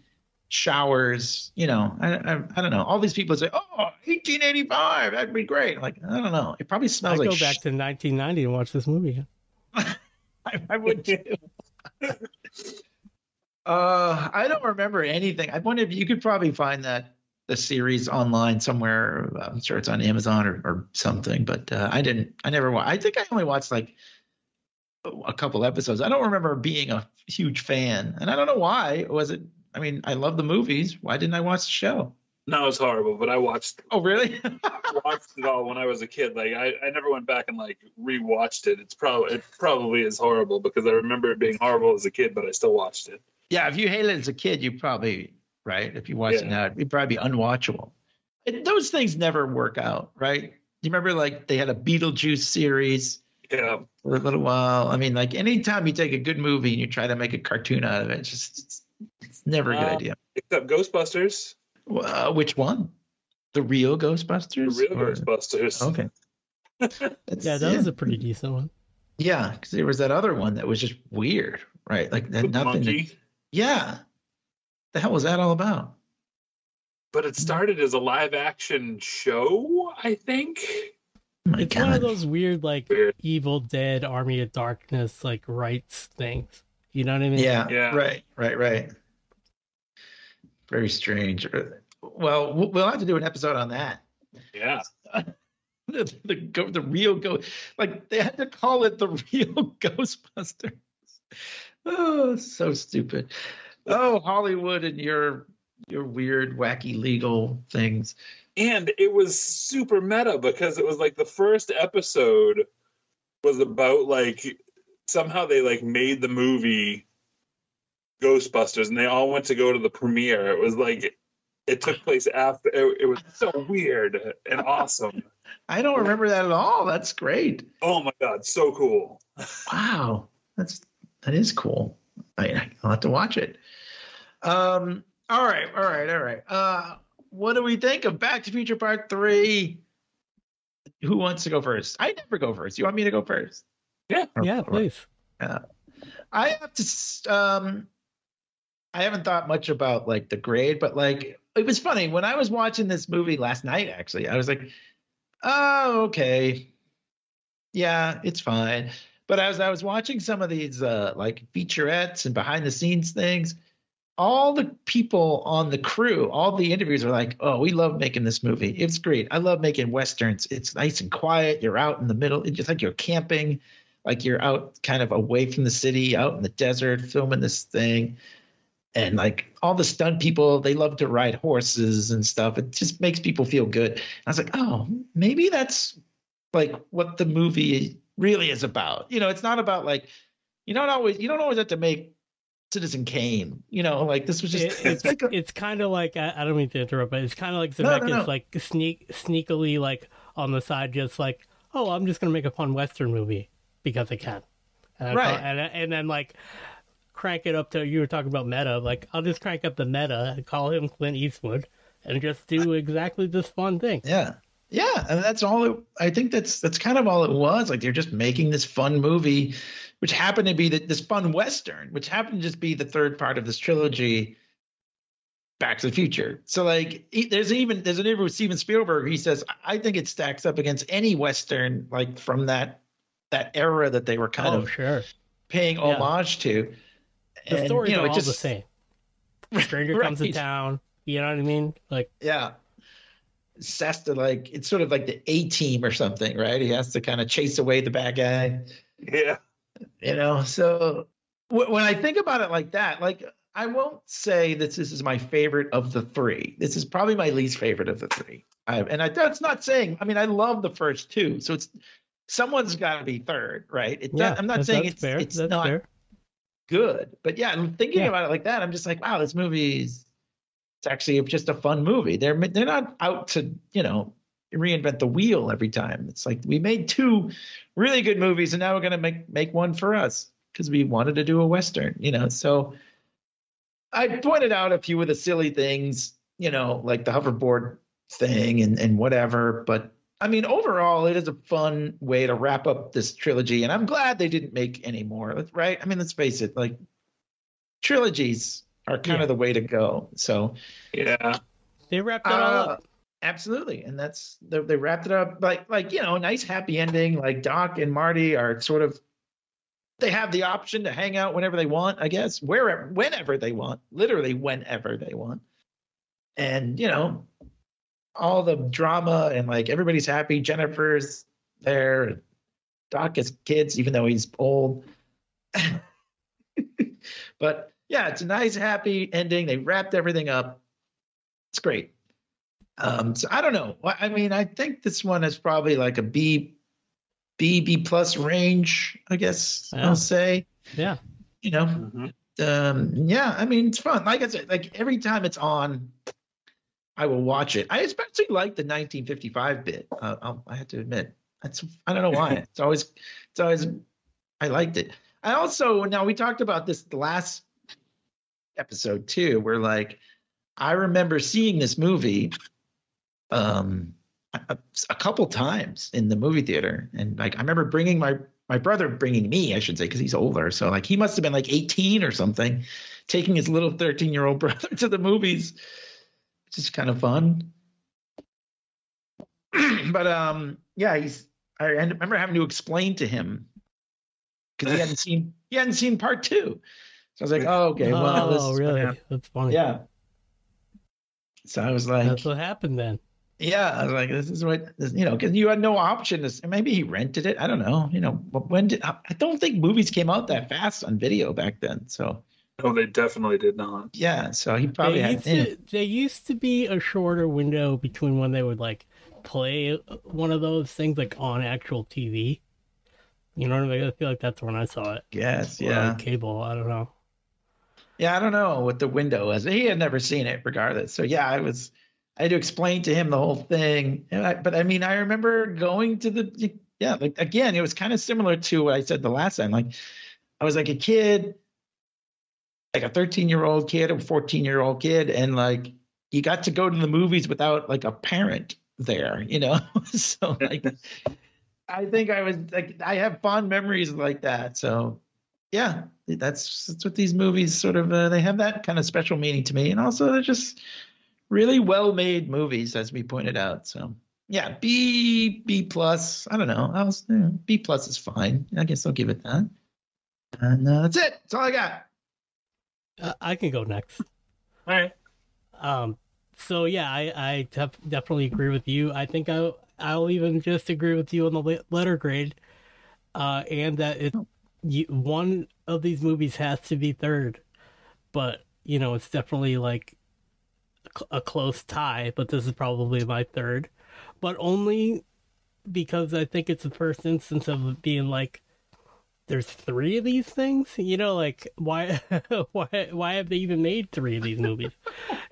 showers. You know, I, I, I don't know. All these people say, "Oh, 1885, that'd be great." Like, I don't know. It probably smells. Like. I smells go back shit. to 1990 and watch this movie. I, I would too. uh, I don't remember anything. I wonder if you could probably find that the series online somewhere. I'm sure it's on Amazon or, or something. But uh, I didn't. I never. Wa- I think I only watched like a couple episodes. I don't remember being a huge fan, and I don't know why. Was it? I mean, I love the movies. Why didn't I watch the show? No, it's horrible, but I watched Oh, really? watched it all when I was a kid. Like I, I never went back and like rewatched it. It's probably it probably is horrible because I remember it being horrible as a kid, but I still watched it. Yeah, if you hated it as a kid, you probably right. If you watch it now, it'd probably be unwatchable. It, those things never work out, right? Do you remember like they had a Beetlejuice series Yeah, for a little while. I mean, like anytime you take a good movie and you try to make a cartoon out of it, it's just it's, it's never a good Uh, idea. except Ghostbusters, Uh, which one? The real Ghostbusters. the real Or- Ghostbusters. Okay. Yeah, that was a pretty decent one. yeah, because there was that other one that was just weird, right? Like The that nothing. to- monkey. Yeah. The hell was that all about? But it started as a live action show, I think. Oh my It's one of those weird, like Weird. Evil Dead, Army of Darkness, like rights things. You know what I mean? Yeah, Yeah. right, right, right. Very strange. Uh, well, we'll we'll have to do an episode on that. Yeah. The the, go, the real go, like they had to call it the real Ghostbusters. Oh, so stupid. Oh, Hollywood and your your weird, wacky legal things. And it was super meta because it was like the first episode was about like somehow they like made the movie Ghostbusters and they all went to go to the premiere. It was like it took place after it, it was so weird and awesome. I don't remember that at all. That's great. Oh my god, so cool. Wow, that's that is cool. I, I'll have to watch it. Um. All right. All right. All right. Uh, what do we think of Back to the Future Part Three? Who wants to go first? I never go first. You want me to go first? Yeah. Or- Yeah, or- please. I have to. Um, I haven't thought much about like the grade, but like it was funny when I was watching this movie last night. Actually, I was like, "Oh, okay, yeah, it's fine." But as I was watching some of these uh, like featurettes and behind the scenes things, all the people on the crew, all the interviews were like, "Oh, we love making this movie. It's great. I love making westerns. It's nice and quiet. You're out in the middle. It's just like you're camping." like you're out kind of away from the city, out in the desert, filming this thing. And like all the stunt people, they love to ride horses and stuff. It just makes people feel good. I was like, oh, maybe that's like what the movie really is about. You know, it's not about like you don't always you don't always have to make Citizen Kane. You know, like this was just It- it's like a- it's kind of like I, I don't mean to interrupt, but it's kind of like No, no, Zemeckis no. like sneak sneakily like on the side, just like oh, I'm just gonna make a fun western movie because I can, and I Right. call- and and then like crank it up to you were talking about meta, like I'll just crank up the meta and call him Clint Eastwood and just do exactly this fun thing. Yeah. Yeah, and that's all it, I think that's that's kind of all it was. Like they're just making this fun movie, which happened to be the, this fun western, which happened to just be the third part of this trilogy, Back to the Future. So like, he- there's even there's an interview with Steven Spielberg. He says, I think it stacks up against any western like from that that era that they were kind oh of sure, paying Yeah. homage to. the And, stories you know, are all just- the same. Stranger comes to town. You know what I mean? Like Yeah. Has to like it's sort of like the A team or something, right? He has to kind of chase away the bad guy, Yeah. you know. So w- when I think about it like that, like I won't say that this is my favorite of the three. This is probably my least favorite of the three. I, and I, that's not saying. I mean, I love the first two, so it's someone's got to be third, right? It, Yeah, I'm not that's- saying it's fair. it's that's not fair. good. But yeah, I'm thinking Yeah. about it like that. I'm just like, wow, this movie is it's actually just a fun movie. They're they're not out to you know reinvent the wheel every time. It's like we made two really good movies, and now we're gonna make make one for us because we wanted to do a western. You know, so I pointed out a few of the silly things, you know, like the hoverboard thing and and whatever, but. I mean, overall, it is a fun way to wrap up this trilogy, and I'm glad they didn't make any more. Right? I mean, let's face it, like trilogies are kind Yeah. of the way to go. So, Yeah. They wrapped it all uh, up. absolutely, and that's they, they wrapped it up like like you know, nice happy ending. Like Doc and Marty are sort of they have the option to hang out whenever they want, I guess, wherever, whenever they want, literally whenever they want, and you know, all the drama and like everybody's happy. Jennifer's there. Doc has kids, even though he's old. but yeah, it's a nice, happy ending. They wrapped everything up. It's great. Um, so I don't know. I mean, I think this one is probably like a B, B, B plus range. I guess Yeah. I'll say. Yeah. You know, Mhm. um, yeah. I mean, it's fun. Like I said, like every time it's on, I will watch it. I especially like the 1955 bit. Uh, I'll, I have to admit, that's I don't know why. it's always, it's always, I liked it. I also now we talked about this the last episode too, where like I remember seeing this movie, um, a, a couple times in the movie theater, and like I remember bringing my my brother bringing me, I should say, because he's older, so like he must have been like 18 or something, taking his little 13 year old brother to the movies which is kind of fun. but um, yeah, he's. I remember having to explain to him because he hadn't seen he hadn't seen part two. So I was like, oh, okay, well, this oh, really? That's funny. yeah. So I was like, That's what happened then. yeah, I was like, this is what this, you know, because you had no option. To, maybe he rented it. I don't know. You know, but when did I I don't think movies came out that fast on video back then. So No, they definitely did not. yeah, so he probably They had. used, to, they used to be a shorter window between when they would like play uh, one of those things like on actual TV. You know what I mean? I feel like that's when I saw it. Yes, Or yeah. on cable. I don't know. Yeah, I don't know what the window was. He had never seen it, regardless. So yeah, I was. I had to explain to him the whole thing. I, but I mean, I remember going to the. Yeah, like again, it was kind of similar to what I said the last time. Like, I was like a kid, like a 13 year old kid, a 14 year old kid, and like you got to go to the movies without like a parent there, you know. so like, I think I was like, I have fond memories like that. So yeah, that's that's what these movies sort of uh, they have that kind of special meaning to me, and also they're just really well made movies, as we pointed out. So yeah, B B plus. I don't know. I was yeah, B plus is fine. I guess I'll give it that. And uh, that's it. That's all I got. Uh, I can go next. All right. Um, so yeah, I, I def- definitely agree with you. I think I, I'll even just agree with you on the letter grade, uh, and that it, you, one of these movies has to be third, but you know, it's definitely like a, cl- a close tie, but this is probably my third, but only because I think it's the first instance of being like, there's three of these things? You know like why why why have they even made three of these movies?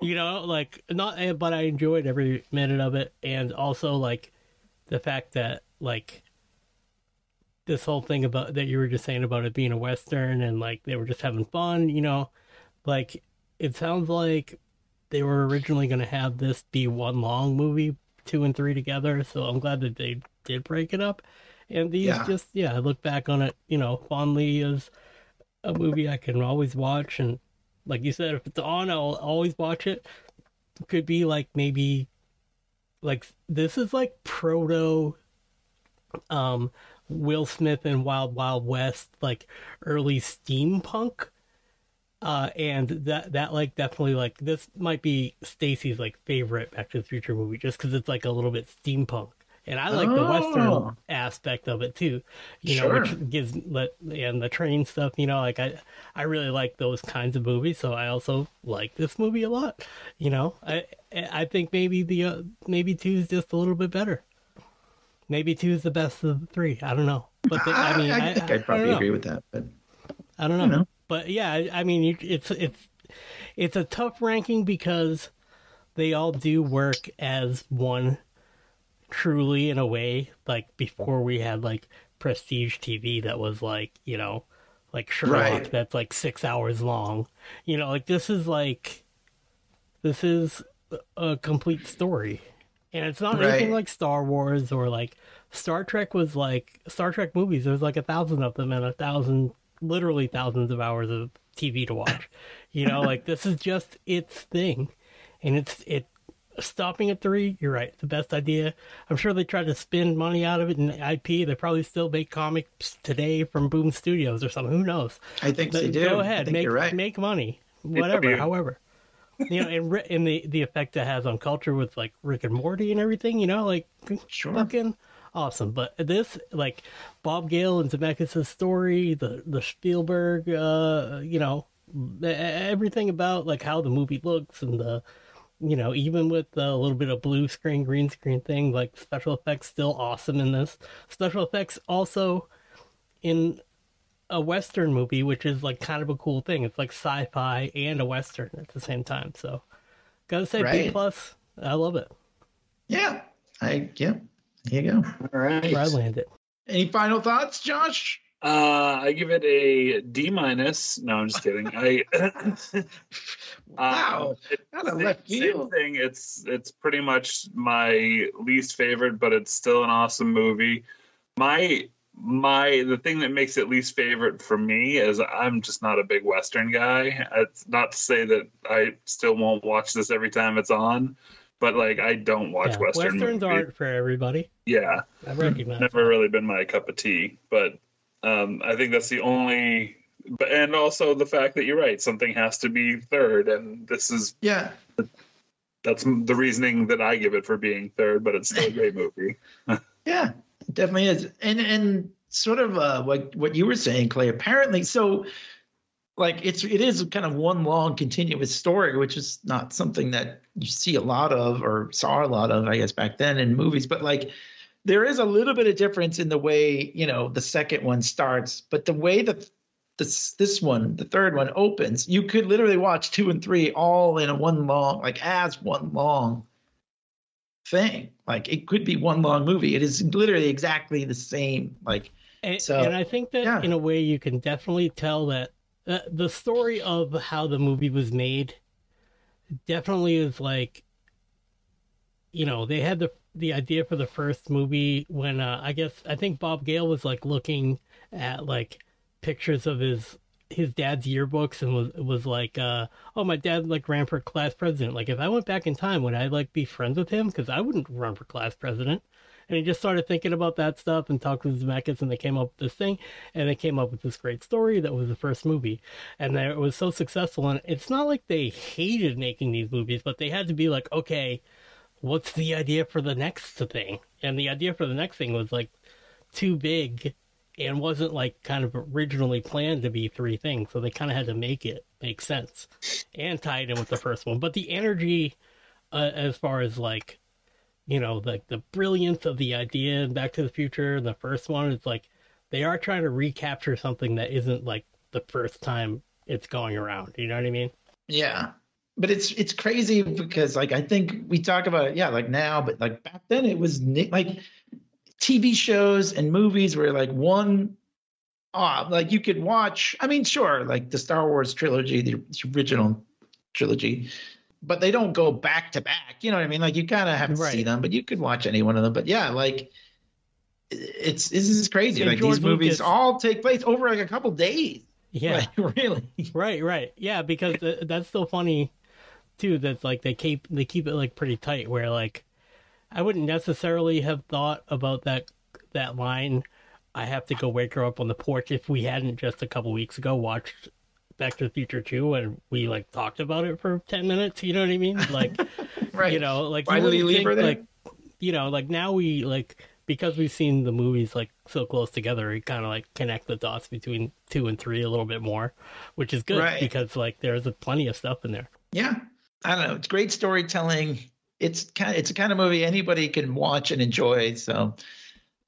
You know like not eh, but i enjoyed every minute of it and also like the fact that like this whole thing about that you were just saying about it being a western and like they were just having fun you know? Like it sounds like they were originally going to have this be one long movie two and three together so i'm glad that they did break it up. And these Yeah. just yeah i look back on it you know fondly as a movie i can always watch and like you said if it's on i'll always watch it. Could be like maybe like this is like proto um Will Smith and Wild Wild West like early steampunk Uh, and that that like definitely like this might be Stacy's like favorite Back to the Future movie just because it's like a little bit steampunk, and I like the Oh. western aspect of it too. You know, which gives let and the train stuff. You know, like I I really like those kinds of movies, so I also like this movie a lot. You know, I I think maybe the uh, maybe two is just a little bit better. Maybe two is the best of the three. I don't know, but the, I mean, I, think I, I'd probably agree with that. But I don't know. Know. But yeah, I, I mean, you, it's it's it's a tough ranking because they all do work as one, truly in a way. Like before, we had like prestige TV that was like you know, like Sherlock Right. that's like six hours long. You know, like this is like this is a complete story, and it's not anything like Star Wars or like Star Trek was like Star Trek movies. There's like a thousand of them and a thousand, literally thousands of hours of TV to watch. You know, like this is just its thing, and it's it. Stopping at three, you're right. The best idea. I'm sure they tried to spend money out of it in IP. They probably still make comics today from Boom Studios or something. Who knows? I think But they do. Go I ahead, think make you're right. make money, whatever. However, you know, and and the the effect it has on culture with like Rick and Morty and everything. You know, like Sure. fucking awesome. But this, like Bob Gale and Zemeckis' story, the the Spielberg, uh, you know, everything about like how the movie looks and the you know, even with a little bit of blue screen, green screen thing, like special effects still awesome in this. Special effects also in a western movie, which is like kind of a cool thing. It's like sci-fi and a western at the same time. So, gotta say, B plus. I love it. Yeah. I yeah. Here you go. All right. Where I landed. Any final thoughts, Jaush? Uh, I give it a D minus. No, I'm just kidding. I Wow. It- Out of same- left same field. thing. It's it's pretty much my least favorite, but it's still an awesome movie. My my the thing that makes it least favorite for me is I'm just not a big Western guy. It's not to say that I still won't watch this every time it's on, but like I don't watch Yeah, Western Westerns movies. aren't for everybody. Yeah, I recognize. never really been my cup of tea, but um, I think that's the only. But and also the fact that you're right, something has to be third, and this is Yeah. that's the reasoning that I give it for being third. But it's still a great movie. Yeah, it definitely is. And and sort of uh, what what you were saying, Clay. Apparently, so like it's it is kind of one long continuous story, which is not something that you see a lot of or saw a lot of, I guess, back then in movies. But like there is a little bit of difference in the way you know the second one starts, but the way that this this one, the third one, opens, you could literally watch two and three all in a one long, like as one long thing. Like it could be one long movie. It is literally exactly the same. Like And, So, and I think that yeah. in a way you can definitely tell that uh, the story of how the movie was made definitely is like, you know, they had the the idea for the first movie when uh, I guess I think Bob Gale was like looking at like pictures of his his dad's yearbooks and was was like, uh, oh, my dad like ran for class president. Like if I went back in time, would I like be friends with him? Because I wouldn't run for class president. And he just started thinking about that stuff and talked with Zemeckis, and they came up with this thing, and they came up with this great story that was the first movie, and it was so successful. And it's not like they hated making these movies, but they had to be like, okay, what's the idea for the next thing? And the idea for the next thing was like too big, and wasn't like kind of originally planned to be three things, so they kind of had to make it make sense and tie it in with the first one. But the energy, uh, as far as like you know, like the brilliance of the idea in Back to the Future, the first one, it's like they are trying to recapture something that isn't like the first time it's going around. You know what I mean? yeah. But it's it's crazy because like I think we talk about it, yeah, like now, but like back then it was like TV shows and movies were like one off. Like you could watch, I mean, sure, like the Star Wars trilogy, the original trilogy, but they don't go back to back. You know what I mean? Like you kind of have to see them, but you could watch any one of them. But yeah, like it's this is crazy. And like George these movies Lucas- all take place over like a couple days. Yeah. Like, really. Right, right. Yeah, because uh, that's so funny too. That's like they keep they keep it like pretty tight. Where like I wouldn't necessarily have thought about that that line. I have to go wake her up on the porch if we hadn't just a couple weeks ago watched Back to the Future 2 and we like talked about it for 10 minutes, you know what I mean? Like Right. you know, like Why you did he leave think, her there? like you know, like now we like because we've seen the movies like so close together, we kind of like connect the dots between 2 and 3 a little bit more, which is good Right. because like there's a, plenty of stuff in there. Yeah, I don't know. It's great storytelling. It's kind. It's a kind of movie anybody can watch and enjoy. So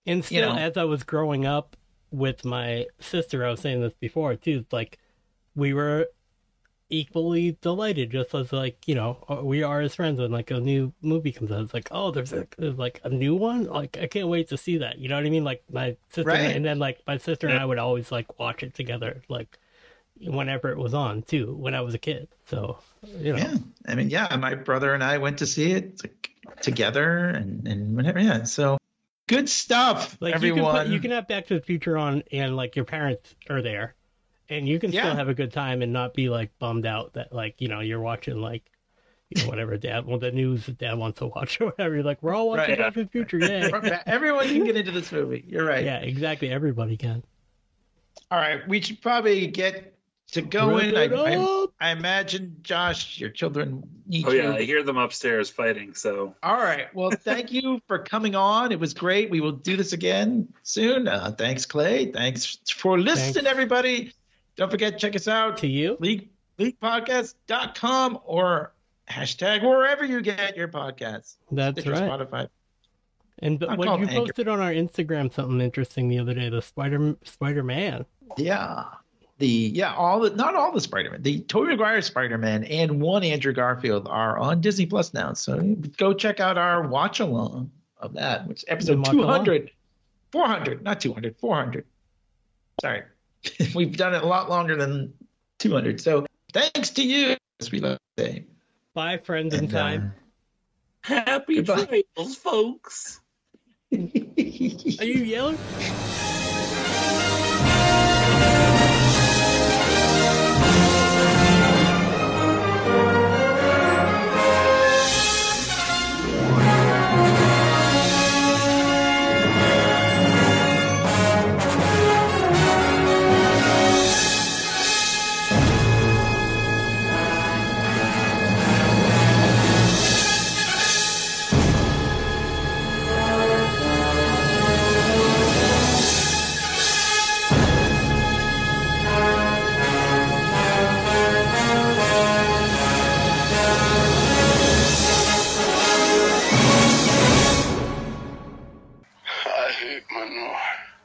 And still, know. as I was growing up with my sister, I was saying this before too. It's like we were equally delighted, just as like you know uh, we are as friends when like a new movie comes out. It's like oh, there's, a, there's like a new one. Like I can't wait to see that. You know what I mean? Like my sister Right. and then like my sister and I would always like watch it together, like whenever it was on too when I was a kid. So you know. yeah, I mean, yeah, my brother and I went to see it together, and and whatever. Yeah, so good stuff, Like everyone. you can put, you can have Back to the Future on, and like your parents are there, and you can Yeah. still have a good time and not be like bummed out that like you know you're watching like you know, whatever dad well the news that dad wants to watch or whatever. You're like we're all watching Right. Back to the Future, yeah. everyone can get into this movie. You're right. yeah, exactly. Everybody can. All right, we should probably get to go I, Wrap it I. I imagine, Jaush, your children need Oh you. yeah, I hear them upstairs fighting. So All right. Well, thank you for coming on. It was great. We will do this again soon. Uh, thanks, Clay. Thanks for listening, Thanks. everybody. Don't forget, check us out, to you. league, leaguepodcast.com or hashtag wherever you get your podcasts. That's Stitcher, right. Spotify. And I'm what called you Anchor. posted on our Instagram something interesting the other day. The Spider Spider Man. Yeah. The yeah, all the not all the Spider-Man. The Tobey Maguire Spider-Man and one Andrew Garfield are on Disney Plus now. So go check out our watch along of that, which episode Watch 200. 400, not 200, 400. Sorry. We've done it a lot longer than 200. So thanks to you, as we love to say. Bye, friends in And, uh, time. happy Goodbye. trails, folks. Are you yelling?